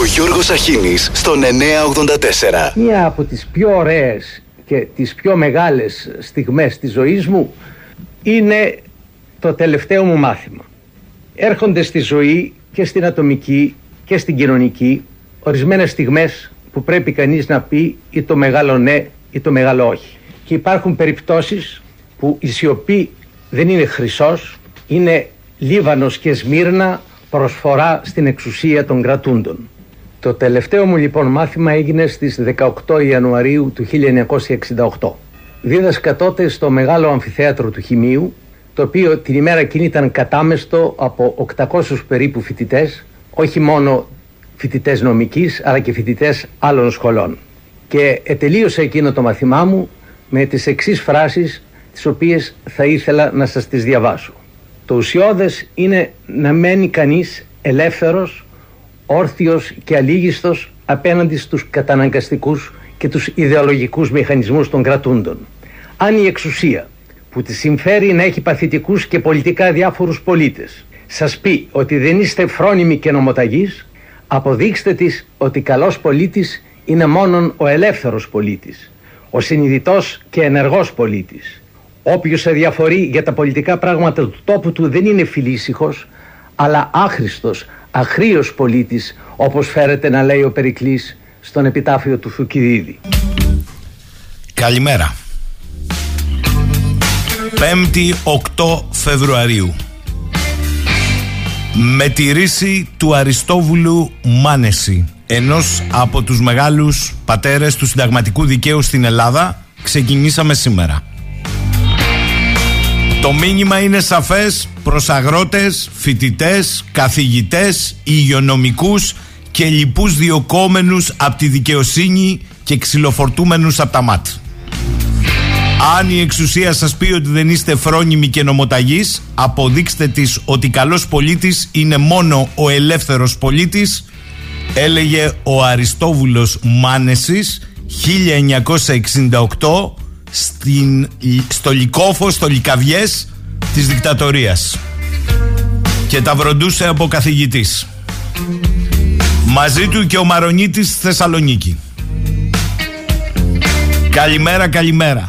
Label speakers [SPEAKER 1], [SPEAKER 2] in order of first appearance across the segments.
[SPEAKER 1] Ο Γιώργος Αχίνης στον 984.
[SPEAKER 2] Μία από τις πιο ωραίες και τις πιο μεγάλες στιγμές της ζωής μου είναι το τελευταίο μου μάθημα. Έρχονται στη ζωή και στην ατομική και στην κοινωνική ορισμένες στιγμές που πρέπει κανείς να πει ή το μεγάλο ναι ή το μεγάλο όχι. Και υπάρχουν περιπτώσεις που η σιωπή δεν είναι χρυσός, είναι Λίβανος και Σμύρνα προσφορά στην εξουσία των κρατούντων. Το τελευταίο μου λοιπόν μάθημα έγινε στις 18 Ιανουαρίου του 1968. Δίδασκα τότε στο μεγάλο αμφιθέατρο του Χημείου, το οποίο την ημέρα εκείνη ήταν κατάμεστο από 800 περίπου φοιτητές, όχι μόνο φοιτητές νομικής, αλλά και φοιτητές άλλων σχολών. Και ετελείωσα εκείνο το μαθημά μου με τις εξής φράσεις, τις οποίες θα ήθελα να σας τις διαβάσω. Το ουσιώδες είναι να μένει κανείς ελεύθερος, όρθιος και αλήγιστος απέναντι στους καταναγκαστικούς και τους ιδεολογικούς μηχανισμούς των κρατούντων. Αν η εξουσία που τη συμφέρει να έχει παθητικούς και πολιτικά διάφορους πολίτες σας πει ότι δεν είστε φρόνιμοι και νομοταγείς, αποδείξτε της ότι καλός πολίτης είναι μόνον ο ελεύθερος πολίτης, ο συνειδητός και ενεργός πολίτης. Όποιος αδιαφορεί για τα πολιτικά πράγματα του τόπου του δεν είναι φιλήσυχος, αλλά άχρηστος, αχρίος πολίτης, όπως φέρεται να λέει ο Περικλής στον επιτάφιο του Θουκυδίδη.
[SPEAKER 3] Καλημέρα. 5η 8 Φεβρουαρίου. Με τη ρίση του Αριστόβουλου Μάνεση, ενός από τους μεγάλους πατέρες του συνταγματικού δικαίου στην Ελλάδα, ξεκινήσαμε σήμερα. Το μήνυμα είναι σαφές προς αγρότες, φοιτητές, καθηγητές, υγειονομικούς και λοιπούς διοκόμενους από τη δικαιοσύνη και ξυλοφορτούμενους από τα ΜΑΤ. Αν η εξουσία σας πει ότι δεν είστε φρόνιμοι και νομοταγείς, αποδείξτε της ότι καλός πολίτης είναι μόνο ο ελεύθερος πολίτης, έλεγε ο Αριστόβουλος Μάνεσης 1968 στην, στο Λικόφο, στο Λικαβιές της δικτατορίας και τα βροντούσε από καθηγητής. Μαζί του και ο Μαρονίτης στη Θεσσαλονίκη. Καλημέρα, καλημέρα.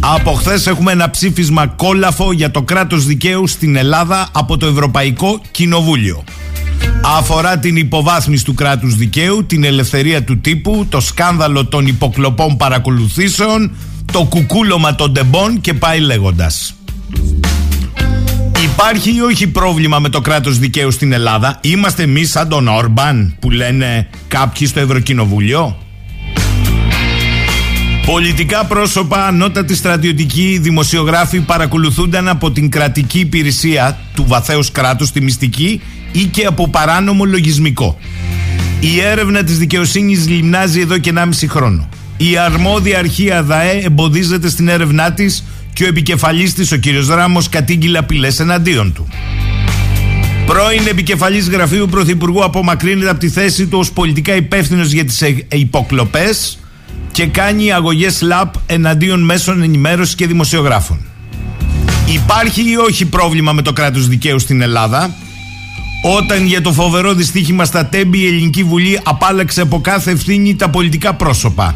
[SPEAKER 3] Από χθες έχουμε ένα ψήφισμα κόλαφο για το κράτος δικαίου στην Ελλάδα από το Ευρωπαϊκό Κοινοβούλιο. Αφορά την υποβάθμιση του κράτους δικαίου, την ελευθερία του τύπου, το σκάνδαλο των υποκλοπών παρακολουθήσεων, το κουκούλωμα των τεμπών και πάει λέγοντας. Υπάρχει ή όχι πρόβλημα με το κράτος δικαίου στην Ελλάδα; Είμαστε εμείς σαν τον Όρμπαν που λένε κάποιοι στο Ευρωκοινοβούλιο; Πολιτικά πρόσωπα, ανώτατοι στρατιωτικοί, δημοσιογράφοι παρακολουθούνταν από την κρατική υπηρεσία του βαθέως κράτους, τη μυστική ή και από παράνομο λογισμικό. Η έρευνα της δικαιοσύνης λιμνάζει εδώ και 1,5 χρόνο. Η αρμόδια αρχή ΑΔΑΕ εμποδίζεται στην έρευνά της και ο επικεφαλής της, ο κ. Ράμο, κατήγγειλε απειλέ εναντίον του. Πρώην επικεφαλής γραφείου Πρωθυπουργού απομακρύνεται από τη θέση του ως πολιτικά υπεύθυνος για τις ε, υποκλοπές και κάνει αγωγές ΛΑΠ εναντίον μέσων ενημέρωσης και δημοσιογράφων. Υπάρχει ή όχι πρόβλημα με το κράτος δικαίου στην Ελλάδα, όταν για το φοβερό δυστύχημα στα Τέμπη η Ελληνική Βουλή απάλεξε από κάθε ευθύνη τα πολιτικά πρόσωπα.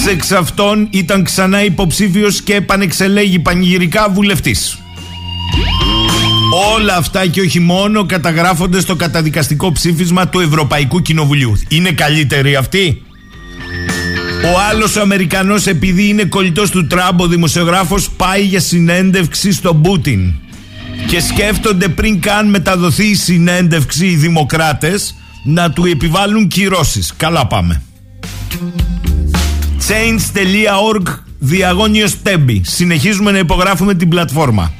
[SPEAKER 3] Εις εξ αυτών ήταν ξανά υποψήφιος και επανεξελέγει πανηγυρικά βουλευτής. Όλα αυτά και όχι μόνο καταγράφονται στο καταδικαστικό ψήφισμα του Ευρωπαϊκού Κοινοβουλίου. Είναι καλύτεροι αυτοί. Ο άλλος ο Αμερικανός επειδή είναι κολλητός του Τραμπ ο δημοσιογράφος πάει για συνέντευξη στον Πούτιν και σκέφτονται πριν καν μεταδοθεί η συνέντευξη οι δημοκράτες να του επιβάλλουν κυρώσεις. Καλά πάμε. Change.org διαγώνιος τέμπη. Συνεχίζουμε να υπογράφουμε την πλατφόρμα.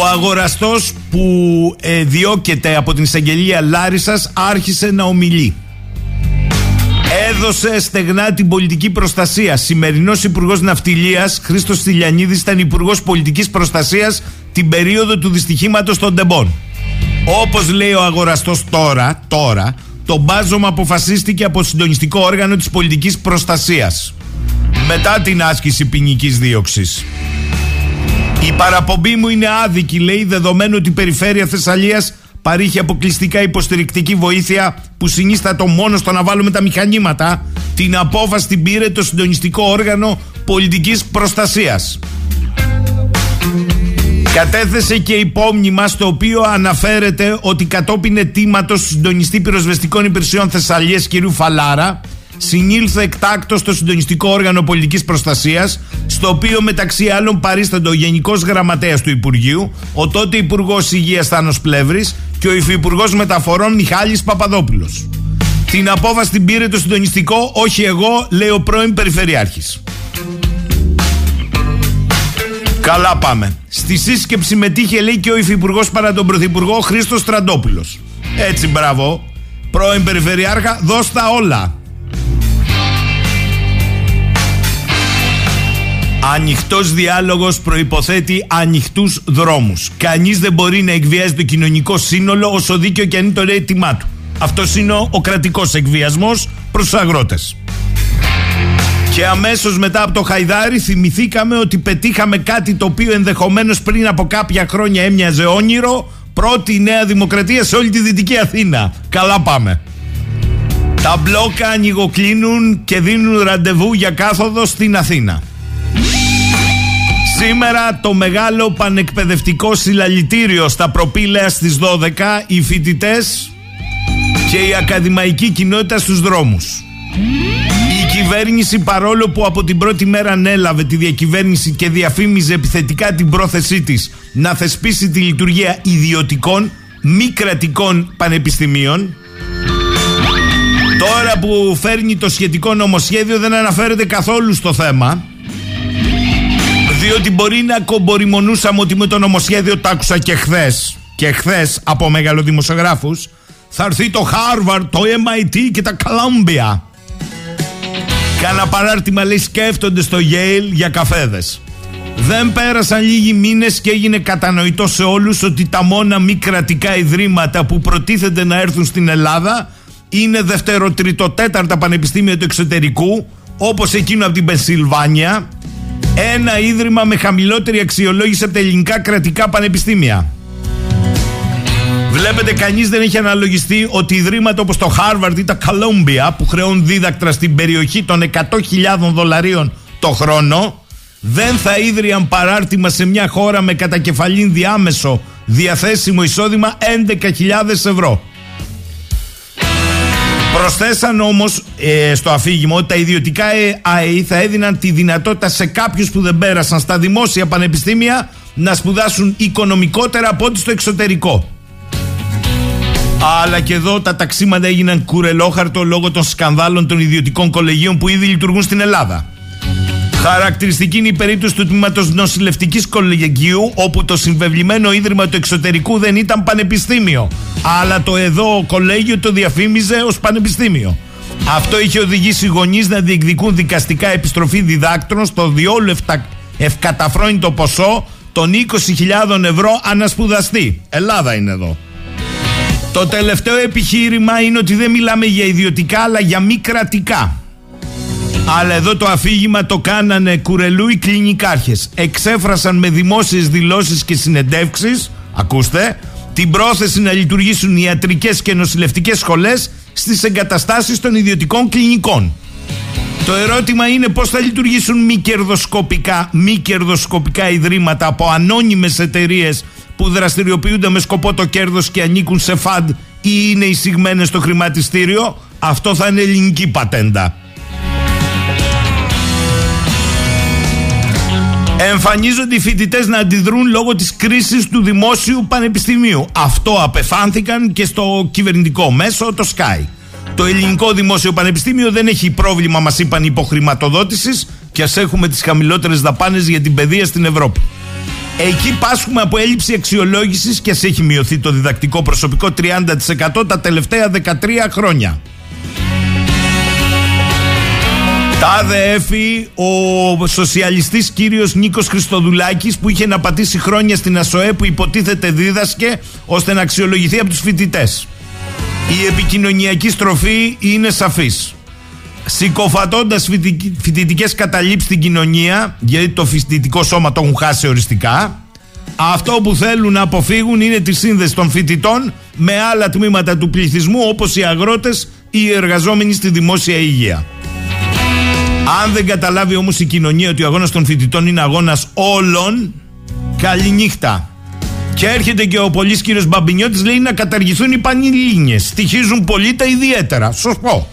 [SPEAKER 3] Ο αγοραστός που ε, διώκεται από την εισαγγελία Λάρισας άρχισε να ομιλεί. Έδωσε στεγνά την πολιτική προστασία. Σημερινός Υπουργός Ναυτιλίας Χρήστος Τηλιανίδη ήταν Υπουργός Πολιτικής Προστασίας την περίοδο του δυστυχήματος των Τεμπών. Όπως λέει ο αγοραστός τώρα, τώρα, το μπάζωμα αποφασίστηκε από συντονιστικό όργανο της πολιτικής προστασίας. Μετά την άσκηση ποινικής δίωξης. Η παραπομπή μου είναι άδικη, λέει, δεδομένου ότι η περιφέρεια Θεσσαλίας παρήχε αποκλειστικά υποστηρικτική βοήθεια που συνίστατο μόνο στο να βάλουμε τα μηχανήματα. Την απόφαση την πήρε το συντονιστικό όργανο πολιτικής προστασίας. Κατέθεσε και υπόμνημα στο οποίο αναφέρεται ότι κατόπιν αιτήματος του συντονιστή πυροσβεστικών υπηρεσιών Θεσσαλίας κ. Φαλάρα συνήλθε εκτάκτος στο συντονιστικό όργανο πολιτικής προστασίας, στο οποίο μεταξύ άλλων παρίστανται ο Γενικός Γραμματέας του Υπουργείου, ο τότε Υπουργός Υγείας Θάνος Πλεύρης και ο Υφυπουργός Μεταφορών Μιχάλης Παπαδόπουλος. Την απόφαση την πήρε το συντονιστικό, όχι εγώ, λέει ο πρώην Περιφερειάρχης. Καλά πάμε. Στη σύσκεψη μετήχε λέει και ο Υφυπουργός παρά τον Πρωθυπουργό Χρήστος Τραντόπουλο. Έτσι, μπράβο. Πρώην Περιφερειάρχα, δώστα όλα. Ανοιχτός διάλογος προποθέτει ανοιχτούς δρόμους. Κανείς δεν μπορεί να εκβιάζει το κοινωνικό σύνολο όσο δίκαιο και αν είναι το αίτημά του. Αυτός είναι ο, ο κρατικός εκβιασμός προς του αγρότες. Και αμέσως μετά από το Χαϊδάρι θυμηθήκαμε ότι πετύχαμε κάτι το οποίο ενδεχομένως πριν από κάποια χρόνια έμοιαζε όνειρο. Πρώτη νέα δημοκρατία σε όλη τη Δυτική Αθήνα. Καλά πάμε. Τα μπλόκα ανοιγοκλίνουν και δίνουν ραντεβού για κάθοδο στην Αθήνα. Σήμερα το μεγάλο πανεκπαιδευτικό συλλαλητήριο στα προπήλαια στις 12 οι φοιτητές και η ακαδημαϊκή κοινότητα στους δρόμους. Η κυβέρνηση παρόλο που από την πρώτη μέρα ανέλαβε τη διακυβέρνηση και διαφήμιζε επιθετικά την πρόθεσή της να θεσπίσει τη λειτουργία ιδιωτικών μη κρατικών πανεπιστημίων. Τώρα που φέρνει το σχετικό νομοσχέδιο δεν αναφέρεται καθόλου στο θέμα διότι μπορεί να κομπορημονούσαμε ότι με το νομοσχέδιο το άκουσα και χθες και χθες από μεγαλοδημοσιογράφους θα έρθει το Harvard, το MIT και τα Columbia Κάνα παράρτημα λέει σκέφτονται στο Yale για καφέδες. Δεν πέρασαν λίγοι μήνες και έγινε κατανοητό σε όλους ότι τα μόνα μη κρατικά ιδρύματα που προτίθενται να έρθουν στην Ελλάδα είναι δευτεροτριτοτέταρτα πανεπιστήμια του εξωτερικού όπως εκείνο από την Πενσιλβάνια ένα ίδρυμα με χαμηλότερη αξιολόγηση από τα ελληνικά κρατικά πανεπιστήμια. Βλέπετε, κανείς δεν έχει αναλογιστεί ότι ιδρύματα όπως το Harvard ή τα Columbia που χρεώνουν δίδακτρα στην περιοχή των 100.000 δολαρίων το χρόνο δεν θα ίδρυαν παράρτημα σε μια χώρα με κατακεφαλήν διάμεσο διαθέσιμο εισόδημα 11.000 ευρώ. Προσθέσαν όμως ε, στο αφήγημα ότι τα ιδιωτικά ΑΕΗ θα έδιναν τη δυνατότητα σε κάποιους που δεν πέρασαν στα δημόσια πανεπιστήμια να σπουδάσουν οικονομικότερα από ό,τι στο εξωτερικό. Αλλά και εδώ τα ταξίματα έγιναν κουρελόχαρτο λόγω των σκανδάλων των ιδιωτικών κολεγίων που ήδη λειτουργούν στην Ελλάδα. Χαρακτηριστική είναι η περίπτωση του τμήματος νοσηλευτικής κολεγίου, όπου το συμβεβλημένο ίδρυμα του εξωτερικού δεν ήταν πανεπιστήμιο. Αλλά το εδώ κολέγιο το διαφήμιζε ως πανεπιστήμιο. Αυτό είχε οδηγήσει γονείς να διεκδικούν δικαστικά επιστροφή διδάκτρων στο διόλου ευκαταφρόνητο ποσό των 20.000 ευρώ ανασπουδαστή. Ελλάδα είναι εδώ. Το τελευταίο επιχείρημα είναι ότι δεν μιλάμε για ιδιωτικά αλλά για μη κρατικά. Αλλά εδώ το αφήγημα το κάνανε κουρελού οι κλινικάρχες. Εξέφρασαν με δημόσιες δηλώσεις και συνεντεύξεις, ακούστε, την πρόθεση να λειτουργήσουν ιατρικές και νοσηλευτικές σχολές στις εγκαταστάσεις των ιδιωτικών κλινικών. Το ερώτημα είναι πώς θα λειτουργήσουν μη κερδοσκοπικά, μη κερδοσκοπικά ιδρύματα από ανώνυμες εταιρείες που δραστηριοποιούνται με σκοπό το κέρδος και ανήκουν σε φαντ ή είναι εισηγμένες στο χρηματιστήριο, αυτό θα είναι ελληνική πατέντα. Εμφανίζονται οι φοιτητές να αντιδρούν λόγω της κρίσης του δημόσιου πανεπιστημίου. Αυτό απεφάνθηκαν και στο κυβερνητικό μέσο, το Sky. Το ελληνικό δημόσιο πανεπιστήμιο δεν έχει πρόβλημα, μας είπαν, υποχρηματοδότησης και ας έχουμε τις χαμηλότερες δαπάνες για την παιδεία στην Ευρώπη. Εκεί πάσχουμε από έλλειψη αξιολόγησης και σε έχει μειωθεί το διδακτικό προσωπικό 30% τα τελευταία 13 χρόνια. Τάδε έφη ο σοσιαλιστής κύριος Νίκος Χριστοδουλάκης που είχε να πατήσει χρόνια στην ΑΣΟΕ που υποτίθεται δίδασκε ώστε να αξιολογηθεί από τους φοιτητές. Η επικοινωνιακή στροφή είναι σαφής. Συκοφατώντα φοιτητικές καταλήψεις στην κοινωνία, γιατί το φοιτητικό σώμα το έχουν χάσει οριστικά. Αυτό που θέλουν να αποφύγουν είναι τη σύνδεση των φοιτητών με άλλα τμήματα του πληθυσμού όπως οι αγρότες ή οι εργαζόμενοι στη δημόσια υγεία. Αν δεν καταλάβει όμως η κοινωνία ότι ο αγώνας των φοιτητών είναι αγώνας όλων, καληνύχτα. Και έρχεται και ο πολύς κύριος Μπαμπινιώτης λέει να καταργηθούν οι πανελλήνιες. Στοιχίζουν πολύ τα ιδιαίτερα. Σωστό.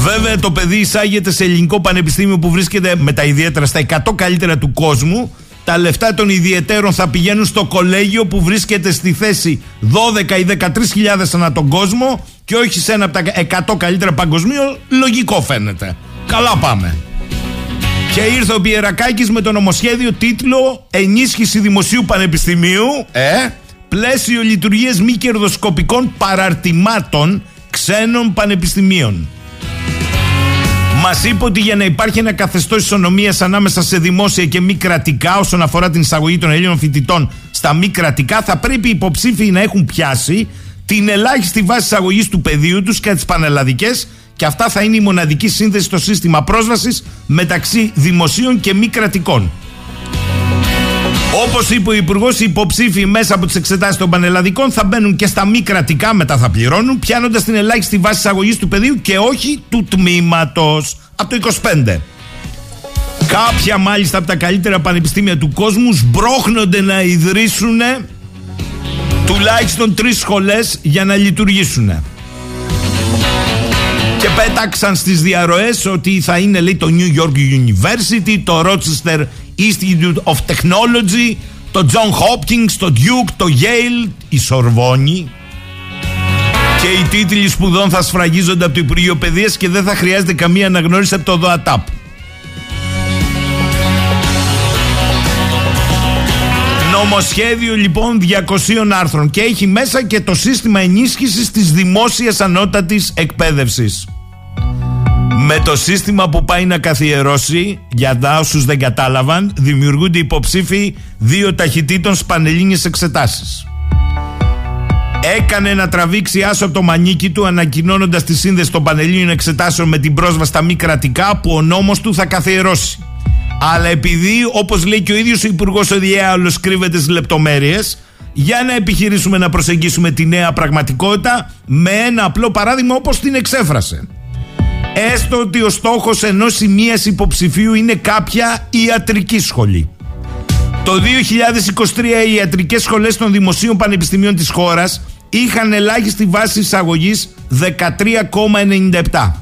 [SPEAKER 3] Βέβαια το παιδί εισάγεται σε ελληνικό πανεπιστήμιο που βρίσκεται με τα ιδιαίτερα στα 100 καλύτερα του κόσμου. Τα λεφτά των ιδιαιτέρων θα πηγαίνουν στο κολέγιο που βρίσκεται στη θέση 12 ή 13 χιλιάδες ανά τον κόσμο και όχι σε ένα από τα 100 καλύτερα παγκοσμίω. Λογικό φαίνεται. Καλά πάμε. Και ήρθε ο Πιερακάκης με το νομοσχέδιο τίτλο Ενίσχυση Δημοσίου Πανεπιστημίου ε, Πλαίσιο λειτουργίες μη κερδοσκοπικών παραρτημάτων ξένων πανεπιστημίων. Μας είπε ότι για να υπάρχει ένα καθεστώς ισονομίας ανάμεσα σε δημόσια και μη κρατικά όσον αφορά την εισαγωγή των Ελλήνων φοιτητών στα μη κρατικά, θα πρέπει οι υποψήφοι να έχουν πιάσει την ελάχιστη βάση εισαγωγής του πεδίου τους και τις πανελλαδικές και αυτά θα είναι η μοναδική σύνδεση στο σύστημα πρόσβασης μεταξύ δημοσίων και μη κρατικών. Όπως είπε ο Υπουργός, οι υποψήφοι μέσα από τις εξετάσεις των πανελλαδικών θα μπαίνουν και στα μη κρατικά, μετά θα πληρώνουν, πιάνοντας την ελάχιστη βάση εισαγωγής του πεδίου και όχι του τμήματος. Από το 25. Κάποια μάλιστα από τα καλύτερα πανεπιστήμια του κόσμου σμπρώχνονται να ιδρύσουν τουλάχιστον τρεις σχολές για να λειτουργήσουν. Και πέταξαν στις διαρροές ότι θα είναι λέει το New York University, το Rochester Institute of Technology, το John Hopkins, το Duke, το Yale, η Σορβόνη. Και οι τίτλοι σπουδών θα σφραγίζονται από το Υπουργείο Παιδείας και δεν θα χρειάζεται καμία αναγνώριση από το ΔΟΑΤΑΠ. Νομοσχέδιο λοιπόν 200 άρθρων και έχει μέσα και το σύστημα ενίσχυσης της δημόσιας ανώτατης εκπαίδευσης. Με το σύστημα που πάει να καθιερώσει, για όσους δεν κατάλαβαν, δημιουργούνται υποψήφοι δύο ταχυτήτων σπανελίνιες εξετάσεις. Έκανε να τραβήξει άσο από το μανίκι του ανακοινώνοντας τη σύνδεση των πανελλήνιων εξετάσεων με την πρόσβαση στα μη κρατικά που ο νόμος του θα καθιερώσει. Αλλά επειδή, όπως λέει και ο ίδιος ο Υπουργός ο Διάολο, κρύβεται στις λεπτομέρειες, για να επιχειρήσουμε να προσεγγίσουμε τη νέα πραγματικότητα με ένα απλό παράδειγμα όπως την εξέφρασε. Έστω ότι ο στόχος ενός σημείας υποψηφίου είναι κάποια ιατρική σχολή. Το 2023 οι ιατρικές σχολές των δημοσίων πανεπιστημίων της χώρας είχαν ελάχιστη βάση εισαγωγής 13,97.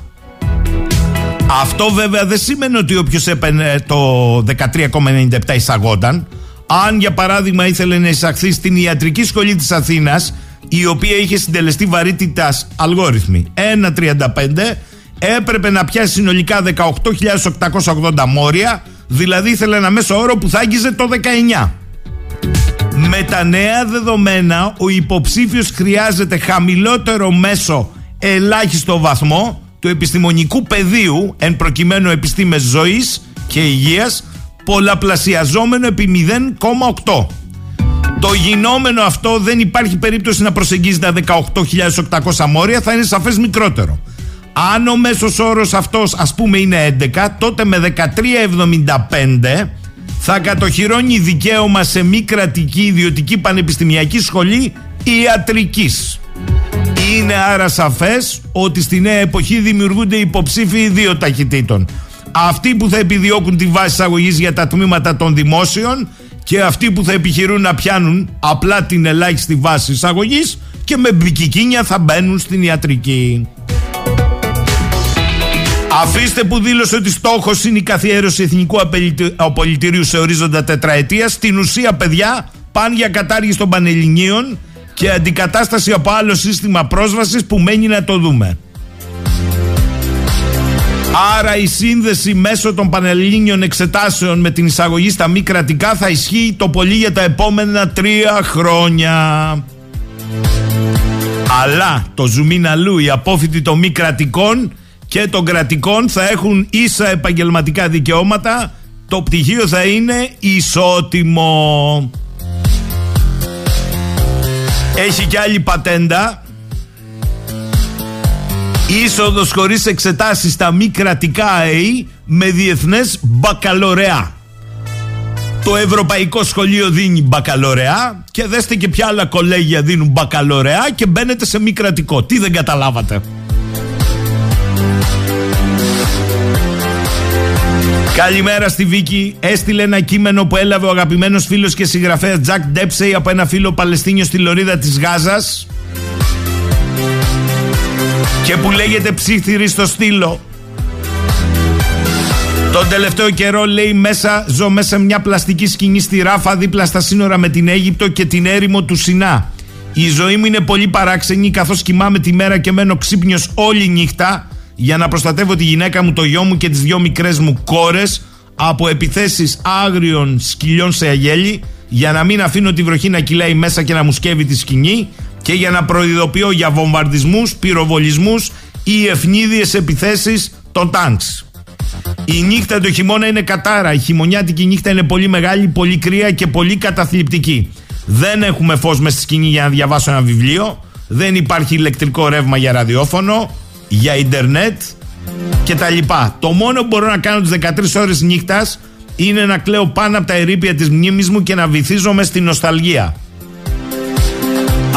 [SPEAKER 3] Αυτό βέβαια δεν σημαίνει ότι όποιος έπαιρνε το 13,97 εισαγόταν. Αν για παράδειγμα ήθελε να εισαχθεί στην ιατρική σχολή της Αθήνας η οποία είχε συντελεστεί βαρύτητας αλγόριθμη 1,35 έπρεπε να πιάσει συνολικά 18.880 μόρια δηλαδή ήθελε ένα μέσο όρο που θα άγγιζε το 19. Με τα νέα δεδομένα ο υποψήφιος χρειάζεται χαμηλότερο μέσο ελάχιστο βαθμό του επιστημονικού πεδίου εν προκειμένου επιστήμες ζωής και υγείας πολλαπλασιαζόμενο επί 0,8. Το γινόμενο αυτό δεν υπάρχει περίπτωση να προσεγγίζει τα 18.800 μόρια, θα είναι σαφές μικρότερο. Αν ο μέσος όρος αυτός ας πούμε είναι 11, τότε με 13,75 θα κατοχυρώνει δικαίωμα σε μη κρατική ιδιωτική πανεπιστημιακή σχολή ιατρικής. Είναι άρα σαφές ότι στη νέα εποχή δημιουργούνται υποψήφοι δύο ταχυτήτων. Αυτοί που θα επιδιώκουν τη βάση εισαγωγής για τα τμήματα των δημόσιων και αυτοί που θα επιχειρούν να πιάνουν απλά την ελάχιστη βάση εισαγωγής και με μπικικίνια θα μπαίνουν στην ιατρική. Αφήστε που δήλωσε ότι στόχος είναι η καθιέρωση εθνικού απολυτηρίου σε ορίζοντα τετραετίας. Στην ουσία, παιδιά, πάνε για κατάργηση των πανελληνίων και αντικατάσταση από άλλο σύστημα πρόσβασης που μένει να το δούμε. Άρα η σύνδεση μέσω των πανελλήνιων εξετάσεων με την εισαγωγή στα μη κρατικά θα ισχύει το πολύ για τα επόμενα τρία χρόνια. Αλλά το ζουμίν αλλού οι απόφοιτοι των μη κρατικών και των κρατικών θα έχουν ίσα επαγγελματικά δικαιώματα το πτυχίο θα είναι ισότιμο. Έχει και άλλη πατέντα Είσοδος χωρίς εξετάσεις στα μη κρατικά ΑΕΗ με διεθνές μπακαλωρεά. Το Ευρωπαϊκό Σχολείο δίνει μπακαλωρεά και δέστε και ποια άλλα κολέγια δίνουν μπακαλωρεά και μπαίνετε σε μη κρατικό. Τι δεν καταλάβατε. Καλημέρα στη Βίκη. Έστειλε ένα κείμενο που έλαβε ο αγαπημένος φίλος και συγγραφέας Τζακ Ντέψεϊ από ένα φίλο Παλαιστίνιο στη Λωρίδα της Γάζας και που λέγεται ψήθυρη στο στήλο. Τον τελευταίο καιρό λέει μέσα, ζω μέσα μια πλαστική σκηνή στη Ράφα δίπλα στα σύνορα με την Αίγυπτο και την έρημο του Σινά. Η ζωή μου είναι πολύ παράξενη καθώς κοιμάμαι τη μέρα και μένω ξύπνιος όλη νύχτα για να προστατεύω τη γυναίκα μου, το γιο μου και τις δυο μικρές μου κόρες από επιθέσεις άγριων σκυλιών σε αγέλη για να μην αφήνω τη βροχή να κυλάει μέσα και να μου σκεύει τη σκηνή και για να προειδοποιώ για βομβαρδισμούς, πυροβολισμούς ή ευνίδιες επιθέσεις των τάγκς. Η νύχτα το χειμώνα είναι κατάρα. Η χειμωνιάτικη νύχτα είναι πολύ μεγάλη, πολύ κρύα και πολύ καταθλιπτική. Δεν έχουμε φως μες στη σκηνή για να διαβάσω ένα βιβλίο. Δεν υπάρχει ηλεκτρικό ρεύμα για ραδιόφωνο, για ίντερνετ κτλ. Το μόνο που μπορώ να κάνω τις 13 ώρες νύχτας είναι να κλαίω πάνω από τα ερήπια της μνήμης μου και να βυθίζομαι στην νοσταλγία.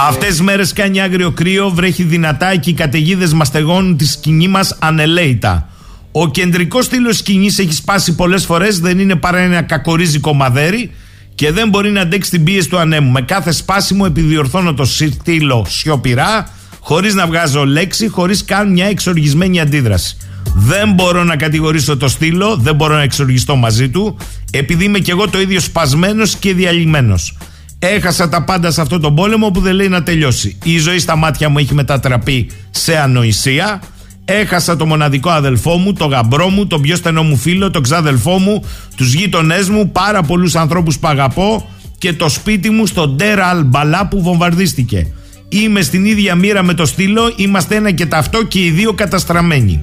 [SPEAKER 3] Αυτές τις μέρες κάνει άγριο κρύο, βρέχει δυνατά και οι καταιγίδες μαστεγώνουν τη σκηνή μας ανελαίητα. Ο κεντρικός στήλος σκηνής έχει σπάσει πολλές φορές, δεν είναι παρά ένα κακορίζικο μαδέρι και δεν μπορεί να αντέξει την πίεση του ανέμου. Με κάθε σπάσιμο επιδιορθώνω το στήλο σιωπηρά, χωρίς να βγάζω λέξη, χωρίς καν μια εξοργισμένη αντίδραση. Δεν μπορώ να κατηγορήσω το στήλο, δεν μπορώ να εξοργιστώ μαζί του, επειδή είμαι κι εγώ το ίδιο σπασμένος και διαλυμένος. Έχασα τα πάντα σε αυτό τον πόλεμο που δεν λέει να τελειώσει. Η ζωή στα μάτια μου έχει μετατραπεί σε ανοησία. Έχασα το μοναδικό αδελφό μου, το γαμπρό μου, τον πιο στενό μου φίλο, τον ξάδελφό μου, τους γείτονές μου, πάρα πολλούς ανθρώπους που αγαπώ και το σπίτι μου στον Τέρα Αλμπαλά που βομβαρδίστηκε. Είμαι στην ίδια μοίρα με το στήλο, είμαστε ένα και ταυτό και οι δύο καταστραμμένοι.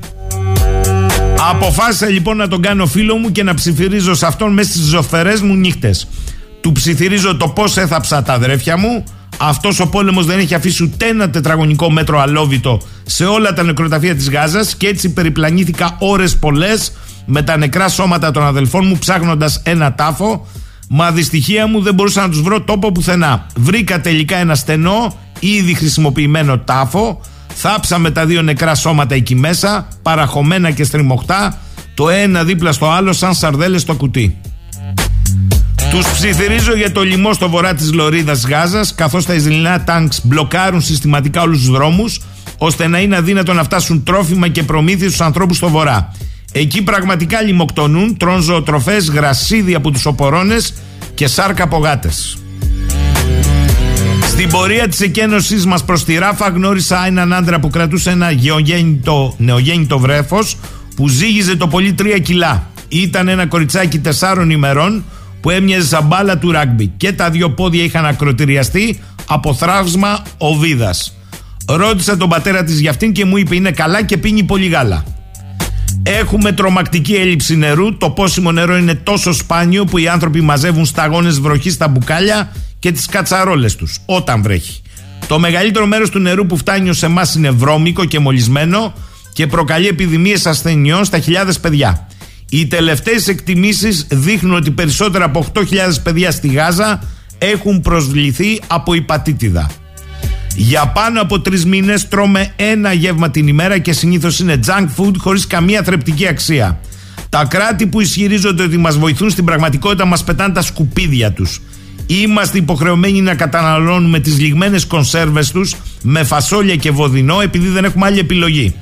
[SPEAKER 3] Αποφάσισα λοιπόν να τον κάνω φίλο μου και να ψιθυρίζω σε αυτόν μέσα στις ζωφερές μου νύχτες. Του ψιθυρίζω το πώς έθαψα τα αδρέφια μου, αυτός ο πόλεμος δεν έχει αφήσει ούτε ένα τετραγωνικό μέτρο αλόβητο σε όλα τα νεκροταφεία της Γάζας και έτσι περιπλανήθηκα ώρες πολλές με τα νεκρά σώματα των αδελφών μου ψάχνοντας ένα τάφο. Μα δυστυχία μου δεν μπορούσα να τους βρω τόπο πουθενά. Βρήκα τελικά ένα στενό, ήδη χρησιμοποιημένο τάφο. Θάψαμε τα δύο νεκρά σώματα εκεί μέσα, παραχωμένα και στριμωχτά, το ένα δίπλα στο άλλο σαν σαρδέλες στο κουτί. Τους ψιθυρίζω για το λοιμό στο βορρά της Λωρίδας Γάζας, καθώς τα Ισραηλινά τάγκς μπλοκάρουν συστηματικά όλους τους δρόμους, ώστε να είναι αδύνατο να φτάσουν τρόφιμα και προμήθειε στους ανθρώπους στο βορρά. Εκεί πραγματικά λιμοκτονούν, τρώνε ζωοτροφές, γρασίδι από τους οπορώνες και σάρκα από γάτες. Στην πορεία της εκένωσής μας προς τη Ράφα, γνώρισα έναν άντρα που κρατούσε ένα γεωγέννητο, νεογέννητο βρέφος που ζύγιζε το πολύ τρία κιλά. Ήταν ένα κοριτσάκι τεσσάρων ημερών που έμοιαζε σαν μπάλα του ράγκμπι και τα δύο πόδια είχαν ακροτηριαστεί από θράψμα οβίδας. Ρώτησα τον πατέρα της για αυτήν και μου είπε είναι καλά και πίνει πολύ γάλα. Έχουμε τρομακτική έλλειψη νερού. Το πόσιμο νερό είναι τόσο σπάνιο που οι άνθρωποι μαζεύουν σταγόνες βροχής στα μπουκάλια και τις κατσαρόλες τους όταν βρέχει. Το μεγαλύτερο μέρος του νερού που φτάνει ως εμάς είναι βρώμικο και μολυσμένο και προκαλεί επιδημίες ασθενειών στα χιλιάδες παιδιά. Οι τελευταίες εκτιμήσεις δείχνουν ότι περισσότερα από 8.000 παιδιά στη Γάζα έχουν προσβληθεί από υπατήτηδα. Για πάνω από τρεις μήνες τρώμε ένα γεύμα την ημέρα και συνήθως είναι junk food χωρίς καμία θρεπτική αξία. Τα κράτη που ισχυρίζονται ότι μας βοηθούν στην πραγματικότητα μας πετάνε τα σκουπίδια τους. Είμαστε υποχρεωμένοι να καταναλώνουμε τις λιγμένες κονσέρβες τους με φασόλια και βοδινό επειδή δεν έχουμε άλλη επιλογή.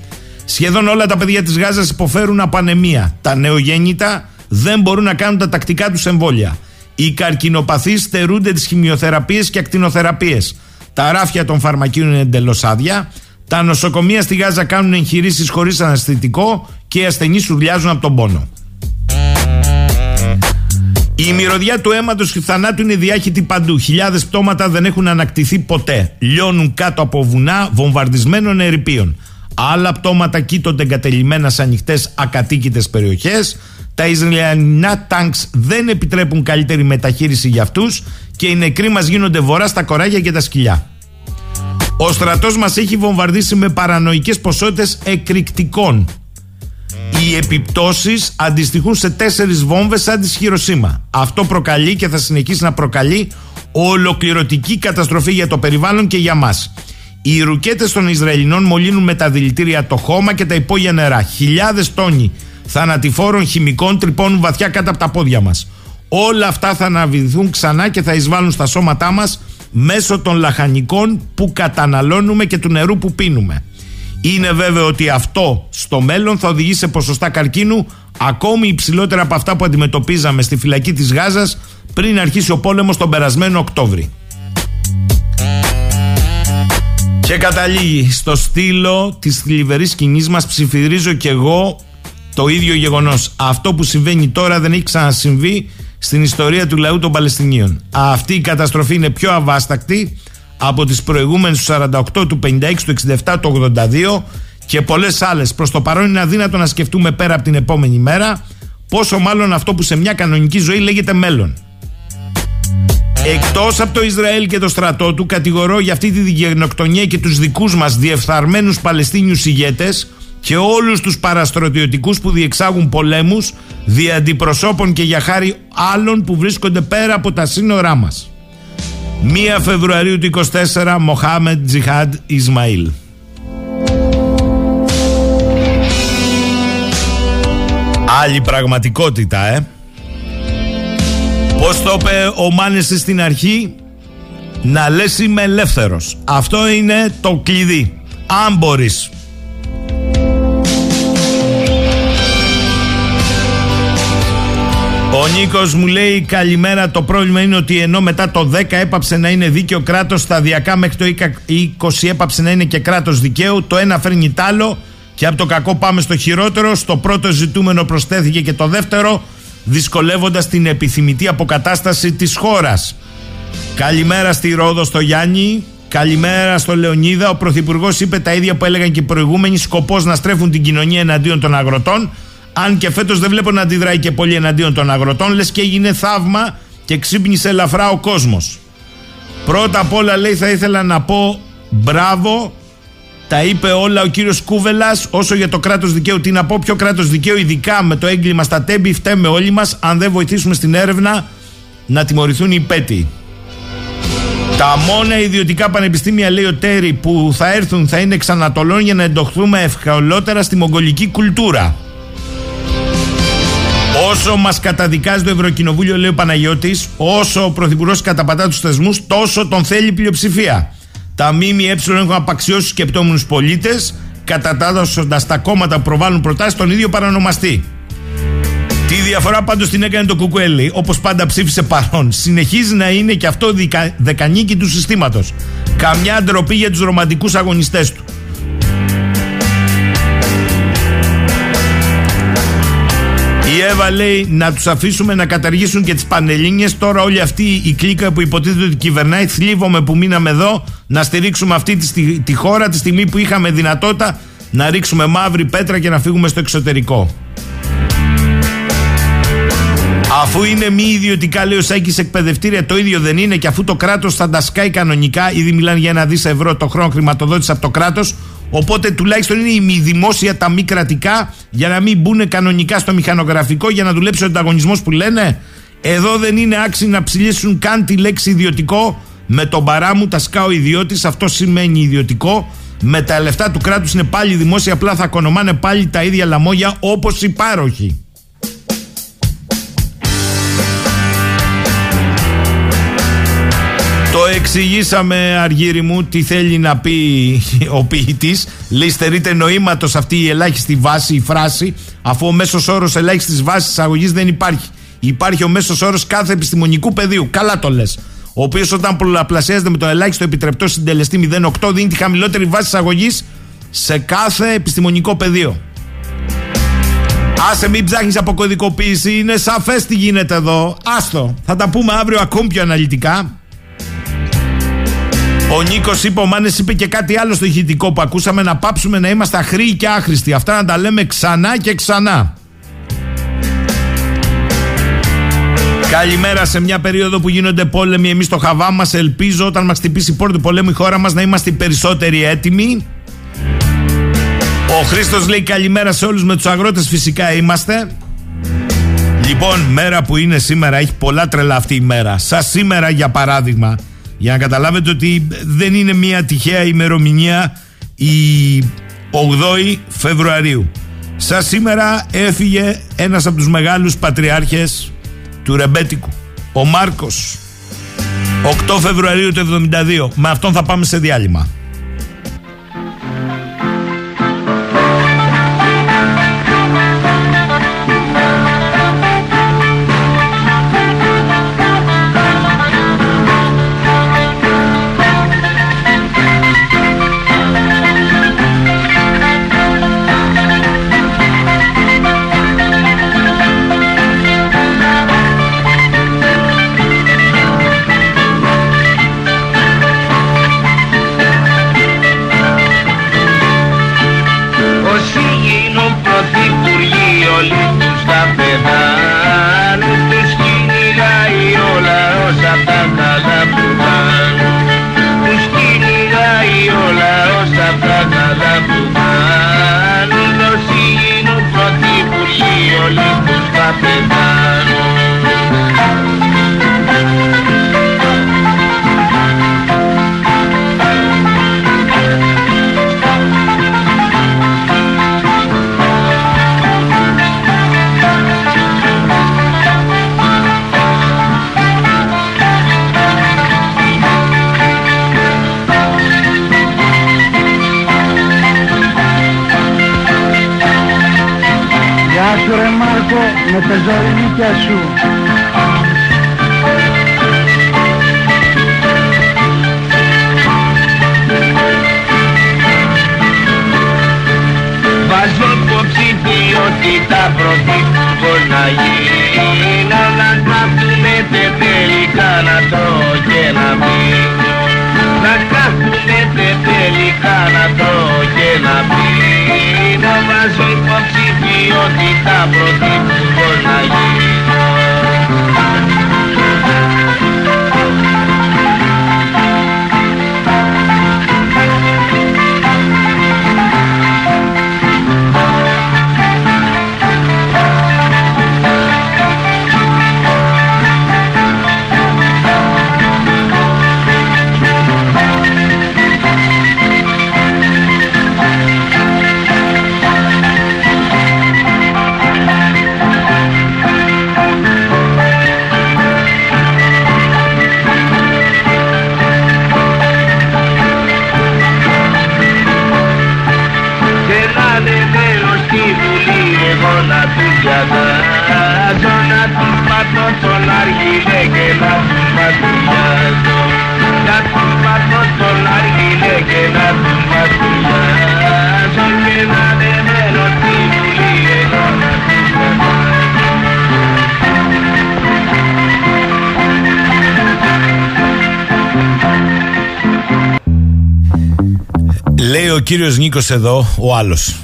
[SPEAKER 3] Σχεδόν όλα τα παιδιά της Γάζας υποφέρουν από ανεμία. Τα νεογέννητα δεν μπορούν να κάνουν τα τακτικά τους εμβόλια. Οι καρκινοπαθείς στερούνται τις χημειοθεραπείες και ακτινοθεραπείες. Τα ράφια των φαρμακείων είναι εντελώς άδεια. Τα νοσοκομεία στη Γάζα κάνουν εγχειρήσεις χωρίς αναστητικό και οι ασθενείς σουρλιάζουν από τον πόνο. Η μυρωδιά του αίματος και του θανάτου είναι διάχυτη παντού. Χιλιάδες πτώματα δεν έχουν ανακτηθεί ποτέ. Λιώνουν κάτω από βουνά βομβαρδισμένων ερηπείων. Άλλα πτώματα κοίτονται εγκατελειμμένα σε ανοιχτές ακατοίκητες περιοχές. Τα Ισραηλινά τάγκς δεν επιτρέπουν καλύτερη μεταχείριση για αυτούς και οι νεκροί μας γίνονται βορρά στα κοράγια και τα σκυλιά. Ο στρατός μας έχει βομβαρδίσει με παρανοϊκές ποσότητες εκρηκτικών. Οι επιπτώσεις αντιστοιχούν σε τέσσερις βόμβες σαν τη Χειροσύμα. Αυτό προκαλεί και θα συνεχίσει να προκαλεί ολοκληρωτική καταστροφή για το περιβάλλον και για μας. Οι ρουκέτες των Ισραηλινών μολύνουν με τα δηλητήρια το χώμα και τα υπόγεια νερά. Χιλιάδες τόνοι θανατηφόρων χημικών τρυπώνουν βαθιά κάτω από τα πόδια μας. Όλα αυτά θα αναβηθούν ξανά και θα εισβάλλουν στα σώματά μας μέσω των λαχανικών που καταναλώνουμε και του νερού που πίνουμε. Είναι βέβαιο ότι αυτό στο μέλλον θα οδηγήσει σε ποσοστά καρκίνου ακόμη υψηλότερα από αυτά που αντιμετωπίζαμε στη φυλακή της Γάζας πριν αρχίσει ο πόλεμος τον περασμένο Οκτώβρη. Και καταλήγει στο στήλο της θλιβερής σκηνής μας ψηφιδρίζω και εγώ το ίδιο γεγονός. Αυτό που συμβαίνει τώρα δεν έχει ξανασυμβεί στην ιστορία του λαού των Παλαιστινίων. Αυτή η καταστροφή είναι πιο αβάστακτη από τις προηγούμενες τους 48, του 56, του 67, του 82 και πολλές άλλες. Προς το παρόν είναι αδύνατο να σκεφτούμε πέρα από την επόμενη μέρα πόσο μάλλον αυτό που σε μια κανονική ζωή λέγεται μέλλον. Εκτός από το Ισραήλ και το στρατό του κατηγορώ για αυτή τη γενοκτονία και τους δικούς μας διεφθαρμένους Παλαιστίνιους ηγέτες και όλους τους παραστρατιωτικούς που διεξάγουν πολέμους δι' αντιπροσώπων και για χάρη άλλων που βρίσκονται πέρα από τα σύνορά μας. 1 Φεβρουαρίου του 24 Μοχάμετ Τζιχάντ Ισμαήλ. Άλλη πραγματικότητα ε. Πώς το είπε ο Μάνεσης στην αρχή; Να λες είμαι ελεύθερος. Αυτό είναι το κλειδί. Αν μπορείς Ο Νίκος μου λέει καλημέρα. Το πρόβλημα είναι ότι ενώ μετά το 10 έπαψε να είναι δίκαιο κράτος, σταδιακά μέχρι το 20 έπαψε να είναι και κράτος δικαίου. Το ένα φέρνει τ' άλλο και από το κακό πάμε στο χειρότερο. Στο πρώτο ζητούμενο προσθέθηκε και το δεύτερο, δυσκολεύοντας την επιθυμητή αποκατάσταση της χώρας. Καλημέρα στη Ρόδο στο Γιάννη. Καλημέρα στο Λεωνίδα. Ο Πρωθυπουργός είπε τα ίδια που έλεγαν και οι προηγούμενοι. Σκοπός να στρέφουν την κοινωνία εναντίον των αγροτών. Αν και φέτος δεν βλέπω να αντιδράει και πολύ εναντίον των αγροτών, λες και έγινε θαύμα και ξύπνησε ελαφρά ο κόσμος. Πρώτα απ' όλα λέει θα ήθελα να πω μπράβο τα είπε όλα ο κύριος Κούβελας. Όσο για το κράτος δικαίου, τι να πω, ποιο κράτος δικαίου, ειδικά με το έγκλημα στα τέμπη, φταίμε όλοι μας. Αν δεν βοηθήσουμε στην έρευνα, να τιμωρηθούν οι πέτοι. Τα μόνα ιδιωτικά πανεπιστήμια, λέει ο Τέρι, που θα έρθουν θα είναι εξανατολών για να εντοχθούμε ευκολότερα στη μογγολική κουλτούρα. Όσο μας καταδικάζει το Ευρωκοινοβούλιο, λέει ο Παναγιώτης, όσο ο Πρωθυπουργός καταπατά τους θεσμούς, τόσο τον θέλει πλειοψηφία. Τα ΜΜΕ έχουν απαξιώσει του σκεπτόμενους πολίτες, κατατάσσοντα τα κόμματα που προβάλλουν προτάσεις τον ίδιο παρανομαστή. Τη διαφορά πάντως την έκανε το Κουκουέλη, όπως πάντα ψήφισε παρόν. Συνεχίζει να είναι και αυτό δεκανίκη του συστήματος. Καμιά ντροπή για τους ρομαντικούς αγωνιστές του. Η Εύα λέει να τους αφήσουμε να καταργήσουν και τις πανελίνε. Τώρα όλη αυτή η κλίκα που υποτίθεται ότι κυβερνάει, θλίβομαι που μείναμε εδώ να στηρίξουμε αυτή τη, τη χώρα τη στιγμή που είχαμε δυνατότητα να ρίξουμε μαύρη πέτρα και να φύγουμε στο εξωτερικό. Αφού είναι μη ιδιωτικά, λέει ο Σάκης, εκπαιδευτήρια, το ίδιο δεν είναι και αφού το κράτος θα τα σκάει κανονικά, ήδη μιλάνε για ένα δις ευρώ το χρόνο χρηματοδότηση από το κράτος, Οπότε τουλάχιστον είναι η μη δημόσια τα μη κρατικά για να μην μπουν κανονικά στο μηχανογραφικό για να δουλέψει ο ανταγωνισμός που λένε. Εδώ δεν είναι άξιοι να ψηλήσουν καν τη λέξη ιδιωτικό. Με τον παρά μου τα σκάω ιδιώτης, αυτό σημαίνει ιδιωτικό. Με τα λεφτά του κράτους είναι πάλι δημόσια, απλά θα κονομάνε πάλι τα ίδια λαμόγια όπως οι πάροχοι. Εξηγήσαμε, Αργύρι μου, τι θέλει να πει ο ποιητής. Λέει, στερείται νοήματος αυτή η ελάχιστη βάση, η φράση, αφού ο μέσος όρος ελάχιστης βάσης αγωγής δεν υπάρχει. Υπάρχει ο μέσος όρος κάθε επιστημονικού πεδίου. Καλά το λες. Ο οποίος όταν πολλαπλασιάζεται με το ελάχιστο επιτρεπτό συντελεστή 0,8 δίνει τη χαμηλότερη βάση αγωγής σε κάθε επιστημονικό πεδίο. Άσε μην ψάχνεις από κωδικοποίηση, είναι σαφές τι γίνεται εδώ. Άστο, θα τα πούμε αύριο ακόμη πιο αναλυτικά. Ο Νίκος είπε, ο Μάνες είπε και κάτι άλλο στο ηχητικό που ακούσαμε να πάψουμε να είμαστε αχροί και άχρηστοι. Αυτά να τα λέμε ξανά και ξανά. Καλημέρα σε μια περίοδο που γίνονται πόλεμοι. Εμείς στο χαβά μας ελπίζω όταν μας χτυπήσει η πόρτα του πολέμου η χώρα μας να είμαστε οι περισσότεροι έτοιμοι. Ο Χρήστος λέει καλημέρα σε όλους με τους αγρότες. Φυσικά είμαστε. Λοιπόν, μέρα που είναι σήμερα, έχει πολλά τρελά αυτή η μέρα. Σα σήμερα, για παράδειγμα, για να καταλάβετε ότι δεν είναι μια τυχαία ημερομηνία η 8η Φεβρουαρίου. Σα σήμερα έφυγε ένας από τους μεγάλους πατριάρχες του Ρεμπέτικου, ο Μάρκος. 8 Φεβρουαρίου του 1972. Με αυτόν θα πάμε σε διάλειμμα. Ο κύριος Νίκος εδώ, ο άλλος.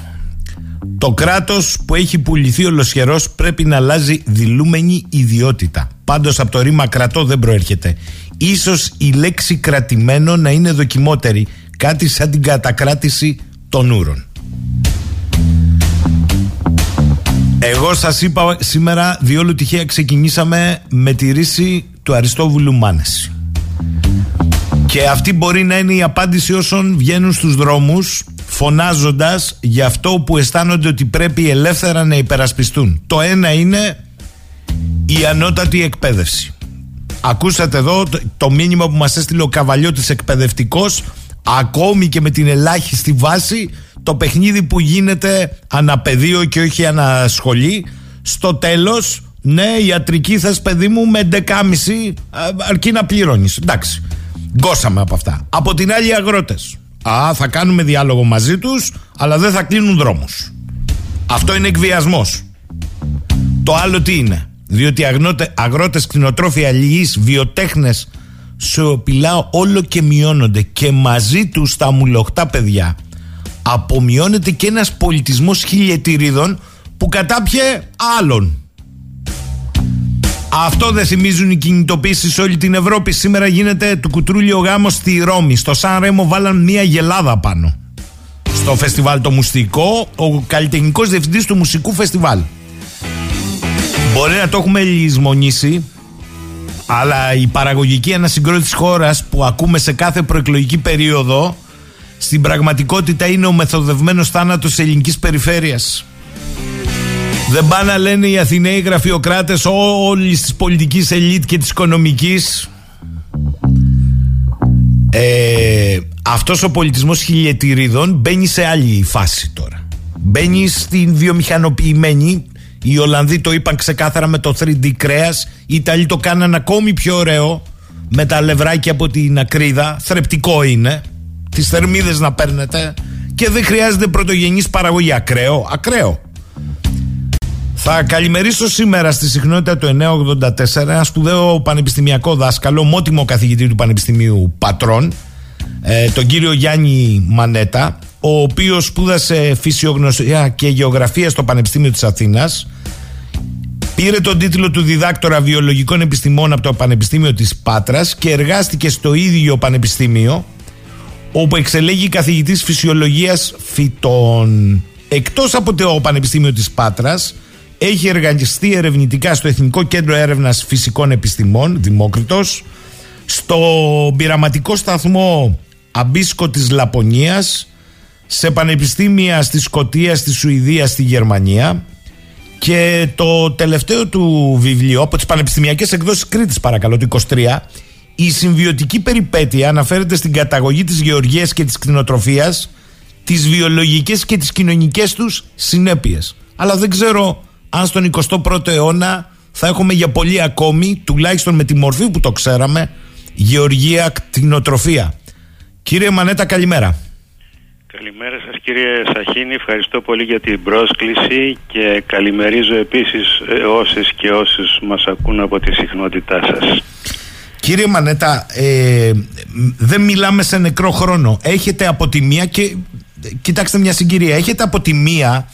[SPEAKER 3] Το κράτος που έχει πουληθεί ολοσχερός πρέπει να αλλάζει δηλούμενη ιδιότητα. Πάντως από το ρήμα κρατώ δεν προέρχεται. Ίσως η λέξη κρατημένο να είναι δοκιμότερη. Κάτι σαν την κατακράτηση των ούρων. Εγώ σας είπα σήμερα διόλου τυχαία ξεκινήσαμε με τη ρίση του Αριστόβουλου Μάνεση. Και αυτή μπορεί να είναι η απάντηση όσων βγαίνουν στους δρόμους φωνάζοντας για αυτό που αισθάνονται ότι πρέπει ελεύθερα να υπερασπιστούν. Το ένα είναι η ανώτατη εκπαίδευση. Ακούσατε εδώ το, μήνυμα που μας έστειλε ο Καβαλιώτης εκπαιδευτικός ακόμη και με την ελάχιστη βάση το παιχνίδι που γίνεται αναπεδίο και όχι ανασχολή στο τέλος ναι ιατρική θες παιδί μου με 11,5 αρκεί να πληρώνεις εντάξει γκώσαμε από αυτά από την άλλη οι αγρότες Α, θα κάνουμε διάλογο μαζί τους, αλλά δεν θα κλείνουν δρόμους. Αυτό είναι εκβιασμός. Το άλλο τι είναι; Διότι αγνώτε, αγρότες, κτηνοτρόφοι, αλληλείς, βιοτέχνες σιωπηλά όλο και μειώνονται και μαζί τους τα μουλοχτά παιδιά απομειώνεται και ένας πολιτισμός χιλιετηρίδων που κατάπιε άλλων. Αυτό δεν θυμίζουν οι κινητοποίησεις σε όλη την Ευρώπη. Σήμερα γίνεται του κουτρούλιο γάμο στη Ρώμη. Στο Σαν Ρέμο βάλαν μια γελάδα πάνω. Στο φεστιβάλ το μουστικό, ο καλλιτεχνικός διευθυντής του μουσικού φεστιβάλ. Μπορεί να το έχουμε λησμονήσει, αλλά η παραγωγική ανασυγκρότηση της χώρας που ακούμε σε κάθε προεκλογική περίοδο, στην πραγματικότητα είναι ο μεθοδευμένος θάνατος της ελληνικής περιφέρειας. Δεν πάνε να λένε οι Αθηναίοι γραφειοκράτες όλης της πολιτικής ελίτ και της οικονομικής. Ε, αυτός ο πολιτισμός χιλιετηρίδων μπαίνει σε άλλη φάση τώρα. Μπαίνει στην βιομηχανοποιημένη. Οι Ολλανδοί το είπαν ξεκάθαρα με το 3D κρέας. Οι Ιταλοί το κάναν ακόμη πιο ωραίο Με τα λευράκια από την ακρίδα. Θρεπτικό είναι. Τις θερμίδες να παίρνετε. Και δεν χρειάζεται πρωτογενής παραγωγή. Ακραίο, ακραίο θα καλημερίσω σήμερα στη συχνότητα του 984 ένα σπουδαίο πανεπιστημιακό δάσκαλο, μότιμο καθηγητή του Πανεπιστημίου Πατρών, ε, τον κύριο Γιάννη Μανέτα, ο οποίος σπούδασε φυσιογνωσία και γεωγραφία στο Πανεπιστήμιο της Αθήνας, πήρε τον τίτλο του διδάκτορα βιολογικών επιστημών από το Πανεπιστήμιο της Πάτρας και εργάστηκε στο ίδιο Πανεπιστήμιο, όπου εξελέγει καθηγητής φυσιολογίας φυτών. Εκτός από το Πανεπιστήμιο της Πάτρας, έχει εργαστεί ερευνητικά στο Εθνικό Κέντρο Έρευνας Φυσικών Επιστημών, Δημόκριτος, στο πειραματικό σταθμό Αμπίσκο της Λαπωνίας, σε πανεπιστήμια στη Σκοτία, στη Σουηδία, στη Γερμανία και το τελευταίο του βιβλίο από τις πανεπιστημιακές εκδόσεις Κρήτης παρακαλώ, το 23 η συμβιωτική περιπέτεια αναφέρεται στην καταγωγή της γεωργίας και της κτηνοτροφίας τις βιολογικές και τις κοινωνικές τους συνέπειες. Αλλά δεν ξέρω αν στον 21ο αιώνα θα έχουμε για πολύ ακόμη, τουλάχιστον με τη μορφή που το ξέραμε, γεωργία, κτηνοτροφία. Κύριε Μανέτα, καλημέρα.
[SPEAKER 4] Καλημέρα σας κύριε Σαχίνη, ευχαριστώ πολύ για την πρόσκληση και καλημερίζω επίσης ε, όσες και όσους μας ακούν από τη συχνότητά σας.
[SPEAKER 3] Κύριε Μανέτα, ε, δεν μιλάμε σε νεκρό χρόνο. Έχετε από τη μία και κοιτάξτε μια συγκυρία, έχετε από τη μία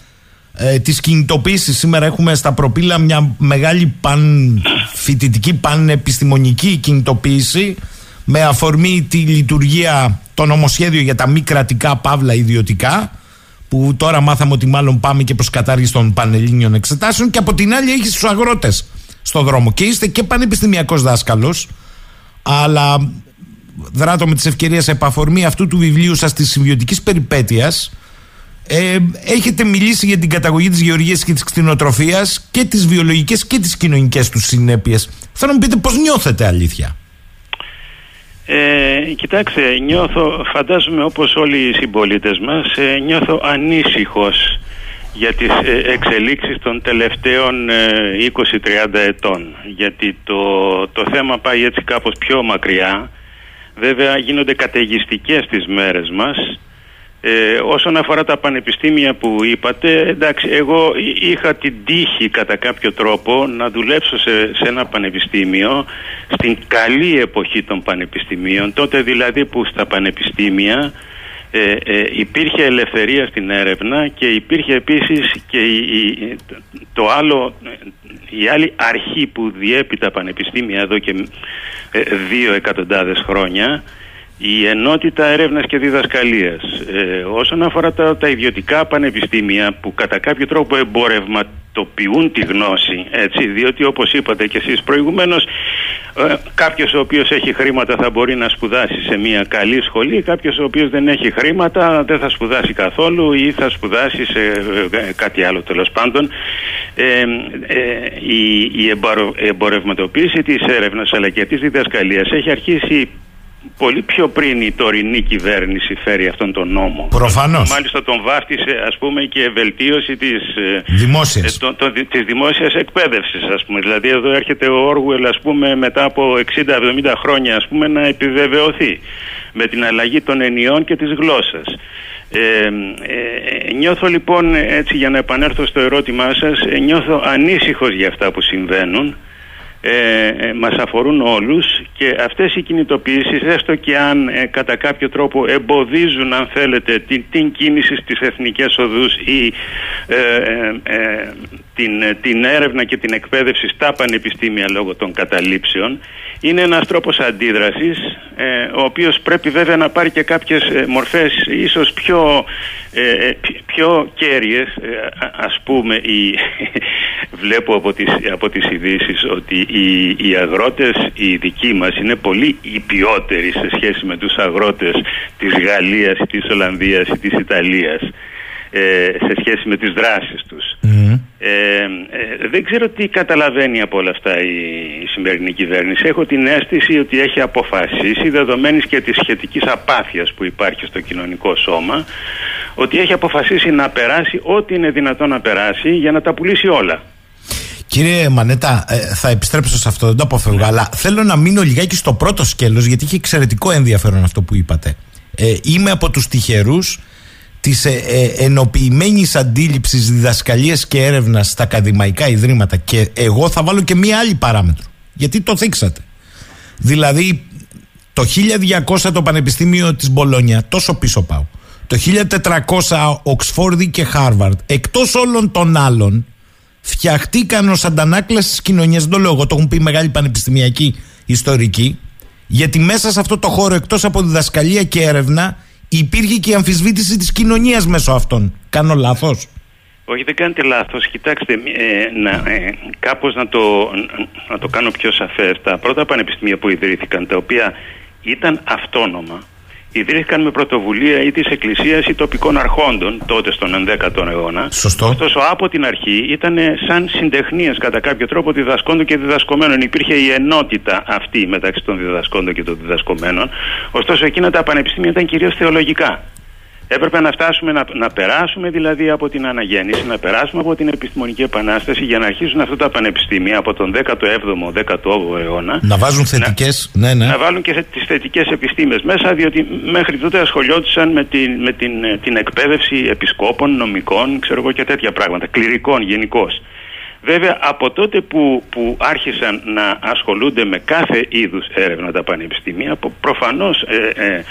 [SPEAKER 3] ε, τις κινητοποίησεις. Σήμερα έχουμε στα προπύλα μια μεγάλη παν φοιτητική πανεπιστημονική κινητοποίηση με αφορμή τη λειτουργία το νομοσχέδιο για τα μη κρατικά παύλα ιδιωτικά που τώρα μάθαμε ότι μάλλον πάμε και προς κατάργηση των πανελλήνιων εξετάσεων. Και από την άλλη έχεις στους αγρότες στο δρόμο. Και είστε και πανεπιστημιακός δάσκαλος αλλά δράτω με τις ευκαιρίες επαφορμή αυτού του βιβλίου σας της συμβιωτικής περιπέτειας ε, έχετε μιλήσει για την καταγωγή της γεωργίας και της κτηνοτροφίας και τις βιολογικές και τις κοινωνικές τους συνέπειες. Θέλω να μου πείτε πώς νιώθετε αλήθεια;
[SPEAKER 4] Ε, κοιτάξτε, νιώθω, φαντάζομαι όπως όλοι οι συμπολίτες μας, ε, νιώθω ανήσυχος για τις ε, εξελίξεις των τελευταίων 20-30 ε, ετών. Γιατί το, το θέμα πάει έτσι κάπως πιο μακριά. Βέβαια γίνονται καταιγιστικές τις μέρες μας ε, όσον αφορά τα πανεπιστήμια που είπατε, εντάξει, εγώ είχα την τύχη κατά κάποιο τρόπο να δουλέψω σε, σε ένα πανεπιστήμιο στην καλή εποχή των πανεπιστημίων, τότε δηλαδή που στα πανεπιστήμια ε, ε, υπήρχε ελευθερία στην έρευνα και υπήρχε επίσης και η, το άλλο, η άλλη αρχή που διέπει τα πανεπιστήμια εδώ και ε, δύο εκατοντάδες χρόνια η ενότητα έρευνας και διδασκαλίας. Ε, όσον αφορά τα, τα ιδιωτικά πανεπιστήμια που κατά κάποιο τρόπο εμπορευματοποιούν τη γνώση, έτσι, διότι όπως είπατε και εσείς προηγουμένως, ε, κάποιος ο οποίος έχει χρήματα θα μπορεί να σπουδάσει σε μια καλή σχολή, κάποιος ο οποίος δεν έχει χρήματα δεν θα σπουδάσει καθόλου ή θα σπουδάσει σε ε, κάτι άλλο τέλος πάντων. Ε, ε, η, η εμπορευματοποίηση της έρευνας αλλά και της διδασκαλίας έχει αρχίσει πολύ πιο πριν η τωρινή κυβέρνηση φέρει αυτόν τον νόμο.
[SPEAKER 3] Προφανώς.
[SPEAKER 4] Μάλιστα τον βάφτισε ας πούμε και βελτίωση της,
[SPEAKER 3] ε, δημόσιας.
[SPEAKER 4] Ε, το, το, της δημόσιας εκπαίδευσης ας πούμε. Δηλαδή εδώ έρχεται ο Όργουελ ας πούμε μετά από 60-70 χρόνια ας πούμε να επιβεβαιωθεί με την αλλαγή των ενιών και της γλώσσας. Ε, ε, νιώθω λοιπόν έτσι για να επανέλθω στο ερώτημά σας νιώθω ανήσυχος για αυτά που συμβαίνουν ε, ε, μας αφορούν όλους και αυτές οι κινητοποιήσεις έστω και αν ε, κατά κάποιο τρόπο εμποδίζουν αν θέλετε την, την κίνηση στις εθνικές οδούς ή ε, την, ε, την έρευνα και την εκπαίδευση στα πανεπιστήμια λόγω των καταλήψεων είναι ένας τρόπος αντίδρασης ε, ο οποίος πρέπει βέβαια να πάρει και κάποιες ε, μορφές ίσως πιο, ε, πιο κέρυες. Ας πούμε η, βλέπω από τις, από τις ειδήσεις ότι οι, οι αγρότες οι δικοί μας είναι πολύ υπιότεροι σε σχέση με τους αγρότες της Γαλλίας, της Ολλανδίας ή της Ιταλίας σε σχέση με τις δράσεις τους. Ε, ε, δεν ξέρω τι καταλαβαίνει από όλα αυτά η, η σημερινή κυβέρνηση. Έχω την αίσθηση ότι έχει αποφασίσει, δεδομένης και της σχετικής απάθειας που υπάρχει στο κοινωνικό σώμα, ότι έχει αποφασίσει να περάσει ό,τι είναι δυνατόν να περάσει για να τα πουλήσει όλα.
[SPEAKER 3] Κύριε Μανέτα, ε, θα επιστρέψω σε αυτό, δεν το αποφεύγω, αλλά θέλω να μείνω λιγάκι στο πρώτο σκέλος, γιατί έχει εξαιρετικό ενδιαφέρον αυτό που είπατε. Ε, είμαι από τους τυχερούς της ε, ε, ενοποιημένης αντίληψης διδασκαλίας και έρευνας στα ακαδημαϊκά ιδρύματα. Και εγώ θα βάλω και μία άλλη παράμετρο γιατί το θίξατε. Δηλαδή το 1200 το Πανεπιστήμιο της Μπολόνια τόσο πίσω πάω. Το 1400 Οξφόρδη και Χάρβαρντ εκτός όλων των άλλων φτιαχτήκαν ως αντανάκλαση της κοινωνίας δεν το λέω εγώ το έχουν πει μεγάλη πανεπιστημιακή ιστορική γιατί μέσα σε αυτό το χώρο εκτός από διδασκαλία και έρευνα υπήρχε και η αμφισβήτηση της κοινωνίας μέσω αυτών. Κάνω λάθος;
[SPEAKER 4] Όχι, δεν κάνετε λάθος. Κοιτάξτε, ε, να, ε, κάπως να το, να το κάνω πιο σαφές. Τα πρώτα πανεπιστήμια που ιδρύθηκαν, τα οποία ήταν αυτόνομα, ιδρύθηκαν με πρωτοβουλία ή της Εκκλησίας ή τοπικών αρχόντων τότε στον 11ο αιώνα.
[SPEAKER 3] Σωστό.
[SPEAKER 4] Ωστόσο, από την αρχή ήταν σαν συντεχνίες κατά κάποιο τρόπο διδασκόντων και διδασκομένων. Υπήρχε η ενότητα αυτή μεταξύ των διδασκόντων και των διδασκομένων. Ωστόσο, εκείνα τα πανεπιστήμια ήταν κυρίως θεολογικά. Έπρεπε να φτάσουμε να, να περάσουμε δηλαδή από την αναγέννηση, να περάσουμε από την επιστημονική επανάσταση για να αρχίσουν αυτά τα πανεπιστήμια από τον 17ο, 18ο αιώνα.
[SPEAKER 3] Να βάζουν θετικές.
[SPEAKER 4] Να,
[SPEAKER 3] ναι, ναι.
[SPEAKER 4] να βάλουν και τις θετικές επιστήμες μέσα, διότι μέχρι τότε ασχολιόντουσαν με την, με την, την εκπαίδευση επισκόπων, νομικών, ξέρω εγώ και τέτοια πράγματα, κληρικών γενικώς. Βέβαια από τότε που, που άρχισαν να ασχολούνται με κάθε είδους έρευνα τα πανεπιστήμια προφανώς ε, ε,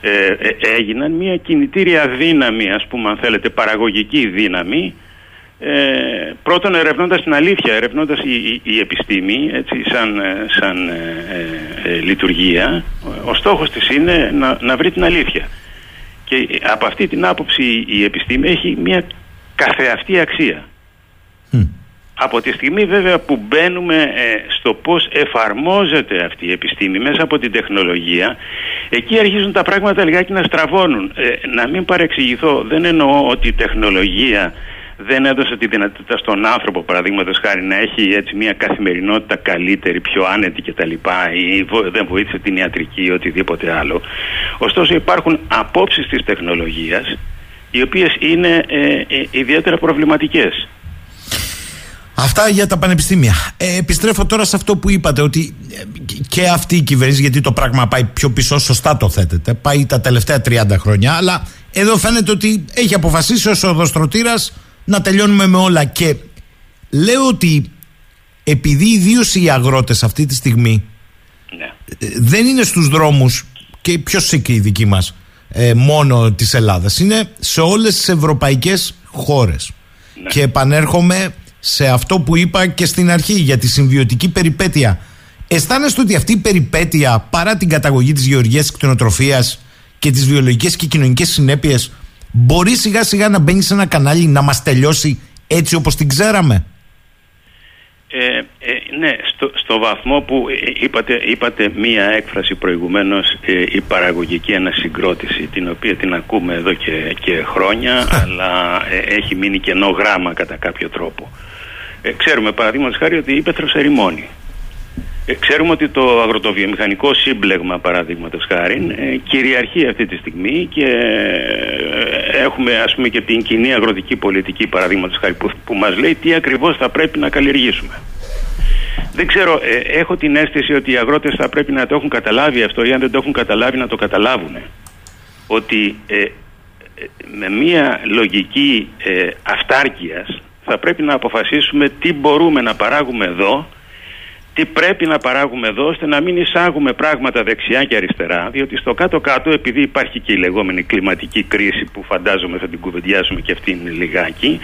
[SPEAKER 4] ε, ε, έγιναν μια κινητήρια δύναμη ας πούμε αν θέλετε παραγωγική δύναμη ε, πρώτον ερευνώντας την αλήθεια ερευνώντας η, η, επιστήμη έτσι, σαν, ε, σαν λειτουργία ο στόχος της είναι να, να βρει την αλήθεια. Και από αυτή την άποψη η επιστήμη έχει μια καθεαυτή αξία από τη στιγμή βέβαια που μπαίνουμε ε, στο πώς εφαρμόζεται αυτή η επιστήμη μέσα από την τεχνολογία, εκεί αρχίζουν τα πράγματα λιγάκι να στραβώνουν. Ε, να μην παρεξηγηθώ, δεν εννοώ ότι η τεχνολογία δεν έδωσε τη δυνατότητα στον άνθρωπο, παραδείγματος χάρη, να έχει έτσι μια καθημερινότητα καλύτερη, πιο άνετη κτλ. ή δεν βοήθησε την ιατρική ή οτιδήποτε άλλο. Ωστόσο, υπάρχουν απόψεις της τεχνολογίας οι οποίες είναι ε, ιδιαίτερα προβληματικές.
[SPEAKER 3] Αυτά για τα πανεπιστήμια. Ε, επιστρέφω τώρα σε αυτό που είπατε, ότι ε, και αυτή η κυβέρνηση, γιατί το πράγμα πάει πιο πίσω, σωστά το θέτεται, πάει τα τελευταία 30 χρόνια, αλλά εδώ φαίνεται ότι έχει αποφασίσει ο οδοστρωτήρα να τελειώνουμε με όλα. Και λέω ότι επειδή ιδίως οι αγρότες αυτή τη στιγμή ναι. Ε, δεν είναι στους δρόμους και πιο και οι δικοί μας ε, μόνο της Ελλάδας είναι σε όλες τις ευρωπαϊκές χώρες ναι. και επανέρχομαι σε αυτό που είπα και στην αρχή για τη συμβιωτική περιπέτεια. Αισθάνεστε ότι αυτή η περιπέτεια, παρά την καταγωγή της γεωργίας της κτηνοτροφίας και τις βιολογικές και κοινωνικές συνέπειες, μπορεί σιγά σιγά να μπαίνει σε ένα κανάλι να μας τελειώσει έτσι όπως την ξέραμε;
[SPEAKER 4] Ε, ε, ναι, στο, στο βαθμό που ε, είπατε, είπατε μία έκφραση προηγουμένως ε, η παραγωγική ανασυγκρότηση την οποία την ακούμε εδώ και, και χρόνια αλλά έχει μείνει κενό γράμμα κατά κάποιο τρόπο. Ε, ξέρουμε παραδείγματος χάρη ότι η ύπεθρο ερημώνει. Ε, ξέρουμε ότι το αγροτοβιομηχανικό σύμπλεγμα παραδείγματος χάρη ε, κυριαρχεί αυτή τη στιγμή και ε, έχουμε ας πούμε και την κοινή αγροτική πολιτική παραδείγματος χάρη που, που μας λέει τι ακριβώς θα πρέπει να καλλιεργήσουμε. Δεν ξέρω, ε, έχω την αίσθηση ότι οι αγρότες θα πρέπει να το έχουν καταλάβει αυτό ή αν δεν το έχουν καταλάβει να το καταλάβουν. Ότι με μια λογική αυτάρκειας θα πρέπει να αποφασίσουμε τι μπορούμε να παράγουμε εδώ, τι πρέπει να παράγουμε εδώ ώστε να μην εισάγουμε πράγματα δεξιά και αριστερά διότι στο κάτω-κάτω επειδή υπάρχει και η λεγόμενη κλιματική κρίση που φαντάζομαι θα την κουβεντιάσουμε και αυτήν λιγάκι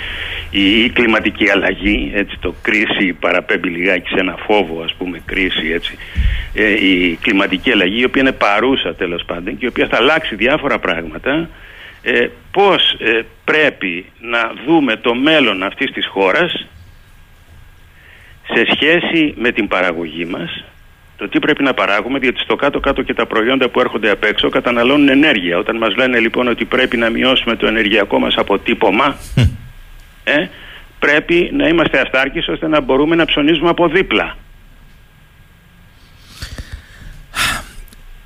[SPEAKER 4] η, η κλιματική αλλαγή έτσι το κρίση παραπέμπει λιγάκι σε ένα φόβο ας πούμε κρίση έτσι ε, η κλιματική αλλαγή η οποία είναι παρούσα τέλος πάντων και η οποία θα αλλάξει διάφορα πράγματα ε, πώς ε, πρέπει να δούμε το μέλλον αυτής της χώρας σε σχέση με την παραγωγή μας το τι πρέπει να παράγουμε, διότι στο κάτω-κάτω και τα προϊόντα που έρχονται απ' έξω καταναλώνουν ενέργεια. Όταν μας λένε λοιπόν ότι πρέπει να μειώσουμε το ενεργειακό μας αποτύπωμα, ε, πρέπει να είμαστε αυτάρκεις ώστε να μπορούμε να ψωνίζουμε από δίπλα.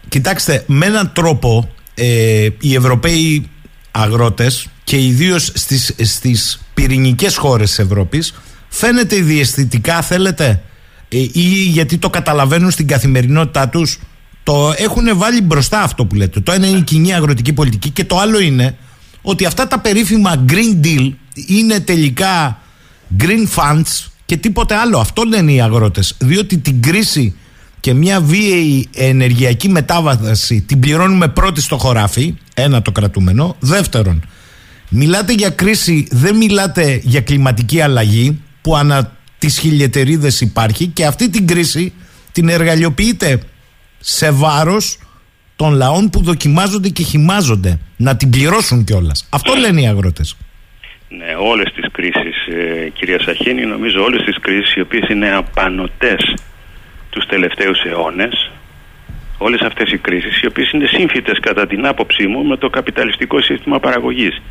[SPEAKER 3] Κοιτάξτε, με έναν τρόπο ε, οι Ευρωπαίοι αγρότες και ιδίως στις, στις πυρηνικές χώρες της Ευρώπης φαίνεται διαισθητικά θέλετε; Ε, ή γιατί το καταλαβαίνουν στην καθημερινότητά τους; Το έχουν βάλει μπροστά αυτό που λέτε. Το ένα είναι η κοινή αγροτική πολιτική και το άλλο είναι ότι αυτά τα περίφημα Green Deal είναι τελικά Green Funds και τίποτε άλλο. Αυτό λένε οι αγρότες. Διότι την κρίση και μια βίαιη ενεργειακή μετάβαση την πληρώνουμε πρώτη στο χωράφι. Ένα το κρατούμενο. Δεύτερον, μιλάτε για κρίση, δεν μιλάτε για κλιματική αλλαγή που ανά τις χιλιετερίδες υπάρχει και αυτή την κρίση την εργαλειοποιείται σε βάρος των λαών που δοκιμάζονται και χυμάζονται να την πληρώσουν κιόλας. Αυτό λένε οι αγρότες.
[SPEAKER 4] Ναι, όλες τις κρίσεις ε, κυρία Σαχίνη, νομίζω όλες τις κρίσεις οι οποίες είναι απανοτές τους τελευταίους αιώνες όλες αυτές οι κρίσεις οι οποίες είναι σύμφυτες κατά την άποψή μου με το καπιταλιστικό σύστημα παραγωγής.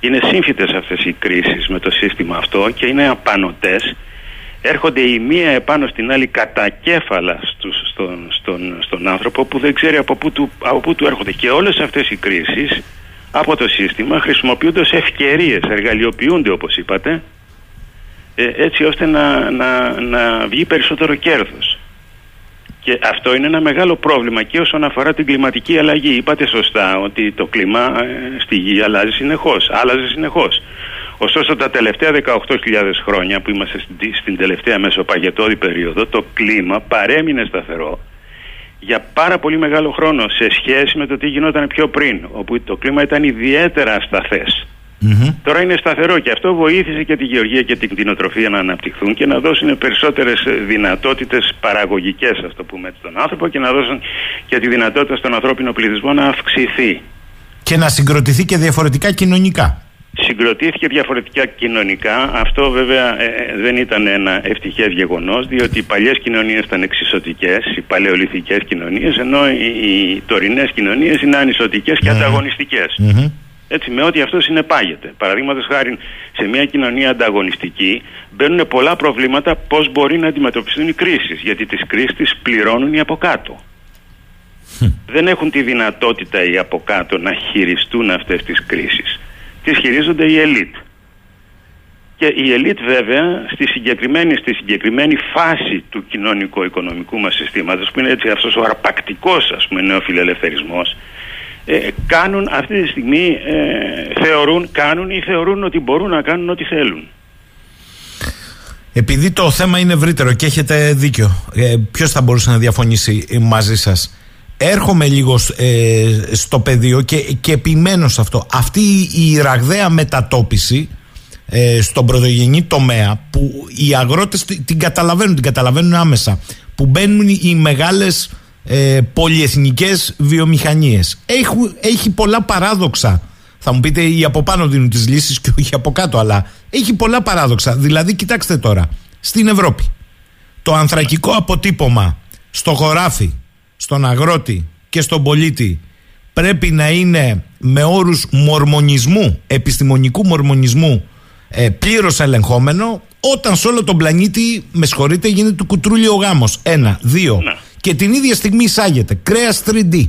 [SPEAKER 4] Είναι σύμφυτες αυτές οι κρίσεις με το σύστημα αυτό και είναι απανοτές. Έρχονται η μία επάνω στην άλλη κατακέφαλα στους, στον, στον, στον άνθρωπο που δεν ξέρει από πού, του, από πού του έρχονται. Και όλες αυτές οι κρίσεις από το σύστημα χρησιμοποιούνται ως ευκαιρίες, εργαλειοποιούνται όπως είπατε ε, έτσι ώστε να, να, να βγει περισσότερο κέρδος. Και αυτό είναι ένα μεγάλο πρόβλημα και όσον αφορά την κλιματική αλλαγή. Είπατε σωστά ότι το κλίμα ε, στη γη αλλάζει συνεχώς, άλλαζε συνεχώς. Ωστόσο τα τελευταία 18.000 χρόνια που είμαστε στην τελευταία μεσοπαγετόδη περίοδο το κλίμα παρέμεινε σταθερό για πάρα πολύ μεγάλο χρόνο σε σχέση με το τι γινόταν πιο πριν όπου το κλίμα ήταν ιδιαίτερα ασταθές. Τώρα είναι σταθερό και αυτό βοήθησε και τη γεωργία και την κτηνοτροφία να αναπτυχθούν και να δώσουν περισσότερες δυνατότητες παραγωγικές, ας το πούμε έτσι, στον άνθρωπο και να δώσουν και τη δυνατότητα στον ανθρώπινο πληθυσμό να αυξηθεί.
[SPEAKER 3] Και να συγκροτηθεί και διαφορετικά κοινωνικά.
[SPEAKER 4] Συγκροτήθηκε διαφορετικά κοινωνικά. Αυτό βέβαια ε, ε, δεν ήταν ένα ευτυχές γεγονός, διότι οι παλιές κοινωνίες ήταν εξισωτικές, οι παλαιοληθικέ κοινωνίες, ενώ οι, οι τωρινές κοινωνίες είναι ανισωτικές και ανταγωνιστικές. Έτσι, με ό,τι αυτό συνεπάγεται. Παραδείγματος χάρη, σε μια κοινωνία ανταγωνιστική μπαίνουν πολλά προβλήματα πώς μπορεί να αντιμετωπιστούν οι κρίσεις. Γιατί τις κρίσεις τι πληρώνουν οι από κάτω. Δεν έχουν τη δυνατότητα οι από κάτω να χειριστούν αυτές τις κρίσεις. Τις χειρίζονται οι ελίτ. Και η ελίτ βέβαια στη συγκεκριμένη, στη συγκεκριμένη φάση του κοινωνικο-οικονομικού μας συστήματος που είναι έτσι αυτός ο αρπακτικός ας πούμε νεοφιλελευθερισμός ε, κάνουν αυτή τη στιγμή ε, θεωρούν, κάνουν ή θεωρούν ότι μπορούν να κάνουν ό,τι θέλουν.
[SPEAKER 3] Επειδή το θέμα είναι ευρύτερο και έχετε δίκιο, ε, ποιος θα μπορούσε να διαφωνήσει μαζί σας; Έρχομαι λίγο ε, στο πεδίο και, και επιμένω σε αυτό. Αυτή η ραγδαία μετατόπιση ε, στον πρωτογενή τομέα που οι αγρότες την καταλαβαίνουν, την καταλαβαίνουν άμεσα. Που μπαίνουν οι μεγάλες ε, πολυεθνικές βιομηχανίες. έχει πολλά παράδοξα. Θα μου πείτε οι από πάνω δίνουν τις λύσεις και όχι από κάτω, αλλά έχει πολλά παράδοξα. Δηλαδή, κοιτάξτε τώρα, στην Ευρώπη, το ανθρακικό αποτύπωμα στο χωράφι, στον αγρότη και στον πολίτη πρέπει να είναι με όρους μορμονισμού, επιστημονικού μορμονισμού ε, πλήρως ελεγχόμενο όταν σε όλο τον πλανήτη, με συγχωρείτε, γίνεται του κουτρούλι ο γάμος. Ένα, δύο. Ναι και την ίδια στιγμή εισάγεται κρέας 3D,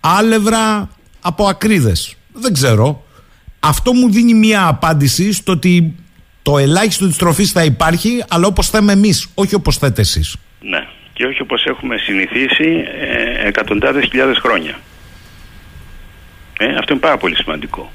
[SPEAKER 3] άλευρα από ακρίδες. Δεν ξέρω. Αυτό μου δίνει μια απάντηση στο ότι το ελάχιστο της τροφής θα υπάρχει, αλλά όπως θέμε εμείς, όχι όπως θέτε εσείς.
[SPEAKER 4] Ναι, και όχι όπως έχουμε συνηθίσει ε, εκατοντάδες χιλιάδες χρόνια. Ε, αυτό είναι πάρα πολύ σημαντικό.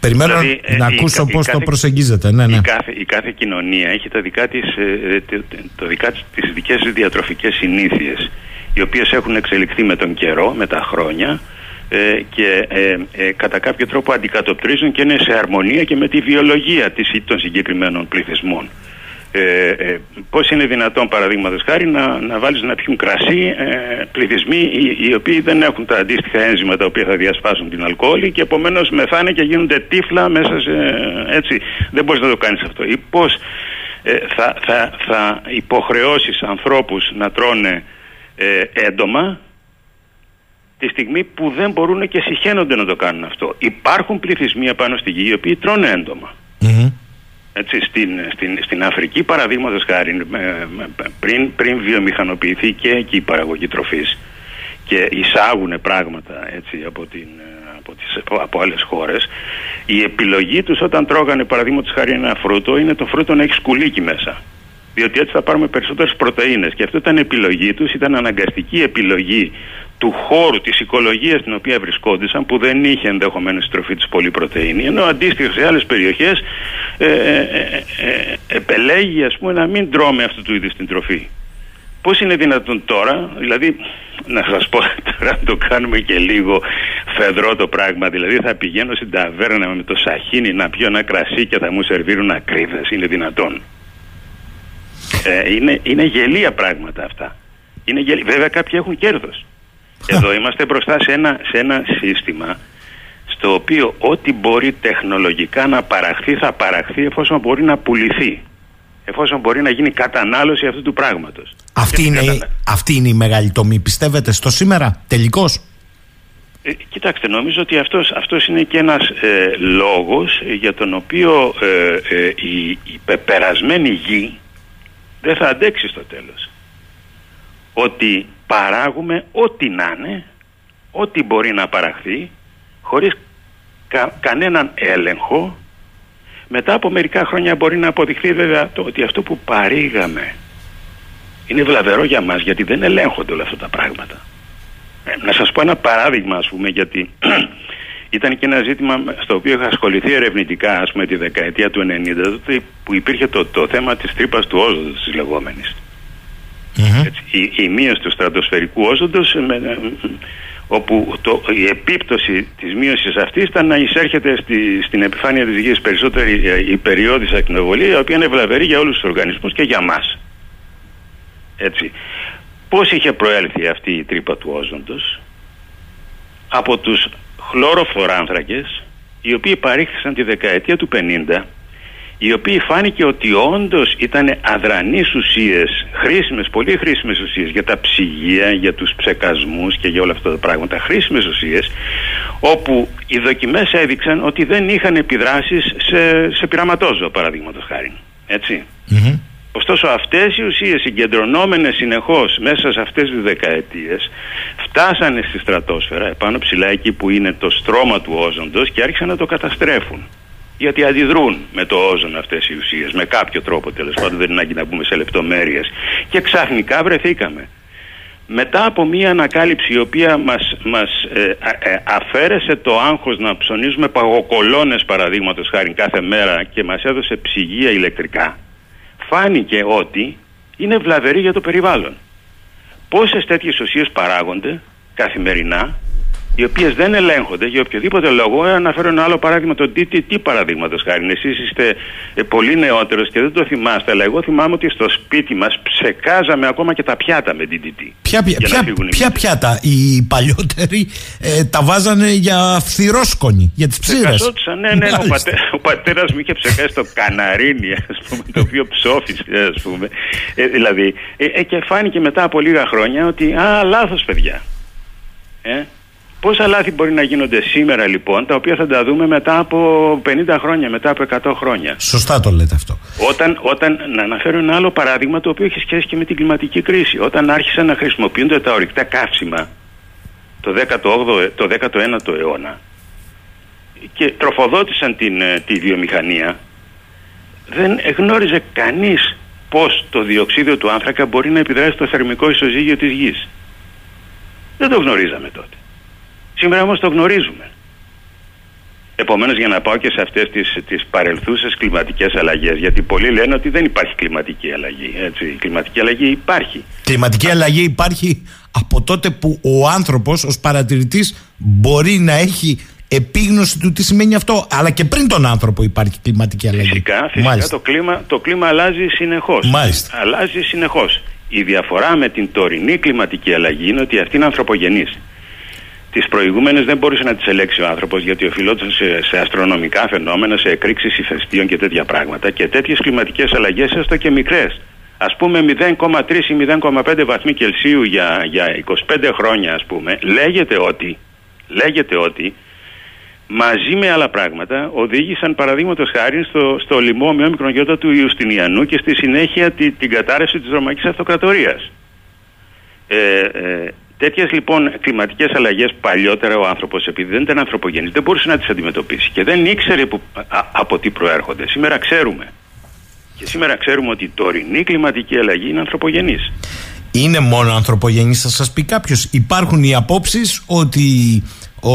[SPEAKER 3] Περιμένω
[SPEAKER 4] Δηλαδή, ε,
[SPEAKER 3] να
[SPEAKER 4] η
[SPEAKER 3] ακούσω
[SPEAKER 4] κα- η
[SPEAKER 3] πώς το
[SPEAKER 4] κάθε-
[SPEAKER 3] προσεγγίζετε. Ναι, ναι.
[SPEAKER 4] Η, κάθε, η κάθε κοινωνία έχει τα δικά της, ε, ε, το, το δικά της, τις δικές της διατροφικές συνήθειες οι οποίες έχουν εξελιχθεί με τον καιρό, με τα χρόνια ε, και ε, ε, κατά κάποιο τρόπο αντικατοπτρίζουν και είναι σε αρμονία και με τη βιολογία της, των συγκεκριμένων πληθυσμών. Ε, ε, πώς είναι δυνατόν παραδείγματος χάρη να, να βάλεις να πιούν κρασί ε, πληθυσμοί οι, οι οποίοι δεν έχουν τα αντίστοιχα ένζημα τα οποία θα διασπάσουν την αλκοόλη και επομένως μεθάνε και γίνονται τύφλα μέσα σε έτσι δεν μπορείς να το κάνεις αυτό ή πώς ε, θα, θα, θα υποχρεώσεις ανθρώπους να τρώνε ε, έντομα τη στιγμή που δεν μπορούν και συχαίνονται να το κάνουν αυτό. Υπάρχουν πληθυσμοί απάνω στη γη οι οποίοι τρώνε έντομα.
[SPEAKER 3] Μμμ.
[SPEAKER 4] Έτσι, στην, στην, στην Αφρική παραδείγματος χάρη ε, με- πριν, πριν βιομηχανοποιηθεί και εκεί η παραγωγή τροφής και εισάγουν πράγματα έτσι, από, την, ε, από, τις, από, από άλλες χώρες η επιλογή τους όταν τρώγανε παραδείγματος χάρη ένα φρούτο είναι το φρούτο να έχει σκουλίκι μέσα διότι έτσι θα πάρουμε περισσότερες πρωτεΐνες. Και αυτό ήταν επιλογή τους, ήταν αναγκαστική επιλογή του χώρου, της οικολογίας στην οποία βρισκόντουσαν που δεν είχε ενδεχομένως στη τροφή τους πολύ πρωτεΐνη ενώ αντίστοιχα σε άλλες περιοχές ε, ε, ε, ε, επελέγει ας πούμε να μην τρώμε αυτού του είδους την τροφή. Πώς είναι δυνατόν τώρα, δηλαδή να σας πω τώρα να το κάνουμε και λίγο φεδρό το πράγμα, δηλαδή θα πηγαίνω στην ταβέρνα με το σαχίνι να πιω ένα κρασί και θα μου σερβίρουν ακρίβες, είναι δυνατόν. Ε, είναι, είναι γελία πράγματα αυτά. Είναι γελία. Βέβαια κάποιοι έχουν κέρδος. Εδώ είμαστε μπροστά σε ένα, σε ένα σύστημα στο οποίο ό,τι μπορεί τεχνολογικά να παραχθεί θα παραχθεί εφόσον μπορεί να πουληθεί. Εφόσον μπορεί να γίνει κατανάλωση αυτού του πράγματος.
[SPEAKER 3] Αυτή,
[SPEAKER 4] Και
[SPEAKER 3] είναι, η-
[SPEAKER 4] κατανα-
[SPEAKER 3] αυτή είναι η μεγάλη τομή, πιστεύετε, στο σήμερα, τελικώς;
[SPEAKER 4] Ε, κοιτάξτε, νομίζω ότι αυτός, αυτός είναι και ένας ε, λόγος ε, για τον οποίο ε, ε, η, η πεπερασμένη γη δεν θα αντέξει στο τέλος. Ότι παράγουμε ό,τι να είναι, ό,τι μπορεί να παραχθεί, χωρίς κα- κανέναν έλεγχο. Μετά από μερικά χρόνια μπορεί να αποδειχθεί βέβαια το, ότι αυτό που παρήγαμε είναι βλαβερό για μας γιατί δεν ελέγχονται όλα αυτά τα πράγματα. Ε, Να σας πω ένα παράδειγμα ας πούμε γιατί ήταν και ένα ζήτημα στο οποίο είχα ασχοληθεί ερευνητικά ας πούμε τη δεκαετία του 90 τότε που υπήρχε το, το θέμα της τρύπας του όζοντος της λεγόμενης.
[SPEAKER 3] Μμμ.
[SPEAKER 4] Έτσι, η, η μείωση του στρατοσφαιρικού όζοντος ε, με, ε, όπου το, η επίπτωση της μείωσης αυτής ήταν να εισέρχεται στη, στην επιφάνεια της γης περισσότερη ε, η περιόδης ακτινοβολία η οποία είναι βλαβερή για όλους τους οργανισμούς και για μας. Έτσι. Πώς είχε προέλθει αυτή η τρύπα του όζοντος; Από τους χλωροφθοράνθρακες οι οποίοι παρήχθησαν τη δεκαετία του 50 οι οποίοι φάνηκε ότι όντως ήταν αδρανείς ουσίες, χρήσιμες, πολύ χρήσιμες ουσίες για τα ψυγεία, για τους ψεκασμούς και για όλα αυτά τα πράγματα, χρήσιμες ουσίες, όπου οι δοκιμές έδειξαν ότι δεν είχαν επιδράσεις σε, σε πειραματόζωα παραδείγματος χάρη. Έτσι.
[SPEAKER 3] Μμμ.
[SPEAKER 4] Ωστόσο αυτές οι ουσίες συγκεντρωνόμενες συνεχώς μέσα σε αυτές τις δεκαετίες φτάσανε στη στρατόσφαιρα επάνω ψηλά εκεί που είναι το στρώμα του όζοντος και άρχισαν να το καταστρέφουν. Γιατί αντιδρούν με το όζον αυτές οι ουσίες, με κάποιο τρόπο τέλος πάντων, δεν είναι ανάγκη να μπούμε σε λεπτομέρειες. Και ξαφνικά βρεθήκαμε. Μετά από μία ανακάλυψη η οποία μας, μας ε, α- ε, αφαίρεσε το άγχος να ψωνίζουμε παγοκολόνες παραδείγματος χάρη κάθε μέρα και μας έδωσε ψυγεία ηλεκτρικά, φάνηκε ότι είναι βλαβερή για το περιβάλλον. Πόσες τέτοιες ουσίες παράγονται καθημερινά, οι οποίες δεν ελέγχονται για οποιοδήποτε λόγο. Ε, Αναφέρω ένα άλλο παράδειγμα, το DTT παραδείγματος χάρη. Εσείς είστε ε, πολύ νεότερος και δεν το θυμάστε, αλλά εγώ θυμάμαι ότι στο σπίτι μας ψεκάζαμε ακόμα και τα πιάτα με DTT.
[SPEAKER 3] Ποια, ποια,
[SPEAKER 4] για να
[SPEAKER 3] ποια,
[SPEAKER 4] φύγουν οι
[SPEAKER 3] ποια
[SPEAKER 4] μύτες.
[SPEAKER 3] πιάτα, οι παλιότεροι ε, τα βάζανε για φθυρόσκονη, για τις ψήρες.
[SPEAKER 4] Ψεκαζόντουσαν, ναι, ναι, ο,
[SPEAKER 3] Μάλιστα.
[SPEAKER 4] πατέ, ο πατέρας μου είχε ψεκάσει το καναρίνι, ας πούμε, το οποίο ψόφισε, ας πούμε. Ε, δηλαδή, ε, ε, και φάνηκε μετά από λίγα χρόνια ότι, α, λάθος παιδιά. Ε, πόσα λάθη μπορεί να γίνονται σήμερα λοιπόν, τα οποία θα τα δούμε μετά από 50 χρόνια, μετά από 100 χρόνια;
[SPEAKER 3] Σωστά το λέτε αυτό.
[SPEAKER 4] Όταν, όταν, να αναφέρω ένα άλλο παράδειγμα το οποίο έχει σχέση και με την κλιματική κρίση. Όταν άρχισαν να χρησιμοποιούνται τα ορυκτά καύσιμα το, 18ο, το 19ο αιώνα και τροφοδότησαν την, ε, τη βιομηχανία δεν γνώριζε κανείς πως το διοξίδιο του άνθρακα μπορεί να επιδράσει στο θερμικό ισοζύγιο της γης. Δεν το γνωρίζαμε τότε. Σήμερα όμως το γνωρίζουμε. Επομένως, για να πάω και σε αυτές τις τις παρελθούσες κλιματικές αλλαγές, γιατί πολλοί λένε ότι δεν υπάρχει κλιματική αλλαγή. Έτσι. Η κλιματική αλλαγή υπάρχει.
[SPEAKER 3] Κλιματική αλλαγή υπάρχει από τότε που ο άνθρωπος ως παρατηρητής μπορεί να έχει επίγνωση του τι σημαίνει αυτό. Αλλά και πριν τον άνθρωπο υπάρχει κλιματική αλλαγή.
[SPEAKER 4] Φυσικά, φυσικά το, κλίμα, το κλίμα αλλάζει συνεχώς. Αλλάζει συνεχώς. Η διαφορά με την τωρινή κλιματική αλλαγή είναι ότι αυτή είναι ανθρωπογενής. Τις προηγούμενες δεν μπορούσε να τις ελέξει ο άνθρωπος γιατί οφειλόταν σε, σε αστρονομικά φαινόμενα, σε εκρήξεις ηφαιστείων και τέτοια πράγματα. Και τέτοιες κλιματικές αλλαγές, έστω και μικρές. Α πούμε 0,3 ή 0,5 βαθμοί Κελσίου για, για 25 χρόνια, ας πούμε, λέγεται ότι, λέγεται ότι μαζί με άλλα πράγματα οδήγησαν παραδείγματος χάρη στο, στο λοιμό με όμικρον του Ιουστινιανού και στη συνέχεια τη, την κατάρρευση της Ρωμαϊκής Αυτοκρατορίας. Ε, ε, Τέτοιες λοιπόν κλιματικές αλλαγές παλιότερα ο άνθρωπος, επειδή δεν ήταν ανθρωπογενής, δεν μπορούσε να τις αντιμετωπίσει και δεν ήξερε που, από τι προέρχονται. Σήμερα ξέρουμε. Και σήμερα ξέρουμε ότι η τωρινή κλιματική αλλαγή είναι ανθρωπογενής.
[SPEAKER 3] Είναι μόνο ανθρωπογενής, θα σας πει κάποιος. Υπάρχουν οι απόψεις ότι ο,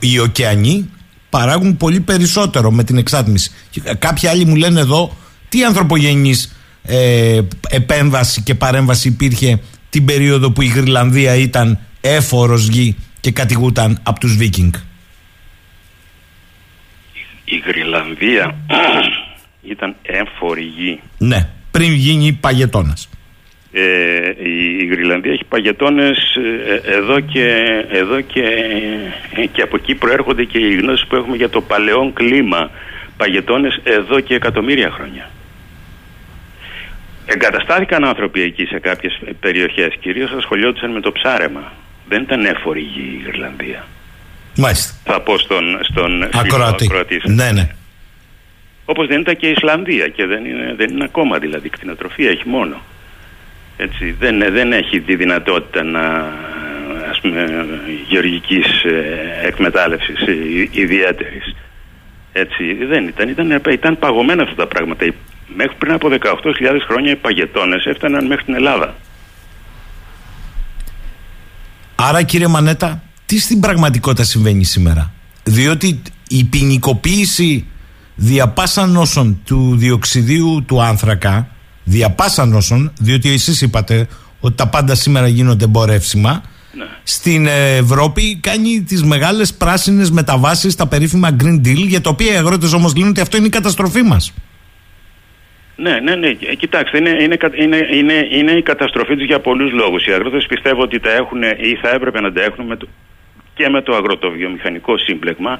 [SPEAKER 3] οι ωκεανοί παράγουν πολύ περισσότερο με την εξάτμιση. Κάποιοι άλλοι μου λένε εδώ τι ανθρωπογενής ε, επέμβαση και παρέμβαση υπήρχε την περίοδο που η Γρυλανδία ήταν έφορος γη και κατηγούταν από τους Βίκινγκ.
[SPEAKER 4] Η Γρυλανδία ήταν έφορη γη.
[SPEAKER 3] Ναι, πριν γίνει παγετώνας.
[SPEAKER 4] Ε, η, η Γρυλανδία έχει παγετώνες ε, εδώ, και, εδώ και, ε, και από εκεί προέρχονται και οι γνώσεις που έχουμε για το παλαιόν κλίμα παγετώνες εδώ και εκατομμύρια χρόνια. Εγκαταστάθηκαν άνθρωποι εκεί σε κάποιες περιοχές. Κυρίως ασχολιόντουσαν με το ψάρεμα. Δεν ήταν έφορη γη η Ιρλανδία.
[SPEAKER 3] Μάλιστα.
[SPEAKER 4] Θα πω στον, στον
[SPEAKER 3] ακροατή. Ναι, ναι.
[SPEAKER 4] Όπως δεν ήταν και η Ισλανδία και δεν είναι, δεν είναι ακόμα δηλαδή κτηνοτροφία, έχει μόνο. Έτσι, δεν, δεν έχει τη δυνατότητα να ας πούμε γεωργικής ε, εκμετάλλευσης ιδιαίτερης. Έτσι δεν ήταν, ήταν, ήταν παγωμένα αυτά τα πράγματα μέχρι πριν από 18.000 χρόνια οι παγετώνες έφταναν μέχρι την Ελλάδα.
[SPEAKER 3] Άρα κύριε Μανέτα, τι στην πραγματικότητα συμβαίνει σήμερα; Διότι η ποινικοποίηση διαπάσαν όσων του διοξιδίου του άνθρακα, διαπάσαν όσων, διότι εσείς είπατε ότι τα πάντα σήμερα γίνονται εμπορεύσιμα, ναι. στην Ευρώπη κάνει τις μεγάλες πράσινες μεταβάσεις στα περίφημα Green Deal, για το οποίο οι αγρότες όμως λένε ότι αυτό είναι η καταστροφή μας.
[SPEAKER 4] Ναι, ναι, ναι. Ε, κοιτάξτε, είναι, είναι, είναι, είναι, είναι η καταστροφή του για πολλούς λόγους. Οι αγρότες πιστεύω ότι τα έχουν ή θα έπρεπε να τα έχουν με το, και με το αγροτοβιομηχανικό σύμπλεγμα,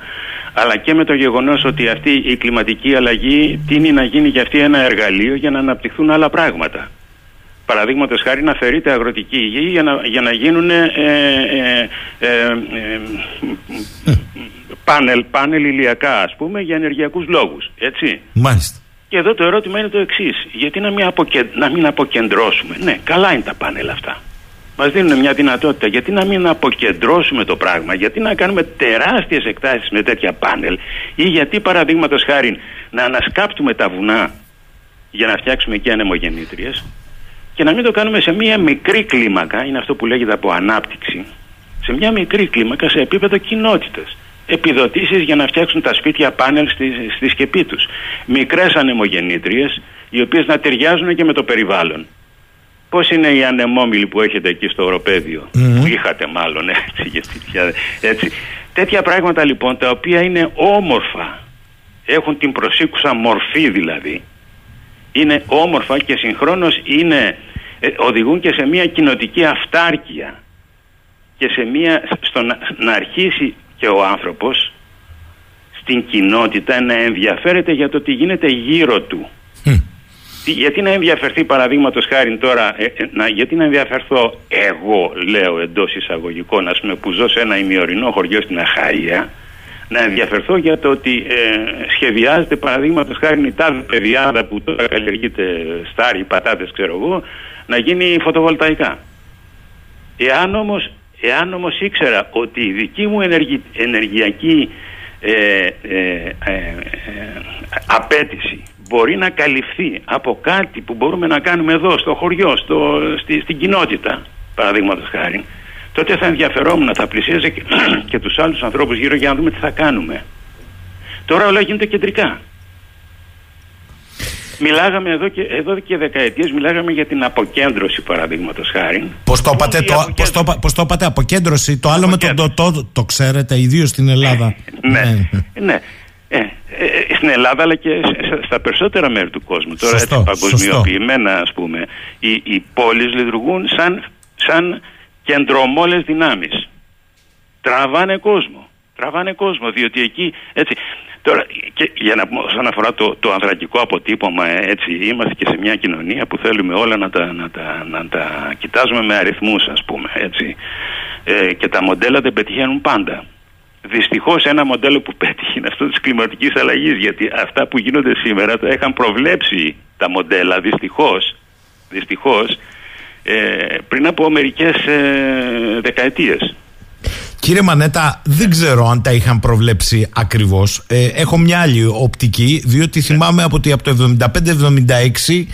[SPEAKER 4] αλλά και με το γεγονός ότι αυτή η κλιματική αλλαγή τίνει να γίνει για αυτή ένα εργαλείο για να αναπτυχθούν άλλα πράγματα. Παραδείγματος χάρη να φερείται αγροτική γη για να, για να γίνουν ε, ε, ε, ε πάνελ, πάνελ ηλιακά, ας πούμε, για ενεργειακούς λόγους. Έτσι.
[SPEAKER 3] Μάλιστα.
[SPEAKER 4] Και εδώ το ερώτημα είναι το εξής. Γιατί να μην, να μην αποκεντρώσουμε; Ναι, καλά είναι τα πάνελ αυτά. Μας δίνουν μια δυνατότητα. Γιατί να μην αποκεντρώσουμε το πράγμα, γιατί να κάνουμε τεράστιες εκτάσεις με τέτοια πάνελ, ή γιατί παραδείγματος χάρη να ανασκάπτουμε τα βουνά για να φτιάξουμε εκεί ανεμογεννήτριες; Και να μην το κάνουμε σε μια μικρή κλίμακα, είναι αυτό που λέγεται από ανάπτυξη, σε μια μικρή κλίμακα σε επίπεδο κοινότητας επιδοτήσεις για να φτιάξουν τα σπίτια πάνελ στη, στη σκεπή τους. Μικρές ανεμογεννήτριες, οι οποίες να ταιριάζουν και με το περιβάλλον. Πώς είναι οι ανεμόμυλοι που έχετε εκεί στο οροπεδιο που είχατε μάλλον έτσι, έτσι. Τέτοια πράγματα λοιπόν τα οποία είναι όμορφα, έχουν την προσήκουσα μορφή δηλαδή, είναι όμορφα και συγχρόνως είναι, ε, οδηγούν και σε μια κοινοτική αυτάρκεια και σε μια, στο να, να αρχίσει και ο άνθρωπος στην κοινότητα να ενδιαφέρεται για το τι γίνεται γύρω του. Γιατί να ενδιαφερθεί παραδείγματος χάρη τώρα, ε, ε, να, γιατί να ενδιαφερθώ εγώ, λέω εντός εισαγωγικών, ας πούμε, που ζω σε ένα ημιορεινό χωριό στην Αχάια, να ενδιαφερθώ για το ότι ε, σχεδιάζεται παραδείγματος χάρη η τάδε παιδιάδα που τώρα καλλιεργείται στάρι, πατάτες, ξέρω εγώ, να γίνει φωτοβολταϊκά. Εάν όμως Εάν όμως ήξερα ότι η δική μου ενεργειακή ε, ε, ε, απέτηση μπορεί να καλυφθεί από κάτι που μπορούμε να κάνουμε εδώ στο χωριό, στο, στη, στην κοινότητα παραδείγματος χάρη τότε θα ενδιαφερόμουν, θα πλησίαζε και, και τους άλλους ανθρώπους γύρω για να δούμε τι θα κάνουμε. Τώρα όλα γίνεται κεντρικά. Μιλάγαμε εδώ και, εδώ και δεκαετίες, μιλάγαμε για την αποκέντρωση παραδείγματος χάρη.
[SPEAKER 3] Πώς το,
[SPEAKER 4] Όμως
[SPEAKER 3] είπατε,
[SPEAKER 4] η
[SPEAKER 3] το,
[SPEAKER 4] αποκέντρωση-
[SPEAKER 3] πώς το, είπα- πώς το είπατε, αποκέντρωση. Το άλλο με τον το, το, το ξέρετε, ιδίως στην Ελλάδα.
[SPEAKER 4] ναι, ναι. Ε, ε, ε, στην Ελλάδα αλλά και σε- σε- στα περισσότερα μέρη του κόσμου. Τώρα
[SPEAKER 3] Σωστό,
[SPEAKER 4] έτσι παγκοσμιοποιημένα ας πούμε οι, οι πόλεις λειτουργούν σαν, σαν κεντρομόλες δυνάμεις. Τραβάνε κόσμο. Τραβάνε κόσμο διότι εκεί έτσι Τώρα, και για να πούμε όσον αφορά το, το ανδρακικό αποτύπωμα, ε, έτσι, είμαστε και σε μια κοινωνία που θέλουμε όλα να τα, να τα, να τα κοιτάζουμε με αριθμούς, ας πούμε, έτσι. Ε, και τα μοντέλα δεν πετυχαίνουν πάντα. Δυστυχώς ένα μοντέλο που πέτυχε είναι αυτό της κλιματικής αλλαγής. Γιατί αυτά που γίνονται σήμερα τα είχαν προβλέψει τα μοντέλα δυστυχώς. Δυστυχώς, ε, πριν από μερικές ε, δεκαετίες.
[SPEAKER 3] Κύριε Μανέτα, δεν ξέρω αν τα είχαν προβλέψει ακριβώς. Ε, έχω μια άλλη οπτική, διότι θυμάμαι από ότι από το 75-76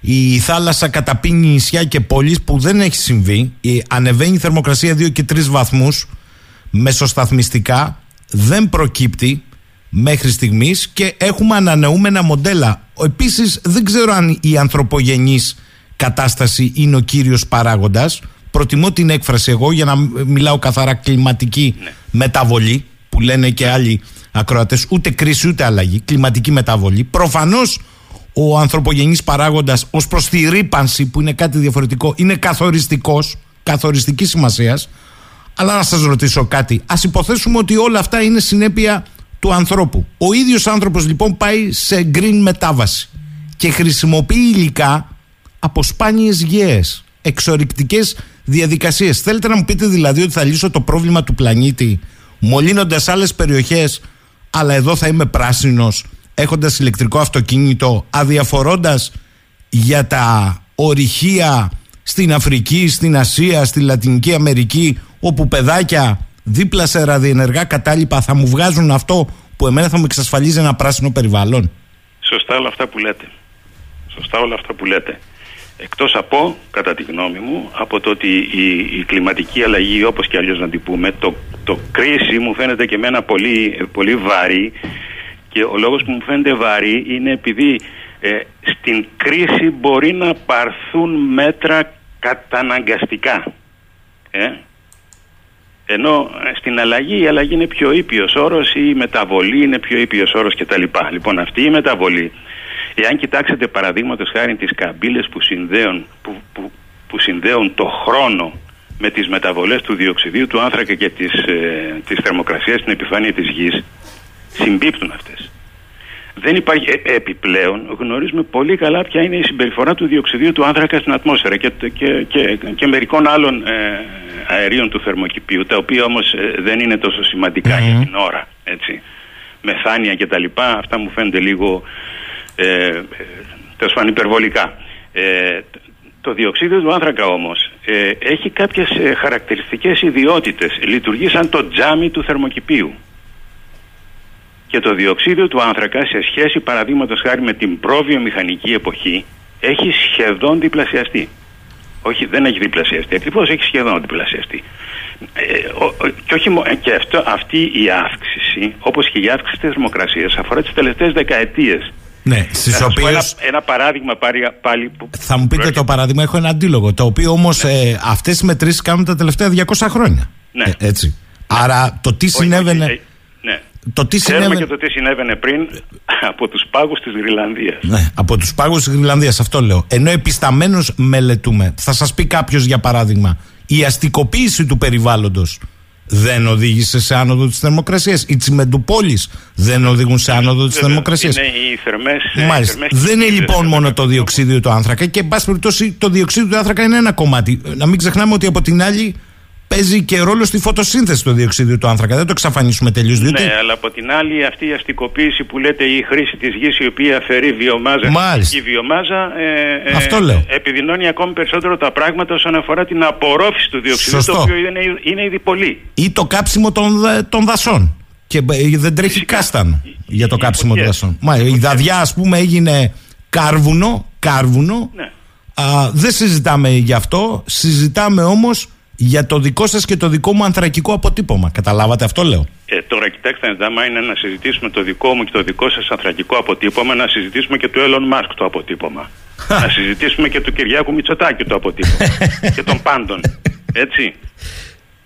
[SPEAKER 3] η θάλασσα καταπίνει νησιά και πόλεις που δεν έχει συμβεί. Η, ανεβαίνει η θερμοκρασία 2 και 3 βαθμούς μεσοσταθμιστικά. Δεν προκύπτει μέχρι στιγμής και έχουμε ανανεούμενα μοντέλα. Επίσης δεν ξέρω αν η ανθρωπογενής κατάσταση είναι ο κύριος παράγοντας. Προτιμώ την έκφραση εγώ για να μιλάω καθαρά κλιματική μεταβολή που λένε και άλλοι ακροατές ούτε κρίση ούτε αλλαγή, κλιματική μεταβολή. Προφανώς ο ανθρωπογενής παράγοντας ως προς τη ρήπανση που είναι κάτι διαφορετικό είναι καθοριστικός, καθοριστική σημασίας αλλά να σας ρωτήσω κάτι. Ας υποθέσουμε ότι όλα αυτά είναι συνέπεια του ανθρώπου. Ο ίδιος άνθρωπος λοιπόν πάει σε green μετάβαση και χρησιμοποιεί υλικά από σπάνιες γέες, εξορρυκτικές διαδικασίες. Θέλετε να μου πείτε δηλαδή ότι θα λύσω το πρόβλημα του πλανήτη μολύνοντας άλλες περιοχές αλλά εδώ θα είμαι πράσινος έχοντας ηλεκτρικό αυτοκίνητο αδιαφορώντας για τα ορυχεία στην Αφρική, στην Ασία, στη Λατινική Αμερική όπου παιδάκια δίπλα σε ραδιενεργά κατάλοιπα θα μου βγάζουν αυτό που εμένα θα μου εξασφαλίζει ένα πράσινο περιβάλλον.
[SPEAKER 4] Σωστά όλα αυτά που λέτε. Σωστά όλα αυτά που λέτε. Εκτός από, κατά τη γνώμη μου, από το ότι η, η κλιματική αλλαγή, όπως και αλλιώς να την πούμε, το, το κρίση μου φαίνεται και εμένα πολύ, πολύ βαρύ και ο λόγος που μου φαίνεται βαρύ είναι επειδή ε, στην κρίση μπορεί να πάρθουν μέτρα καταναγκαστικά. Ε; Ενώ ε, στην αλλαγή η αλλαγή είναι πιο ήπιος όρος ή η μεταβολή είναι πιο ήπιος όρος κτλ. Λοιπόν αυτή η μεταβολή, εάν κοιτάξετε παραδείγματος χάρη τις καμπύλες που συνδέουν, που, που, που συνδέουν το χρόνο με τις μεταβολές του διοξιδίου του άνθρακα και της, ε, της θερμοκρασίας στην επιφάνεια της γης, συμπίπτουν αυτές. Δεν υπάρχει ε, επιπλέον, γνωρίζουμε πολύ καλά ποια είναι η συμπεριφορά του διοξιδίου του άνθρακα στην ατμόσφαιρα και, και, και, και μερικών άλλων ε, αερίων του θερμοκηπίου, τα οποία όμως ε, δεν είναι τόσο σημαντικά για την ώρα. Έτσι. Μεθάνια και τα λοιπά, αυτά μου φαίνονται λίγο ε, ε, τέλος πάντων υπερβολικά. Ε, το διοξίδιο του άνθρακα όμως ε, έχει κάποιες ε, χαρακτηριστικές ιδιότητες. Λειτουργεί σαν το τζάμι του θερμοκηπίου. Και το διοξίδιο του άνθρακα σε σχέση παραδείγματος χάρη με την προβιομηχανική εποχή έχει σχεδόν διπλασιαστεί. Όχι, δεν έχει διπλασιαστεί. Ακριβώς έχει σχεδόν διπλασιαστεί. Ε, ο, ο, και όχι, μο- ε, και αυτό, αυτή η αύξηση, όπως και η αύξηση της θερμοκρασίας, αφορά τις τελευταίες δεκαετίες.
[SPEAKER 3] Ναι, στις
[SPEAKER 4] Θα σας πω
[SPEAKER 3] οποίε.
[SPEAKER 4] ένα, ένα παράδειγμα πάλι, πάλι που.
[SPEAKER 3] Θα μου πείτε το παράδειγμα, έχω ένα αντίλογο. Το οποίο όμως ε, αυτές οι μετρήσεις κάνουν τα τελευταία 200 χρόνια.
[SPEAKER 4] Ναι.
[SPEAKER 3] Ε, έτσι. Άρα το τι
[SPEAKER 4] Όχι,
[SPEAKER 3] συνέβαινε.
[SPEAKER 4] όχι, ε, ναι.
[SPEAKER 3] Το τι
[SPEAKER 4] Ξέρουμε
[SPEAKER 3] συνέβαινε.
[SPEAKER 4] και το τι συνέβαινε πριν από τους πάγους της Γρυλανδίας.
[SPEAKER 3] Ναι, από τους πάγους της Γρυλανδίας, αυτό λέω. Ενώ επισταμένως μελετούμε, θα σας πει κάποιος για παράδειγμα, η αστικοποίηση του περιβάλλοντος δεν οδήγησε σε άνοδο της θερμοκρασίας. Οι τσιμεντοπόλει δεν οδηγούν σε άνοδο της
[SPEAKER 4] Βέβαια,
[SPEAKER 3] θερμοκρασίας.
[SPEAKER 4] Είναι οι θερμές, ε, οι
[SPEAKER 3] Μάλιστα.
[SPEAKER 4] θερμές
[SPEAKER 3] Δεν είναι
[SPEAKER 4] κύκλες,
[SPEAKER 3] λοιπόν
[SPEAKER 4] βέβαια.
[SPEAKER 3] μόνο το διοξίδιο του άνθρακα και, εν πάση περιπτώσει, το διοξίδιο του άνθρακα είναι ένα κομμάτι. Να μην ξεχνάμε ότι από την άλλη παίζει και ρόλο στη φωτοσύνθεση το διοξίδιο του άνθρακα. Δεν το εξαφανίσουμε τελείως. Διότι
[SPEAKER 4] Ναι, αλλά από την άλλη αυτή η αστικοποίηση που λέτε η χρήση της γης η οποία αφαιρεί βιομάζα
[SPEAKER 3] Μάλιστα.
[SPEAKER 4] η βιομάζα ε, ε,
[SPEAKER 3] Αυτό λέω.
[SPEAKER 4] επιδεινώνει ακόμη περισσότερο τα πράγματα όσον αφορά την απορρόφηση του διοξιδίου
[SPEAKER 3] Σωστό.
[SPEAKER 4] το οποίο είναι, είναι ήδη πολύ.
[SPEAKER 3] ή το κάψιμο των, δα- των δασών. Και ε, δεν τρέχει
[SPEAKER 4] Φυσικά.
[SPEAKER 3] κάστανο
[SPEAKER 4] Οι-
[SPEAKER 3] για το
[SPEAKER 4] οι
[SPEAKER 3] κάψιμο των
[SPEAKER 4] φωτιές.
[SPEAKER 3] δασών. Μα, η δαδιά, ας πούμε, έγινε κάρβουνο. κάρβουνο.
[SPEAKER 4] Ναι.
[SPEAKER 3] Α, δεν συζητάμε γι' αυτό. Συζητάμε όμως για το δικό σας και το δικό μου ανθρακικό αποτύπωμα. Καταλάβατε αυτό λέω.
[SPEAKER 4] Έτσι. τώρα κοιτάξτε, άμα είναι να συζητήσουμε το δικό μου και το δικό σας ανθρακικό αποτύπωμα, να συζητήσουμε και του Έλλον Μάσκ το αποτύπωμα. να συζητήσουμε και του Κυριάκου Μητσοτάκη το αποτύπωμα. και των πάντων. Έτσι.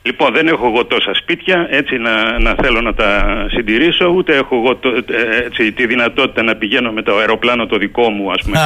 [SPEAKER 4] Λοιπόν, δεν έχω εγώ τόσα σπίτια έτσι να, να θέλω να τα συντηρήσω, ούτε έχω εγώ το, ε, έτσι, τη δυνατότητα να πηγαίνω με το αεροπλάνο το δικό μου, ας πούμε.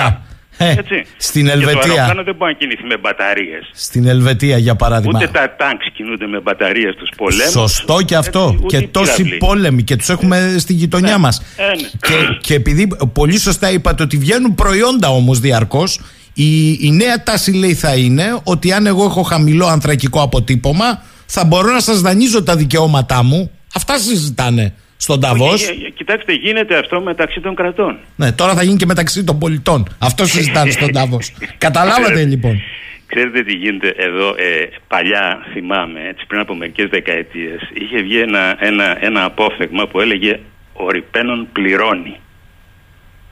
[SPEAKER 3] Α, ε,
[SPEAKER 4] έτσι.
[SPEAKER 3] στην
[SPEAKER 4] Και το
[SPEAKER 3] Ελβετία.
[SPEAKER 4] αεροπλάνο δεν μπορεί να κινηθεί με μπαταρίες.
[SPEAKER 3] Στην Ελβετία, για παράδειγμα.
[SPEAKER 4] Ούτε τα τάγκς κινούνται με μπαταρίες στους πολέμους.
[SPEAKER 3] Σωστό και αυτό. και τόσοι πόλεμοι και τους έχουμε στη γειτονιά
[SPEAKER 4] Ναι.
[SPEAKER 3] μας.
[SPEAKER 4] Ε, ναι.
[SPEAKER 3] Και, και επειδή πολύ σωστά είπατε ότι βγαίνουν προϊόντα όμως διαρκώς, η, η νέα τάση λέει θα είναι ότι αν εγώ έχω χαμηλό ανθρακικό αποτύπωμα, θα μπορώ να σας δανείζω τα δικαιώματά μου. Αυτά συζητάνε στον Ταβός.
[SPEAKER 4] Όχι, ε, ε, Κοιτάξτε, γίνεται αυτό μεταξύ των κρατών.
[SPEAKER 3] Ναι, τώρα θα γίνει και μεταξύ των πολιτών. Αυτό συζητάνε στον Ταβός. Καταλάβατε λοιπόν.
[SPEAKER 4] Ξέρετε τι γίνεται εδώ, ε, παλιά θυμάμαι, έτσι πριν από μερικές δεκαετίες, είχε βγει ένα, ένα, ένα απόφθεγμα που έλεγε «Ο ρηπαίνων πληρώνει».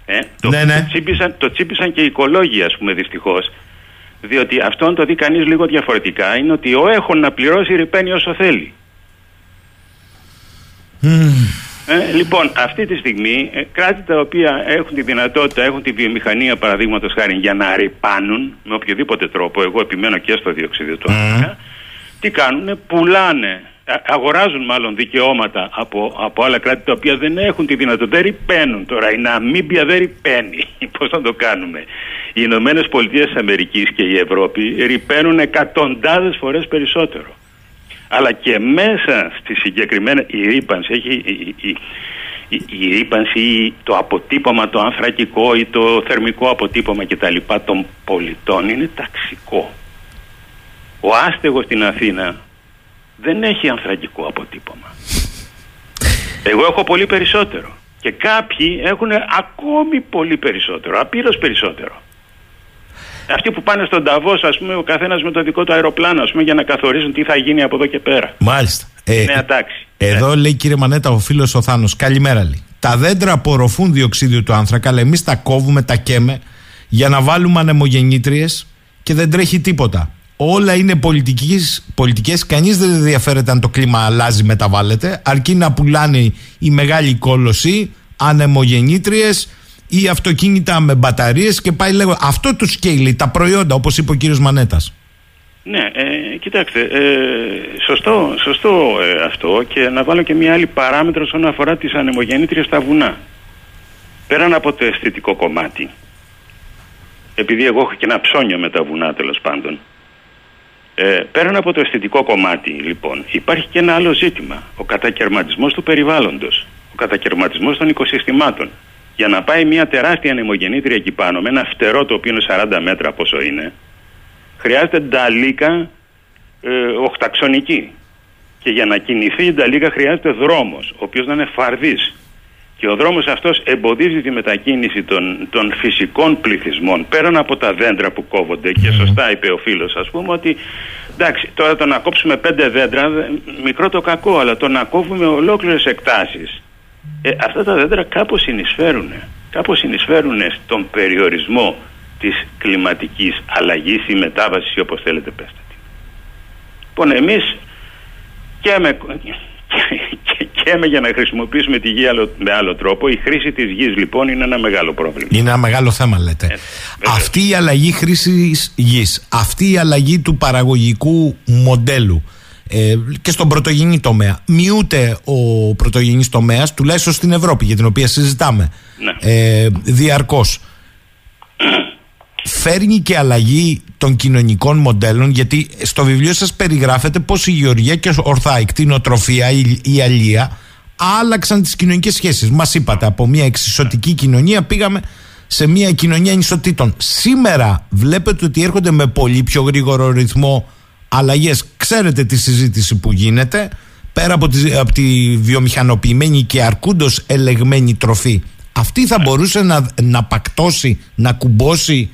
[SPEAKER 4] Ε, το,
[SPEAKER 3] Ναι, ναι.
[SPEAKER 4] Το, τσίπησαν, το τσίπησαν και οι οικολόγοι, ας πούμε, δυστυχώς. Διότι αυτό, αν το δει κανείς λίγο διαφορετικά, είναι ότι ο έχων να πληρώσει ρηπαίνει όσο θέλει. Ε, λοιπόν, αυτή τη στιγμή ε, κράτη τα οποία έχουν τη δυνατότητα, έχουν τη βιομηχανία παραδείγματος χάρη για να ρηπάνουν με οποιοδήποτε τρόπο, εγώ επιμένω και στο διοξείδιο του άνθρακα, τι κάνουν, πουλάνε, α- αγοράζουν μάλλον δικαιώματα από, από άλλα κράτη τα οποία δεν έχουν τη δυνατότητα, δεν ρηπαίνουν τώρα. Η Ναμίμπια δεν ρηπαίνει. Πώς θα το κάνουμε. Οι Ηνωμένες Πολιτείες Αμερικής και η Ευρώπη ρηπαίνουν εκατοντάδες φορές περισσότερο αλλά και μέσα στη συγκεκριμένη η ρήπανση έχει η, η, η, η ρήπανση ή το αποτύπωμα το ανθρακικό ή το θερμικό αποτύπωμα κτλ των πολιτών είναι ταξικό. Ο άστεγος στην Αθήνα δεν έχει ανθρακικό αποτύπωμα. Εγώ έχω πολύ περισσότερο. Και κάποιοι έχουν ακόμη πολύ περισσότερο απείρως περισσότερο αυτοί που πάνε στον Ταβός, ας πούμε, ο καθένας με το δικό του αεροπλάνο, ας πούμε, για να καθορίζουν τι θα γίνει από εδώ και πέρα.
[SPEAKER 3] Μάλιστα. Ε,
[SPEAKER 4] Νέα τάξη.
[SPEAKER 3] Εδώ λέει κύριε Μανέτα ο φίλος ο Θάνος. Καλημέρα λέει. Τα δέντρα απορροφούν διοξίδιο του άνθρακα, αλλά εμείς τα κόβουμε, τα καίμε για να βάλουμε ανεμογεννήτριες και δεν τρέχει τίποτα. Όλα είναι πολιτικής, πολιτικές, κανείς δεν ενδιαφέρεται αν το κλίμα αλλάζει, μεταβάλλεται, αρκεί να πουλάνε η μεγάλη κόλωση, ανεμογεννήτριες ή αυτοκίνητα με μπαταρίες και πάει λέγω. Αυτό τους σκέλει, τα προϊόντα, όπως είπε ο κύριος Μανέτας.
[SPEAKER 4] Ναι, ε, κοιτάξτε, ε, σωστό, σωστό ε, αυτό και να βάλω και μια άλλη παράμετρο όσον αφορά τις ανεμογεννήτριες στα βουνά. Πέραν από το αισθητικό κομμάτι, επειδή εγώ έχω και ένα ψώνιο με τα βουνά τέλος πάντων, ε, πέραν από το αισθητικό κομμάτι λοιπόν υπάρχει και ένα άλλο ζήτημα, ο κατακαιρματισμός του περιβάλλοντος, ο κατακαιρματισμός των οικοσυστημάτων. Για να πάει μια τεράστια ανεμογεννήτρια εκεί πάνω με ένα φτερό το οποίο είναι 40 μέτρα πόσο είναι, χρειάζεται νταλίκα ε, οχταξονική. Και για να κινηθεί η νταλίκα χρειάζεται δρόμος, ο οποίος να είναι φαρδής. Και ο δρόμος αυτός εμποδίζει τη μετακίνηση των, των φυσικών πληθυσμών πέραν από τα δέντρα που κόβονται και σωστά είπε ο φίλος ας πούμε ότι εντάξει τώρα το να κόψουμε πέντε δέντρα δε- μικρό το κακό αλλά το να κόβουμε ολόκληρες εκτάσεις ε, αυτά τα δέντρα κάπως συνεισφέρουν κάπως συνεισφέρουν στον περιορισμό της κλιματικής αλλαγής ή μετάβασης ή όπως θέλετε πέστε τη. Λοιπόν εμείς και με, και, και με για να χρησιμοποιήσουμε τη γη άλλο- με άλλο τρόπο η χρήση της γης λοιπόν είναι ένα μεγάλο πρόβλημα.
[SPEAKER 3] Είναι ένα μεγάλο θέμα, λέτε.
[SPEAKER 4] Ε, βέβαια.
[SPEAKER 3] αυτή η αλλαγή χρήσης γης, αυτή η αλλαγή του παραγωγικού μοντέλου ε, και στον πρωτογενή τομέα. Μειούται ο πρωτογενής τομέας, τουλάχιστον στην Ευρώπη, για την οποία συζητάμε
[SPEAKER 4] Ναι.
[SPEAKER 3] ε, διαρκώς. Φέρνει και αλλαγή των κοινωνικών μοντέλων, γιατί στο βιβλίο σας περιγράφεται πως η γεωργία και ορθά η κτηνοτροφία, η, η αλία άλλαξαν τις κοινωνικές σχέσεις. Μας είπατε, από μια εξισωτική κοινωνία πήγαμε σε μια κοινωνία ανισοτήτων. Σήμερα βλέπετε ότι έρχονται με πολύ πιο γρήγορο ρυθμό αλλαγές. Ξέρετε τη συζήτηση που γίνεται, πέρα από τη, από τη βιομηχανοποιημένη και αρκούντος ελεγμένη τροφή. Αυτή θα μπορούσε να, να πακτώσει, να κουμπώσει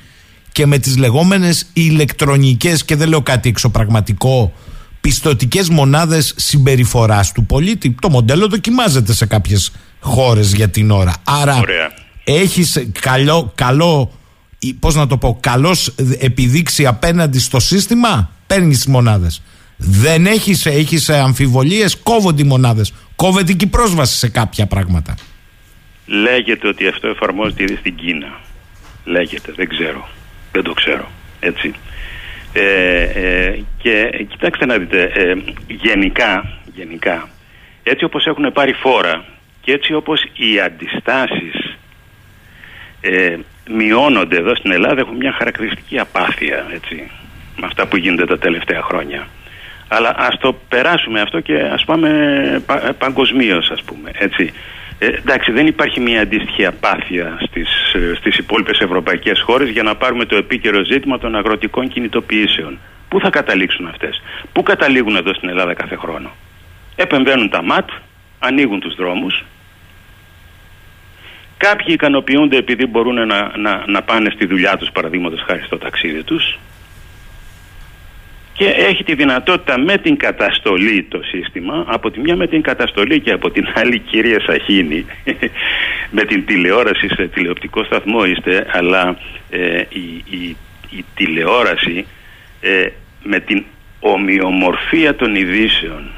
[SPEAKER 3] και με τις λεγόμενες ηλεκτρονικές και δεν λέω κάτι εξωπραγματικό πιστοτικές μονάδες συμπεριφοράς του πολίτη. Το μοντέλο δοκιμάζεται σε κάποιες χώρες για την ώρα. Άρα
[SPEAKER 4] Ωραία.
[SPEAKER 3] έχεις καλό, καλό ή πώς να το πω, καλώς επιδείξει απέναντι στο σύστημα, παίρνεις τις μονάδες. Δεν έχεις, έχεις αμφιβολίες, κόβονται οι μονάδες. Κόβεται και η πρόσβαση σε κάποια πράγματα.
[SPEAKER 4] Λέγεται ότι αυτό εφαρμόζεται ήδη στην Κίνα. Λέγεται, δεν ξέρω. Δεν το ξέρω. Έτσι. Ε, ε, και κοιτάξτε να δείτε, ε, γενικά, γενικά, έτσι όπως έχουν πάρει φόρα και έτσι όπως οι αντιστάσεις ε, μειώνονται εδώ στην Ελλάδα έχουν μια χαρακτηριστική απάθεια, έτσι, με αυτά που γίνονται τα τελευταία χρόνια. Αλλά ας το περάσουμε αυτό και ας πάμε πα, παγκοσμίως ας πούμε, έτσι. Ε, εντάξει, δεν υπάρχει μια αντίστοιχη απάθεια στις, ε, στις υπόλοιπες ευρωπαϊκές χώρες για να πάρουμε το επίκαιρο ζήτημα των αγροτικών κινητοποιήσεων. Πού θα καταλήξουν αυτές, πού καταλήγουν εδώ στην Ελλάδα κάθε χρόνο; Επεμβαίνουν τα ΜΑΤ, ανοίγουν τους δρόμους. Κάποιοι ικανοποιούνται επειδή μπορούν να, να, να πάνε στη δουλειά τους παραδείγματος χάρη στο ταξίδι τους. Και έχει τη δυνατότητα με την καταστολή το σύστημα, από τη μια με την καταστολή και από την άλλη κυρία Σαχίνη, με την τηλεόραση σε τηλεοπτικό σταθμό είστε, αλλά ε, η, η, η, τηλεόραση ε, με την ομοιομορφία των ειδήσεων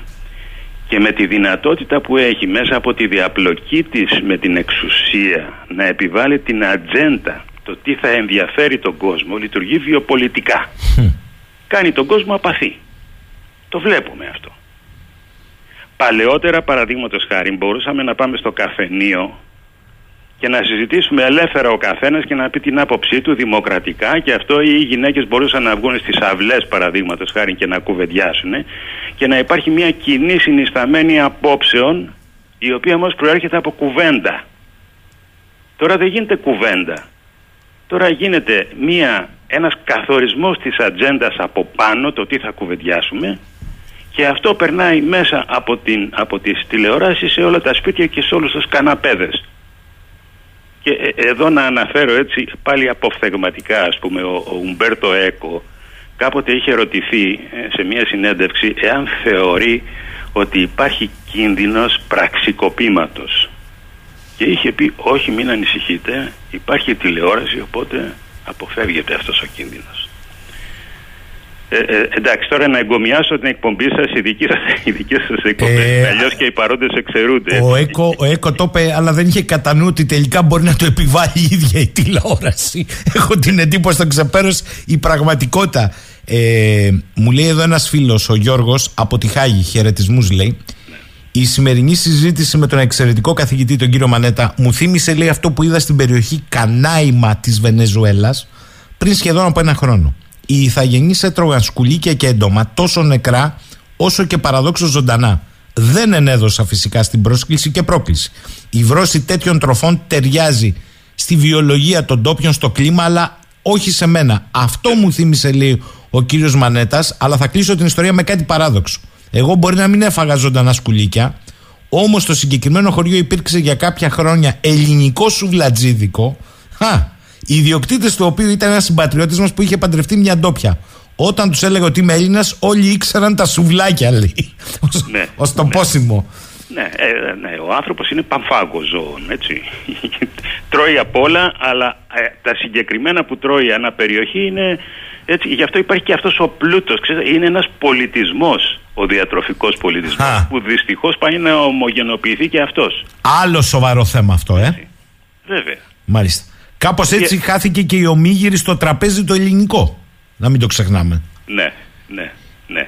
[SPEAKER 4] και με τη δυνατότητα που έχει μέσα από τη διαπλοκή της με την εξουσία να επιβάλλει την ατζέντα το τι θα ενδιαφέρει τον κόσμο λειτουργεί βιοπολιτικά κάνει τον κόσμο απαθή. Το βλέπουμε αυτό. Παλαιότερα, παραδείγματος χάρη, μπορούσαμε να πάμε στο καφενείο και να συζητήσουμε ελεύθερα ο καθένας και να πει την άποψή του δημοκρατικά και αυτό οι γυναίκες μπορούσαν να βγουν στις αυλές, παραδείγματος χάρη, και να κουβεντιάσουν και να υπάρχει μια κοινή συνισταμένη απόψεων η οποία όμως προέρχεται από κουβέντα. Τώρα δεν γίνεται κουβέντα. Τώρα γίνεται μια ένας καθορισμός της ατζέντας από πάνω, το τι θα κουβεντιάσουμε και αυτό περνάει μέσα από, την, από τις τηλεοράσεις σε όλα τα σπίτια και σε όλους τους καναπέδες. Και ε, εδώ να αναφέρω έτσι πάλι αποφθεγματικά ας πούμε ο, ο Ουμπέρτο Έκο κάποτε είχε ρωτηθεί ε, σε μια συνέντευξη εάν θεωρεί ότι υπάρχει κίνδυνος πραξικοπήματος και είχε πει όχι μην ανησυχείτε υπάρχει τηλεόραση οπότε αποφεύγεται αυτός ο κίνδυνος. Ε, ε, εντάξει, τώρα να εγκομιάσω την εκπομπή σας, η δική σα η δική σας εκπομπή. Ε, Αλλιώς και οι παρόντες εξαιρούνται.
[SPEAKER 3] Ο Έκο, ο Έκο το είπε, αλλά δεν είχε κατά νου ότι τελικά μπορεί να το επιβάλλει η ίδια η τηλεόραση. Έχω την εντύπωση ότι ξεπέρασε η πραγματικότητα. Ε, μου λέει εδώ ένας φίλος, ο Γιώργος, από τη Χάγη, χαιρετισμούς λέει. Η σημερινή συζήτηση με τον εξαιρετικό καθηγητή, τον κύριο Μανέτα, μου θύμισε, λέει, αυτό που είδα στην περιοχή Κανάιμα της Βενεζουέλας πριν σχεδόν από ένα χρόνο. Οι ηθαγενεί έτρωγαν σκουλίκια και έντομα τόσο νεκρά όσο και παραδόξως ζωντανά. Δεν ενέδωσα φυσικά στην πρόσκληση και πρόκληση. Η βρώση τέτοιων τροφών ταιριάζει στη βιολογία των τόπιων, στο κλίμα, αλλά όχι σε μένα. Αυτό μου θύμισε, λέει ο κύριος Μανέτας, αλλά θα κλείσω την ιστορία με κάτι παράδοξο. Εγώ μπορεί να μην έφαγα ζωντανά σκουλίκια, όμως στο συγκεκριμένο χωριό υπήρξε για κάποια χρόνια ελληνικό σουβλατζίδικο. Χα, οι ιδιοκτήτες του οποίου ήταν ένας συμπατριώτης μας που είχε παντρευτεί μια ντόπια. Όταν τους έλεγα ότι είμαι Έλληνας, όλοι ήξεραν τα σουβλάκια, λέει. Ναι, Ω το ναι. πόσιμο.
[SPEAKER 4] Ναι, ε, ναι, ο άνθρωπος είναι παμφάγο ζώο, έτσι. τρώει απ' όλα, αλλά ε, τα συγκεκριμένα που τρώει ανά περιοχή είναι έτσι, γι' αυτό υπάρχει και αυτός ο πλούτος. Ξέρετε, είναι ένας πολιτισμός ο διατροφικός πολιτισμός που δυστυχώς πάει να ομογενοποιηθεί και αυτός.
[SPEAKER 3] Άλλο σοβαρό θέμα αυτό, ε.
[SPEAKER 4] Βέβαια.
[SPEAKER 3] Μάλιστα. Κάπως έτσι χάθηκε και η ομίγυρη στο τραπέζι το ελληνικό. Να μην το ξεχνάμε.
[SPEAKER 4] Ναι, ναι, ναι.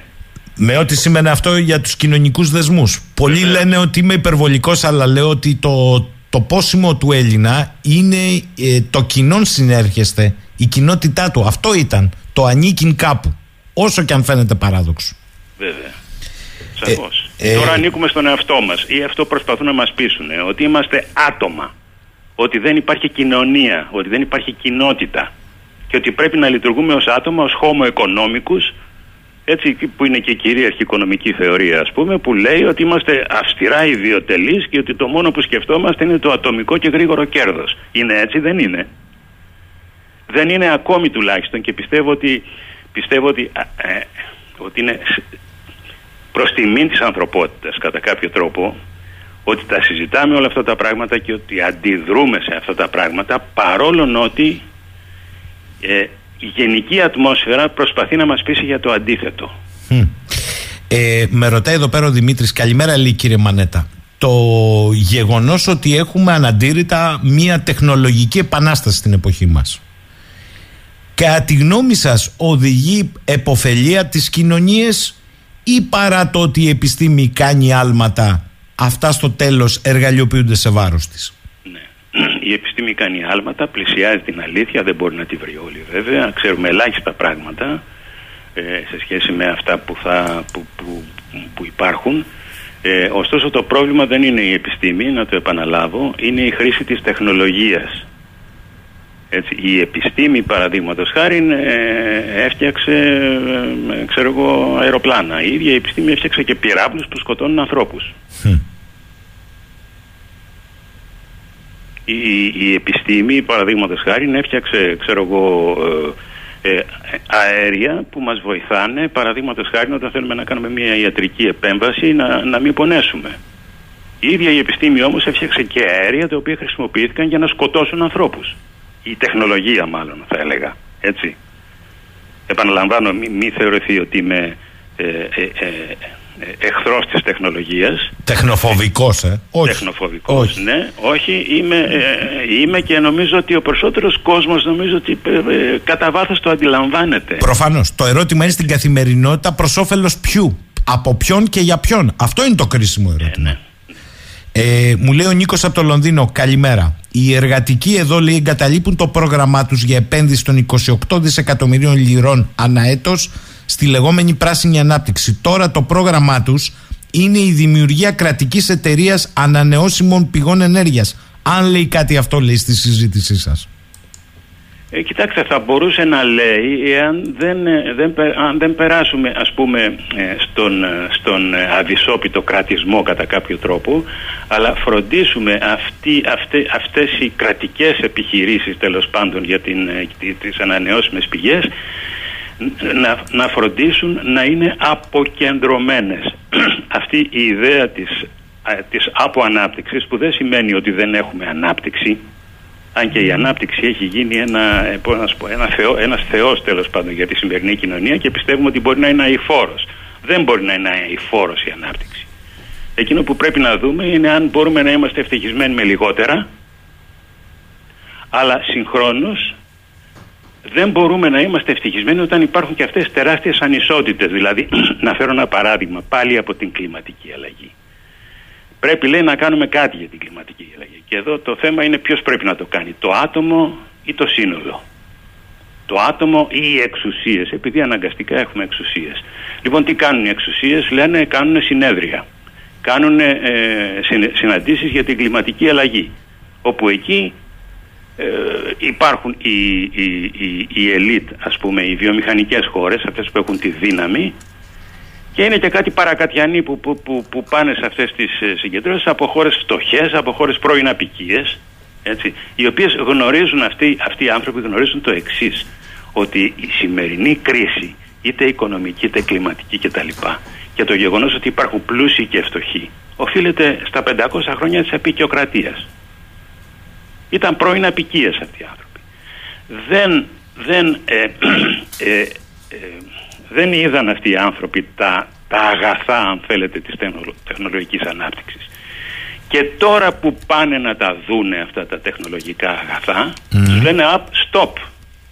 [SPEAKER 3] Με ό,τι σημαίνει αυτό για τους κοινωνικούς δεσμούς. Πολλοί λένε ότι είμαι υπερβολικός, αλλά λέω ότι το, το πόσιμο του Έλληνα είναι ε, το κοινόν συνέρχεστε, η κοινότητά του. Αυτό ήταν το ανήκειν κάπου. Όσο και αν φαίνεται παράδοξο.
[SPEAKER 4] Βέβαια. Σαφώς. Ε, ε, Τώρα ανήκουμε στον εαυτό μας ή αυτό προσπαθούν να μας πείσουν. Ε, ότι είμαστε άτομα. Ότι δεν υπάρχει κοινωνία. Ότι δεν υπάρχει κοινότητα. Και ότι πρέπει να λειτουργούμε ως άτομα, ως homo economicus. Έτσι που είναι και η κυρίαρχη οικονομική θεωρία ας πούμε που λέει ότι είμαστε αυστηρά ιδιωτελείς και ότι το μόνο που σκεφτόμαστε είναι το ατομικό και γρήγορο κέρδος. Είναι έτσι δεν είναι; Δεν είναι ακόμη τουλάχιστον και πιστεύω ότι, πιστεύω ότι, ε, ότι είναι προς τιμήν της ανθρωπότητας κατά κάποιο τρόπο ότι τα συζητάμε όλα αυτά τα πράγματα και ότι αντιδρούμε σε αυτά τα πράγματα παρόλο ότι ε, η γενική ατμόσφαιρα προσπαθεί να μας πείσει για το αντίθετο.
[SPEAKER 3] Ε, με ρωτάει εδώ πέρα ο Δημήτρης, καλημέρα λέει κύριε Μανέτα. Το γεγονός ότι έχουμε αναντήρητα μια τεχνολογική επανάσταση στην εποχή μας. Κατά τη γνώμη σας οδηγεί εποφελία τις κοινωνίες ή παρά το ότι η επιστήμη κάνει άλματα αυτά στο τέλος εργαλειοποιούνται σε βάρος της.
[SPEAKER 4] Ναι. Η επιστήμη κάνει άλματα, πλησιάζει την αλήθεια, δεν μπορεί να τη βρει όλη βέβαια. Ξέρουμε ελάχιστα πράγματα ε, σε σχέση με αυτά που, θα, που, που, που υπάρχουν. Ε, ωστόσο το πρόβλημα δεν είναι η επιστήμη, να το επαναλάβω, είναι η χρήση της τεχνολογίας. Έτσι, η επιστήμη παραδείγματος χάρη ε, έφτιαξε ε, ξέρω εγώ, αεροπλάνα. Η ίδια η επιστήμη έφτιαξε και πυράβλους που σκοτώνουν ανθρώπους. Η, η επιστήμη παραδείγματος χάρη έφτιαξε ξέρω εγώ, ε, ε, αέρια που μας βοηθάνε παραδείγματος χάρη όταν θέλουμε να κάνουμε μια ιατρική επέμβαση να, να μην πονέσουμε. Η ίδια η επιστήμη όμως έφτιαξε και αέρια τα οποία χρησιμοποιήθηκαν για να σκοτώσουν ανθρώπους η τεχνολογία μάλλον θα έλεγα έτσι. Επαναλαμβάνω μην μη θεωρηθεί ότι είμαι ε, ε, ε, ε εχθρός της τεχνολογίας.
[SPEAKER 3] Τεχνοφοβικός ε
[SPEAKER 4] όχι. τεχνοφοβικός όχι. ναι όχι. Είμαι, ε, είμαι και νομίζω ότι ο περισσότερος κόσμος νομίζω ότι ε, κατά βάθος το αντιλαμβάνεται.
[SPEAKER 3] Προφανώς. Το ερώτημα είναι στην καθημερινότητα προς όφελος ποιου. Από ποιον και για ποιον. Αυτό είναι το κρίσιμο ερώτημα. Ναι. Ε, μου λέει ο Νίκος από το Λονδίνο, καλημέρα. Οι εργατικοί εδώ λέει εγκαταλείπουν το πρόγραμμά τους για επένδυση των 28 δισεκατομμυρίων λιρών ανά έτος στη λεγόμενη πράσινη ανάπτυξη. Τώρα το πρόγραμμά τους είναι η δημιουργία κρατικής εταιρείας ανανεώσιμων πηγών ενέργειας. Αν λέει κάτι αυτό λέει στη συζήτησή σας.
[SPEAKER 4] Ε, κοιτάξτε, θα μπορούσε να λέει εάν δεν, ε, δεν, αν δεν περάσουμε ας πούμε ε, στον, ε, στον αδυσόπιτο κρατισμό κατά κάποιο τρόπο αλλά φροντίσουμε αυτοί, αυτές, αυτές οι κρατικές επιχειρήσεις τέλος πάντων για την, τις ανανεώσιμες πηγές να, να φροντίσουν να είναι αποκεντρωμένες. Αυτή η ιδέα της, της αποανάπτυξης που δεν σημαίνει ότι δεν έχουμε ανάπτυξη αν και η ανάπτυξη έχει γίνει ένα, ε, πω, ένα θεό, ένας θεός τέλος πάντων για τη σημερινή κοινωνία και πιστεύουμε ότι μπορεί να είναι αηφόρος. Δεν μπορεί να είναι αηφόρος η ανάπτυξη. Εκείνο που πρέπει να δούμε είναι αν μπορούμε να είμαστε ευτυχισμένοι με λιγότερα αλλά συγχρόνως δεν μπορούμε να είμαστε ευτυχισμένοι όταν υπάρχουν και αυτές τεράστιες ανισότητες. Δηλαδή, να φέρω ένα παράδειγμα πάλι από την κλιματική αλλαγή. Πρέπει λέει να κάνουμε κάτι για την κλιματική αλλαγή. Και εδώ το θέμα είναι ποιος πρέπει να το κάνει. Το άτομο ή το σύνολο. Το άτομο ή οι εξουσίες. Επειδή αναγκαστικά έχουμε εξουσίες. Λοιπόν τι κάνουν οι εξουσίες. Λένε κάνουν συνέδρια. Κάνουν ε, συναντήσεις για την κλιματική αλλαγή. Όπου εκεί ε, υπάρχουν οι, οι, οι, οι ελίτ, ας πούμε, οι βιομηχανικές χώρες, αυτές που έχουν τη δύναμη και είναι και κάτι παρακατιανοί που, που, που, που πάνε σε αυτές τις ε, συγκεντρώσεις από χώρες φτωχές, από χώρες πρώην απικίες, έτσι, οι οποίες γνωρίζουν αυτοί, αυτοί οι άνθρωποι γνωρίζουν το εξής ότι η σημερινή κρίση, είτε οικονομική είτε κλιματική κτλ. Και το γεγονός ότι υπάρχουν πλούσιοι και φτωχοί, οφείλεται στα 500 χρόνια της απεικιοκρατίας. Ήταν πρώην απικίες αυτοί οι άνθρωποι. Δεν, δεν ε, ε, ε δεν είδαν αυτοί οι άνθρωποι τα, τα αγαθά αν θέλετε της τεχνολογικής ανάπτυξης. Και τώρα που πάνε να τα δούνε αυτά τα τεχνολογικά αγαθά, mm. λένε stop,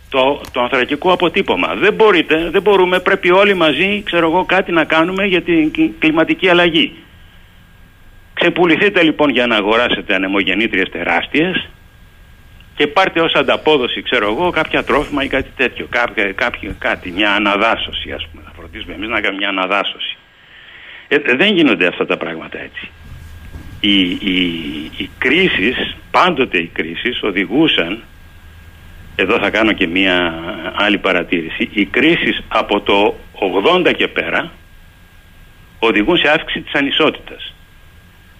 [SPEAKER 4] το, το ανθρακικό αποτύπωμα. Δεν μπορείτε, δεν μπορούμε, πρέπει όλοι μαζί, ξέρω εγώ, κάτι να κάνουμε για την κλιματική αλλαγή. Ξεπουληθείτε λοιπόν για να αγοράσετε ανεμογεννήτριες τεράστιες και πάρτε ως ανταπόδοση, ξέρω εγώ, κάποια τρόφιμα ή κάτι τέτοιο. Κάποια, κάποια, κάτι, μια αναδάσωση, ας πούμε. Να φροντίζουμε εμείς να κάνουμε μια αναδάσωση. Ε, δεν γίνονται αυτά τα πράγματα έτσι. Οι, οι, οι κρίσεις, πάντοτε οι κρίσεις οδηγούσαν, εδώ θα κάνω και μια άλλη παρατήρηση, οι κρίσεις από το 80 και πέρα οδηγούν σε αύξηση της ανισότητας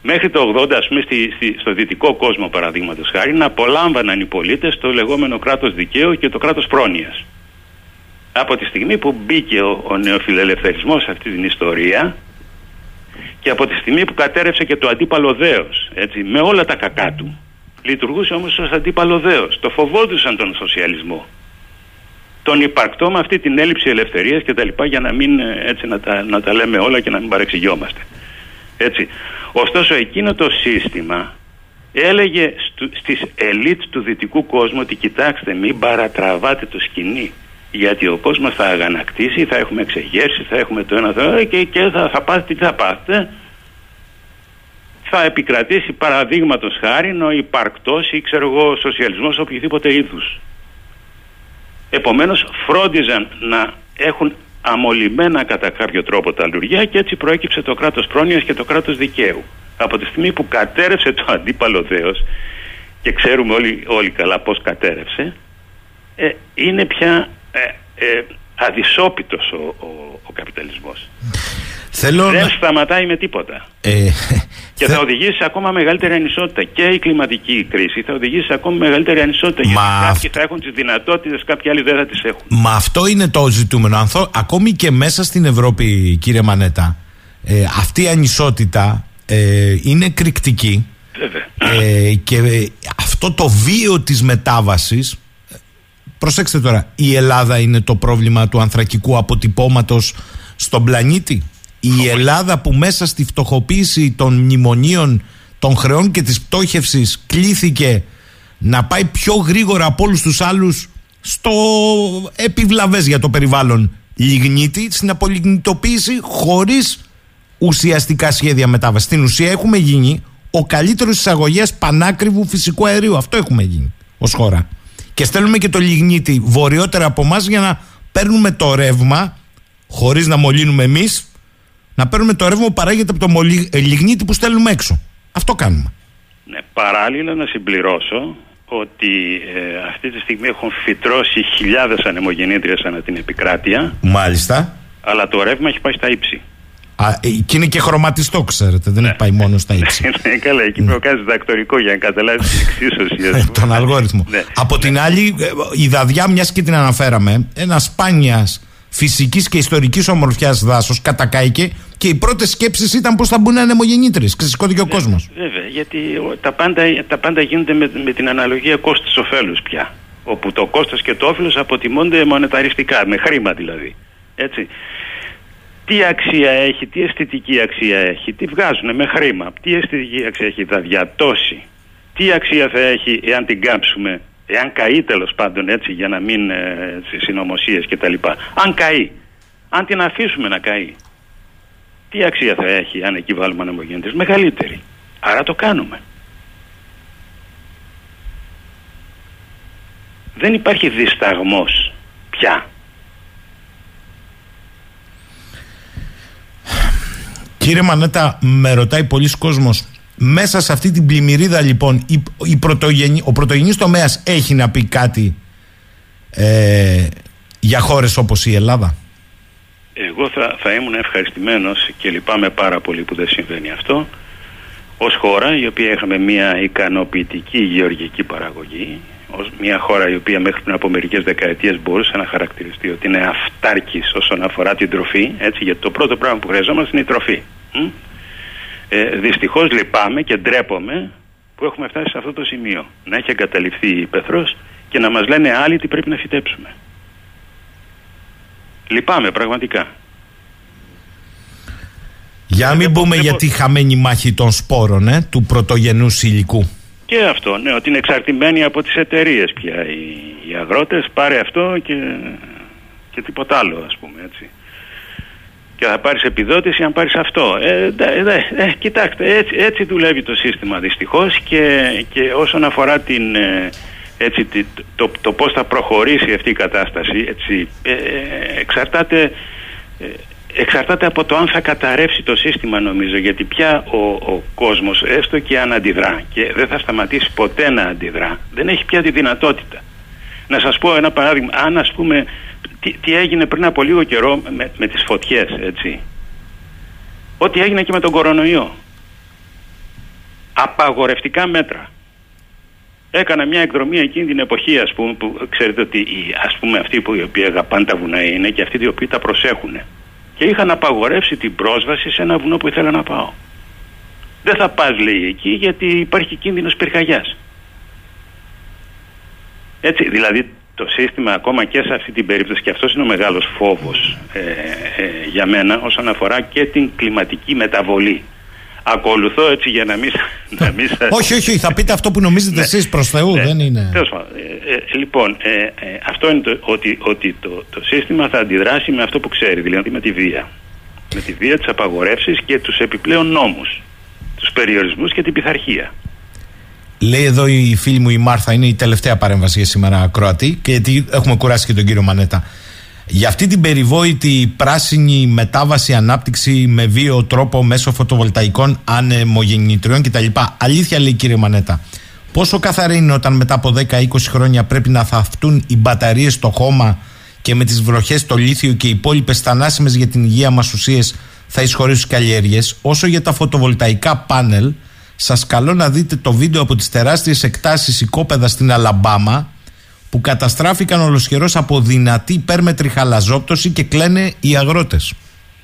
[SPEAKER 4] μέχρι το 80 ας πούμε στη, στη, στο δυτικό κόσμο παραδείγματος χάρη να απολάμβαναν οι πολίτες το λεγόμενο κράτος δικαίου και το κράτος πρόνοιας. Από τη στιγμή που μπήκε ο, ο νεοφιλελευθερισμός σε αυτή την ιστορία και από τη στιγμή που κατέρευσε και το αντίπαλο δέος έτσι, με όλα τα κακά του λειτουργούσε όμως ως αντίπαλο δέος. Το φοβόντουσαν τον σοσιαλισμό. τον υπαρκτό με αυτή την έλλειψη ελευθερίας και τα λοιπά για να μην ε, έτσι να τα, να τα λέμε όλα και να μην παρεξηγιόμαστε. Έτσι. Ωστόσο εκείνο το σύστημα έλεγε στου, στις ελίτ του δυτικού κόσμου ότι κοιτάξτε μην παρατραβάτε το σκηνή γιατί ο κόσμος θα αγανακτήσει, θα έχουμε εξεγέρσει, θα έχουμε το ένα θα, και, και θα, θα πάτε τι θα πάτε θα επικρατήσει παραδείγματος χάρη ο υπαρκτός ή ξέρω εγώ σοσιαλισμός οποιοδήποτε είδους. Επομένως φρόντιζαν να έχουν αμολυμένα κατά κάποιο τρόπο τα λουριά και έτσι προέκυψε το κράτος πρόνοιας και το κράτος δικαίου. Από τη στιγμή που κατέρευσε το αντίπαλο δέος και ξέρουμε όλοι, όλοι καλά πώς κατέρευσε ε, είναι πια ε, ε, αδυσόπιτος ο, ο, ο καπιταλισμός.
[SPEAKER 3] Θέλω
[SPEAKER 4] Δεν
[SPEAKER 3] να...
[SPEAKER 4] σταματάει με τίποτα.
[SPEAKER 3] Ε,
[SPEAKER 4] Και
[SPEAKER 3] θε-
[SPEAKER 4] θα οδηγήσει σε ακόμα μεγαλύτερη ανισότητα. Και η κλιματική κρίση θα οδηγήσει σε ακόμα μεγαλύτερη ανισότητα.
[SPEAKER 3] Μα
[SPEAKER 4] γιατί κάποιοι
[SPEAKER 3] αυτό-
[SPEAKER 4] θα έχουν τις δυνατότητες, κάποιοι άλλοι δεν θα τις έχουν.
[SPEAKER 3] Μα αυτό είναι το ζητούμενο. Ανθό, ακόμη και μέσα στην Ευρώπη, κύριε Μανέτα, ε, αυτή η ανισότητα ε, είναι εκρηκτική
[SPEAKER 4] Βέβαια.
[SPEAKER 3] ε, και ε, αυτό το βίο της μετάβασης ε, προσέξτε τώρα, η Ελλάδα είναι το πρόβλημα του ανθρακικού αποτυπώματος στον πλανήτη; Η Ελλάδα που μέσα στη φτωχοποίηση των μνημονίων, των χρεών και της πτώχευσης κλήθηκε να πάει πιο γρήγορα από όλους τους άλλους στο επιβλαβές για το περιβάλλον λιγνίτη, στην απολιγνητοποίηση χωρίς ουσιαστικά σχέδια μετάβασης. Στην ουσία έχουμε γίνει ο καλύτερος εισαγωγές πανάκριβου φυσικού αερίου. Αυτό έχουμε γίνει ως χώρα. Και στέλνουμε και το λιγνίτη βορειότερα από εμάς για να παίρνουμε το ρεύμα χωρίς να μολύνουμε εμείς να παίρνουμε το ρεύμα που παράγεται από το μολυ- ε, λιγνίτη που στέλνουμε έξω. Αυτό κάνουμε.
[SPEAKER 4] Ναι, παράλληλα να συμπληρώσω ότι ε, αυτή τη στιγμή έχουν φυτρώσει χιλιάδες ανεμογεννήτριες ανά την επικράτεια
[SPEAKER 3] Μάλιστα.
[SPEAKER 4] αλλά το ρεύμα έχει πάει στα ύψη.
[SPEAKER 3] Α, ε, και είναι και χρωματιστό, ξέρετε. Δεν έχει πάει μόνο στα ύψη.
[SPEAKER 4] Ναι, καλά, εκεί πρέπει να κάνει διδακτορικό για να καταλάβει την εξίσωση. ας
[SPEAKER 3] Ε,
[SPEAKER 4] πούμε.
[SPEAKER 3] τον αλγόριθμο.
[SPEAKER 4] Ναι.
[SPEAKER 3] Από την άλλη, ε, η δαδιά, μιας και την αναφέραμε, ένας σπάνιας φυσικής και ιστορικής ομορφιάς δάσος κατακάηκε και οι πρώτες σκέψεις ήταν πώς θα μπουν ανεμογεννήτρε. Ξεσηκώθηκε ο κόσμος.
[SPEAKER 4] Βέβαια, γιατί ο- τα πάντα, τα πάντα γίνονται με, με την αναλογία κόστος-οφέλους πια. Όπου το κόστος και το όφελος αποτιμώνται μονεταριστικά, με χρήμα δηλαδή. Έτσι. Τι αξία έχει, τι αισθητική αξία έχει, τι βγάζουν με χρήμα, τι αισθητική αξία έχει, θα διατώσει. Τι αξία θα έχει εάν την κάψουμε, εάν καεί τέλος πάντων έτσι για να μην ε, συνωμοσίες κτλ. Αν καεί, αν την αφήσουμε να καεί, τι αξία θα έχει αν εκεί βάλουμε ανεμογεννήτρες μεγαλύτερη. Άρα το κάνουμε. Δεν υπάρχει δισταγμός πια.
[SPEAKER 3] Κύριε Μανέτα, με ρωτάει πολλοί κόσμος Μέσα σε αυτή την πλημμυρίδα, λοιπόν, η, η πρωτογενή, ο πρωτογενής τομέας έχει να πει κάτι ε, για χώρες όπως η Ελλάδα;
[SPEAKER 4] Εγώ θα, θα ήμουν ευχαριστημένος και λυπάμαι πάρα πολύ που δεν συμβαίνει αυτό ως χώρα η οποία είχαμε μια ικανοποιητική γεωργική παραγωγή ως μια χώρα η οποία μέχρι πριν από μερικές δεκαετίες μπορούσε να χαρακτηριστεί ότι είναι αυτάρκης όσον αφορά την τροφή έτσι, γιατί το πρώτο πράγμα που χρειαζόμαστε είναι η τροφή Μ; Ε, δυστυχώς λυπάμαι και ντρέπομαι που έχουμε φτάσει σε αυτό το σημείο να έχει εγκαταλειφθεί η Πεθρός και να μας λένε άλλοι τι πρέπει να φυτέψουμε λυπάμαι πραγματικά
[SPEAKER 3] Για να μην
[SPEAKER 4] βλέπω-
[SPEAKER 3] πούμε
[SPEAKER 4] βλέπω-
[SPEAKER 3] για τη χαμένη μάχη των σπόρων ε, του πρωτογενού υλικού.
[SPEAKER 4] Και αυτό, ναι, ότι είναι εξαρτημένοι από τις εταιρείες πια οι, οι αγρότες, πάρε αυτό και, και τίποτα άλλο ας πούμε έτσι. Και θα πάρεις επιδότηση αν πάρεις αυτό. Ε, δε- δε- ε, κοιτάξτε, έτσι, έτσι δουλεύει το σύστημα δυστυχώς και, και όσον αφορά την, ε, έτσι, τη- το, το πώς θα προχωρήσει αυτή η κατάσταση έτσι, ε, ε, εξαρτάται ε, εξαρτάται από το αν θα καταρρεύσει το σύστημα νομίζω γιατί πια ο, ο κόσμος έστω και αν αντιδρά και δεν θα σταματήσει ποτέ να αντιδρά δεν έχει πια τη δυνατότητα να σας πω ένα παράδειγμα αν ας πούμε τι, τι έγινε πριν από λίγο καιρό με, με τις φωτιές έτσι ό,τι έγινε και με τον κορονοϊό απαγορευτικά μέτρα Έκανα μια εκδρομή εκείνη την εποχή, ας πούμε, που ξέρετε ότι οι, ας πούμε, αυτοί που οι οποίοι αγαπάνε τα βουνά είναι και αυτοί οι οποίοι τα προσέχουν. Και είχαν απαγορεύσει την πρόσβαση σε ένα βουνό που ήθελα να πάω. Δεν θα πας λέει εκεί γιατί υπάρχει κίνδυνος πυρκαγιάς. Έτσι, δηλαδή το σύστημα ακόμα και σε αυτή την περίπτωση και αυτός είναι ο μεγάλος φόβος ε, ε, για μένα όσον αφορά και την κλιματική μεταβολή. Ακολουθώ έτσι για να μην, να μην σας...
[SPEAKER 3] Όχι, όχι, θα πείτε αυτό που νομίζετε
[SPEAKER 4] Ναι.
[SPEAKER 3] εσείς προς Θεού,
[SPEAKER 4] Ναι.
[SPEAKER 3] δεν είναι...
[SPEAKER 4] Τέλος πάντων, ε, ε, λοιπόν, ε, ε, αυτό είναι το, ότι, ότι το, το σύστημα θα αντιδράσει με αυτό που ξέρει, δηλαδή με τη βία. Με τη βία, τις απαγορεύσεις και τους επιπλέον νόμους. Τους περιορισμούς και την πειθαρχία.
[SPEAKER 3] Λέει εδώ η φίλη μου η Μάρθα, είναι η τελευταία παρέμβαση για σήμερα Κροατή και γιατί έχουμε κουράσει και τον κύριο Μανέτα. Για αυτή την περιβόητη πράσινη μετάβαση ανάπτυξη με βίο τρόπο μέσω φωτοβολταϊκών ανεμογεννητριών κτλ. Αλήθεια λέει κύριε Μανέτα. Πόσο καθαρή είναι όταν μετά από 10-20 χρόνια πρέπει να θαυτούν οι μπαταρίες στο χώμα και με τις βροχές το λίθιο και οι υπόλοιπες θανάσιμες για την υγεία μας ουσίες θα εισχωρήσουν καλλιέργειες, όσο για τα φωτοβολταϊκά πάνελ, σας καλώ να δείτε το βίντεο από τις τεράστιες εκτάσεις οικόπεδα στην Αλαμπάμα που καταστράφηκαν ολοσχερός από δυνατή υπέρμετρη χαλαζόπτωση και κλαίνε οι αγρότες.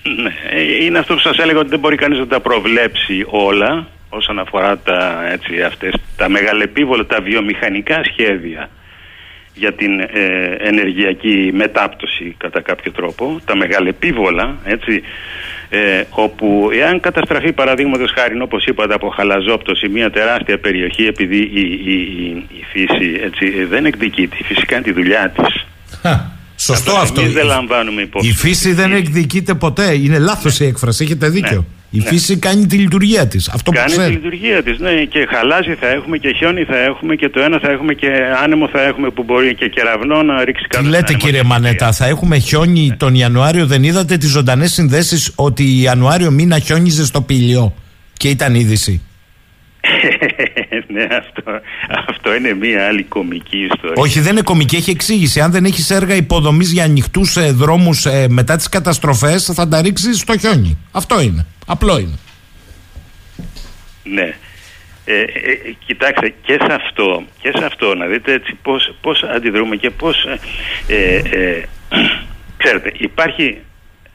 [SPEAKER 4] Ναι, ε, είναι αυτό που σας έλεγα ότι δεν μπορεί κανείς να τα προβλέψει όλα όσον αφορά τα, έτσι, αυτές, τα μεγαλεπίβολα, τα βιομηχανικά σχέδια για την ε, ενεργειακή μετάπτωση κατά κάποιο τρόπο, τα μεγαλεπίβολα, έτσι, ε, όπου εάν καταστραφεί παραδείγματος χάρη όπως είπατε από χαλαζόπτωση μια τεράστια περιοχή επειδή η, η, η, η φύση έτσι, δεν εκδικείται, η φύση κάνει τη δουλειά της.
[SPEAKER 3] Σωστό
[SPEAKER 4] Εμείς
[SPEAKER 3] αυτό.
[SPEAKER 4] δεν λαμβάνουμε υπόψη.
[SPEAKER 3] Η φύση δεν εκδικείται ποτέ. Είναι λάθος η έκφραση. Έχετε δίκιο. Η
[SPEAKER 4] Ναι.
[SPEAKER 3] φύση κάνει τη λειτουργία της. Αυτό που
[SPEAKER 4] Κάνει τη
[SPEAKER 3] ξέρει.
[SPEAKER 4] λειτουργία της. Ναι, και χαλάζι θα έχουμε και χιόνι θα έχουμε και το ένα θα έχουμε και άνεμο θα έχουμε που μπορεί και κεραυνό να ρίξει
[SPEAKER 3] Τι
[SPEAKER 4] κάτω.
[SPEAKER 3] λέτε
[SPEAKER 4] στην
[SPEAKER 3] κύριε
[SPEAKER 4] ανεμογεννητρία.
[SPEAKER 3] Μανέτα, θα έχουμε χιόνι τον Ιανουάριο; Δεν είδατε τις ζωντανές συνδέσεις ότι Ιανουάριο μήνα χιόνιζε στο πήλιο και ήταν είδηση.
[SPEAKER 4] ναι, αυτό, αυτό είναι μία άλλη κομική ιστορία.
[SPEAKER 3] Όχι, δεν είναι κομική, έχει εξήγηση. Αν δεν έχεις έργα υποδομής για ανοιχτούς ε, δρόμους μετά τις καταστροφές, θα τα ρίξεις στο χιόνι. Αυτό είναι. Απλό είναι.
[SPEAKER 4] Ναι. Ε, ε, ε, κοιτάξτε, και σε αυτό, και σε αυτό να δείτε έτσι πώς, πώς αντιδρούμε και πώς... Ε, ε, ξέρετε, υπάρχει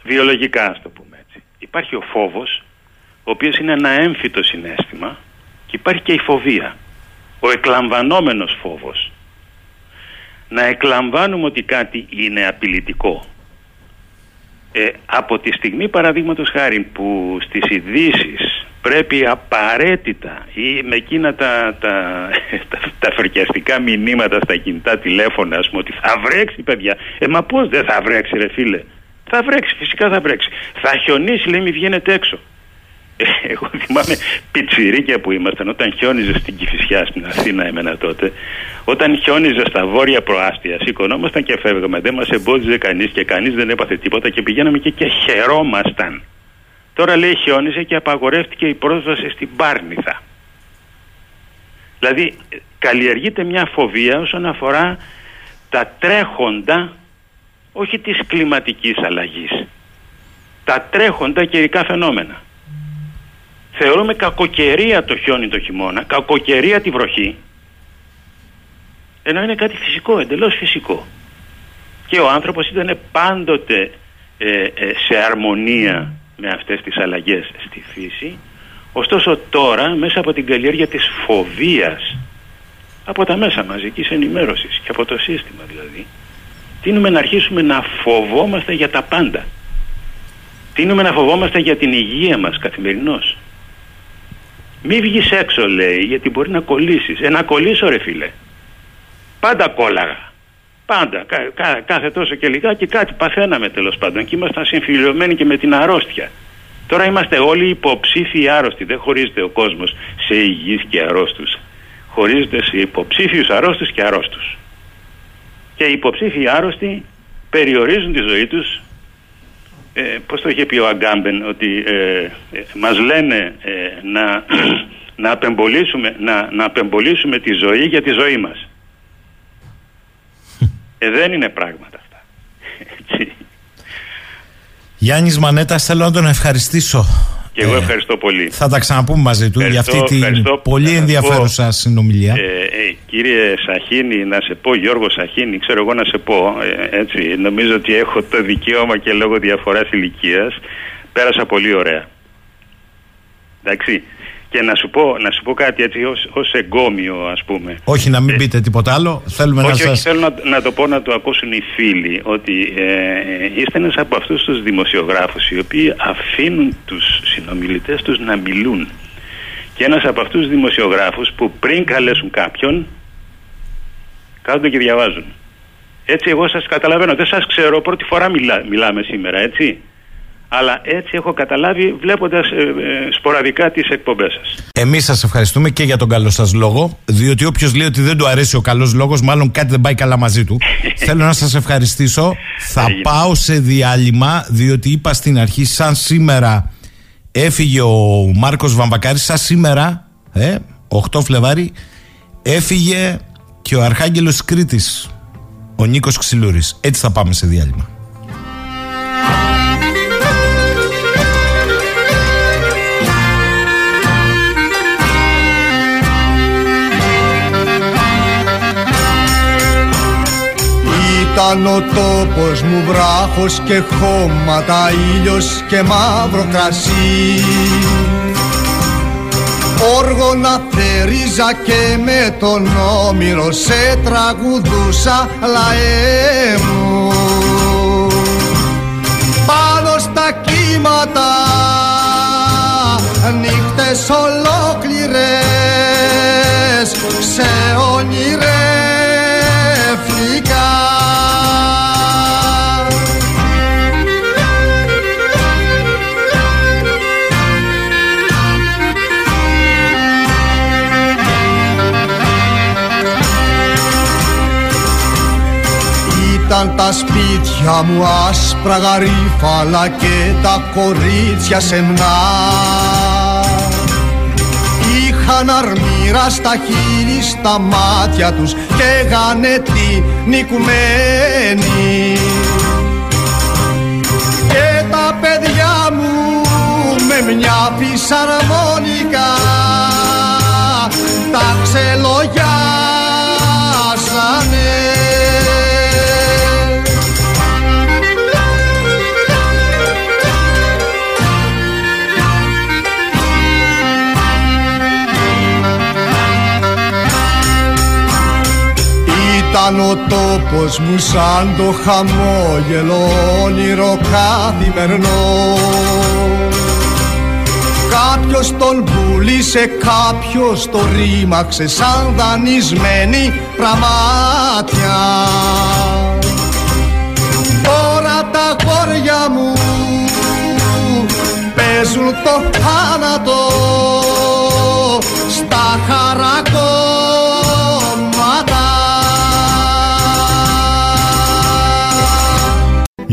[SPEAKER 4] βιολογικά, ας το πούμε έτσι. Υπάρχει ο φόβος, ο οποίος είναι ένα έμφυτο συνέστημα και υπάρχει και η φοβία. Ο εκλαμβανόμενος φόβος. Να εκλαμβάνουμε ότι κάτι είναι απειλητικό. Ε, από τη στιγμή παραδείγματος χάρη που στις ειδήσεις πρέπει απαραίτητα ή με εκείνα τα, τα, τα, τα φρικιαστικά μηνύματα στα κινητά τηλέφωνα ας πούμε ότι θα βρέξει παιδιά ε μα πως δεν θα βρέξει ρε φίλε. Θα βρέξει φυσικά θα βρέξει. Θα χιονίσει λέει μη βγαίνετε έξω. Ε, εγώ θυμάμαι πιτσιρίκια που ήμασταν όταν χιόνιζες στην Κηφισιά στην Αθήνα εμένα τότε όταν χιόνιζες στα βόρεια προάστια σηκωνόμασταν και φεύγαμε δεν μας εμπόδιζε κανείς και κανείς δεν έπαθε τίποτα και πηγαίναμε και, και χαιρόμασταν Τώρα λέει χιόνιζε και απαγορεύτηκε η πρόσβαση στην Πάρνηθα. Δηλαδή ε, καλλιεργείται μια φοβία όσον αφορά τα τρέχοντα, όχι της κλιματικής αλλαγής, τα τρέχοντα καιρικά φαινόμενα. Θεωρούμε κακοκαιρία το χιόνι το χειμώνα, κακοκαιρία τη βροχή, ενώ είναι κάτι φυσικό, εντελώς φυσικό. Και ο άνθρωπος ήταν πάντοτε ε, ε, σε αρμονία με αυτές τις αλλαγές στη φύση. Ωστόσο τώρα μέσα από την καλλιέργεια της φοβίας από τα μέσα μαζικής ενημέρωσης και από το σύστημα δηλαδή τίνουμε να αρχίσουμε να φοβόμαστε για τα πάντα. Τίνουμε να φοβόμαστε για την υγεία μας καθημερινώς μη βγεις έξω λέει γιατί μπορεί να κολλήσεις ε να κολλήσω ρε φίλε πάντα κόλλαγα Πάντα, κα, κα, κάθε τόσο και λιγάκι κάτι παθαίναμε τέλος πάντων και ήμασταν συμφιλειωμένοι και με την αρρώστια. Τώρα είμαστε όλοι υποψήφιοι άρρωστοι. Δεν χωρίζεται ο κόσμος σε υγιείς και αρρώστους. Χωρίζεται σε υποψήφιους αρρώστους και αρρώστους. Και οι υποψήφιοι άρρωστοι περιορίζουν τη ζωή τους. Ε, πώς το είχε πει ο Αγκάμπεν ότι ε, ε, μας λένε ε, να, να, απεμπολίσουμε, να, να απεμπολίσουμε τη ζωή για τη ζωή μας. Ε, δεν είναι πράγματα αυτά. Έτσι.
[SPEAKER 3] Γιάννης Μανέτας, θέλω να τον ευχαριστήσω.
[SPEAKER 4] Και εγώ
[SPEAKER 3] Ε,
[SPEAKER 4] ευχαριστώ πολύ.
[SPEAKER 3] Θα τα ξαναπούμε μαζί του για
[SPEAKER 4] Ευχαριστώ,
[SPEAKER 3] αυτή την
[SPEAKER 4] ευχαριστώ.
[SPEAKER 3] πολύ
[SPEAKER 4] Να σας
[SPEAKER 3] ενδιαφέρουσα συνομιλία.
[SPEAKER 4] Ε, ε, κύριε Σαχίνη, να σε πω, Γιώργο Σαχίνη, ξέρω εγώ να σε πω, ε, έτσι, νομίζω ότι έχω το δικαίωμα και λόγω διαφοράς ηλικίας. Πέρασα πολύ ωραία. Εντάξει. Και να σου πω, να σου πω κάτι έτσι ως, ως εγκόμιο ας πούμε.
[SPEAKER 3] Όχι να μην πείτε τίποτα άλλο. Θέλουμε
[SPEAKER 4] όχι,
[SPEAKER 3] να
[SPEAKER 4] όχι,
[SPEAKER 3] σας...
[SPEAKER 4] θέλω να, να το πω να το ακούσουν οι φίλοι ότι ε, είστε ένας από αυτούς τους δημοσιογράφους οι οποίοι αφήνουν τους συνομιλητές τους να μιλούν. Και ένας από αυτούς τους δημοσιογράφους που πριν καλέσουν κάποιον κάθονται και διαβάζουν. Έτσι εγώ σας καταλαβαίνω, δεν σας ξέρω, πρώτη φορά μιλά, μιλάμε σήμερα, έτσι. Αλλά έτσι έχω καταλάβει βλέποντας ε, ε, σποραδικά τις εκπομπές σας.
[SPEAKER 3] Εμείς σας ευχαριστούμε και για τον καλό σας λόγο. Διότι όποιος λέει ότι δεν του αρέσει ο καλός λόγος, μάλλον κάτι δεν πάει καλά μαζί του. Θέλω να σας ευχαριστήσω. Θα
[SPEAKER 4] Έγινε.
[SPEAKER 3] πάω σε διάλειμμα, διότι είπα στην αρχή, σαν σήμερα έφυγε ο Μάρκος Βαμβακάρης, σαν σήμερα, ε, 8 Φλεβάρι, έφυγε και ο Αρχάγγελος Κρήτης, ο Νίκος Ξυλούρης. Έτσι θα πάμε σε διάλειμμα.
[SPEAKER 5] Ήταν ο τόπος μου βράχος και χώματα ήλιος και μαύρο κρασί. Όργωνα θερίζα και με τον όμηρο σε τραγουδούσα λαέ μου. Πάνω στα κύματα νύχτες ολόκληρες σε ονειρεύτηκα Ήταν τα σπίτια μου άσπρα γαρίφαλα και τα κορίτσια σεμνά. Είχαν αρμύρα στα χείλη, στα μάτια τους και γανετή νικουμένη. Και τα παιδιά μου με μια φυσαρμόνικα τα ξελογιάσανε Ήταν ο τόπος μου σαν το χαμόγελο όνειρο καθημερινό. Κάποιος τον πουλήσε, κάποιος το ρήμαξε σαν δανεισμένη πραμάτια. Τώρα τα γόρια μου παίζουν το θάνατο στα χαρακόμματα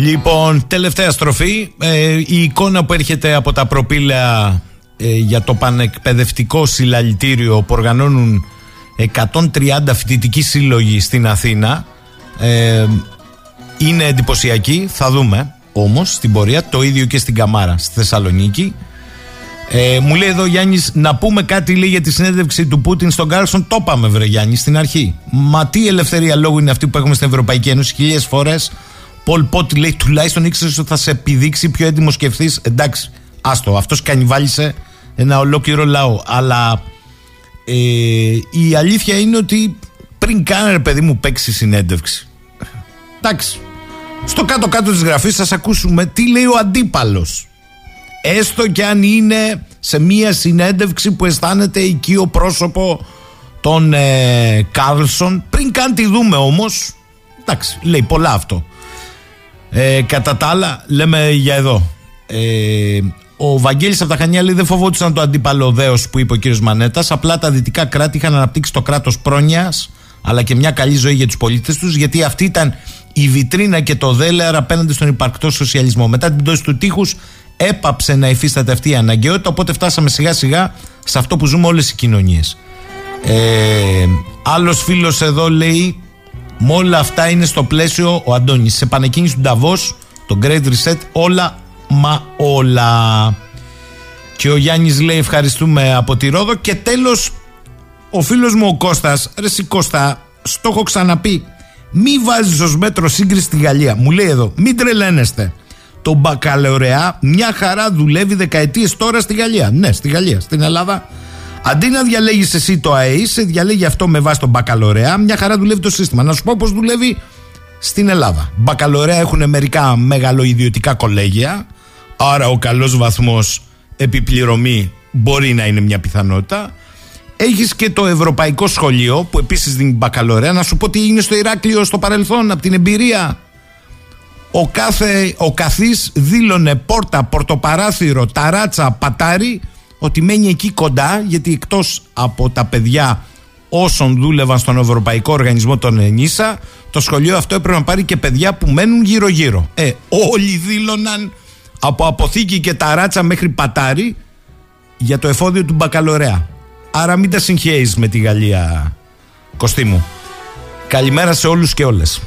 [SPEAKER 3] Λοιπόν, τελευταία στροφή. Ε, η εικόνα που έρχεται από τα προπήλαια ε, για το πανεκπαιδευτικό συλλαλητήριο που οργανώνουν 130 φοιτητικοί σύλλογοι στην Αθήνα ε, είναι εντυπωσιακή. Θα δούμε όμως στην πορεία το ίδιο και στην Καμάρα στη Θεσσαλονίκη. Ε, μου λέει εδώ ο Γιάννης να πούμε κάτι λέει για τη συνέντευξη του Πούτιν στον Κάρλσον. Το είπαμε, βρε Γιάννη, στην αρχή. Μα τι ελευθερία λόγου είναι αυτή που έχουμε στην Ευρωπαϊκή Ένωση χιλιάδε φορές. Πολ Πότ λέει τουλάχιστον ήξερες ότι θα σε επιδείξει ποιο έτοιμος σκεφτεί. Εντάξει, άστο, αυτός κανιβάλισε ένα ολόκληρο λαό. Αλλά ε, η αλήθεια είναι ότι πριν καν ρε παιδί μου παίξει συνέντευξη. Εντάξει. Στο κάτω-κάτω της γραφής ας ακούσουμε τι λέει ο αντίπαλος. Έστω και αν είναι σε μία συνέντευξη που αισθάνεται οικείο πρόσωπο τον ε, Κάρλσον. Πριν καν τη δούμε όμως, εντάξει, λέει πολλά αυτό. Ε, κατά τα άλλα, λέμε για εδώ. Ε, ο Βαγγέλης από τα Χανιά λέει δεν φοβόντουσαν το αντίπαλο δέος που είπε ο κύριος Μανέτας. Απλά τα δυτικά κράτη είχαν αναπτύξει το κράτος πρόνοιας αλλά και μια καλή ζωή για τους πολίτες τους γιατί αυτή ήταν η βιτρίνα και το δέλεαρ απέναντι στον υπαρκτό σοσιαλισμό. Μετά την πτώση του τείχους έπαψε να υφίσταται αυτή η αναγκαιότητα οπότε φτάσαμε σιγά σιγά σε αυτό που ζούμε όλες οι κοινωνίες. Ε, άλλος φίλος εδώ λέει με όλα αυτά είναι στο πλαίσιο ο Αντώνης. Σε πανεκκίνηση του Νταβός το Great Reset όλα μα όλα. Και ο Γιάννης λέει ευχαριστούμε από τη Ρόδο και τέλος ο φίλος μου ο Κώστας ρε εσύ Κώστα στο έχω ξαναπεί. Μη βάζεις ως μέτρο σύγκριση στη Γαλλία μου λέει εδώ μην τρελαίνεστε. Το μπακαλαιορεά μια χαρά δουλεύει δεκαετίες τώρα στη Γαλλία ναι στη Γαλλία στην Ελλάδα Αντί να διαλέγεις εσύ το ΑΕΗ, σε διαλέγει αυτό με βάση τον μπακαλωρέα. Μια χαρά δουλεύει το σύστημα. Να σου πω πώς δουλεύει στην Ελλάδα. Μπακαλωρέα έχουν μερικά μεγαλοειδιωτικά κολέγια. Άρα ο καλός βαθμός επιπληρωμή μπορεί να είναι μια πιθανότητα. Έχεις και το Ευρωπαϊκό Σχολείο που επίσης δίνει μπακαλωρέα. Να σου πω τι είναι στο Ηράκλειο στο παρελθόν, από την εμπειρία. Ο, κάθε, ο καθής δήλωνε πόρτα, πορτοπαράθυρο, ταράτσα, πατάρι ότι μένει εκεί κοντά γιατί εκτός από τα παιδιά όσων δούλευαν στον Ευρωπαϊκό Οργανισμό των ΕΝΙΣΑ το σχολείο αυτό έπρεπε να πάρει και παιδιά που μένουν γύρω γύρω. Ε, όλοι δήλωναν από αποθήκη και ταράτσα μέχρι πατάρι για το εφόδιο του μπακαλωρέα. Άρα μην τα συγχαίεις με τη Γαλλία, Κωστή μου. Καλημέρα σε όλους και όλες.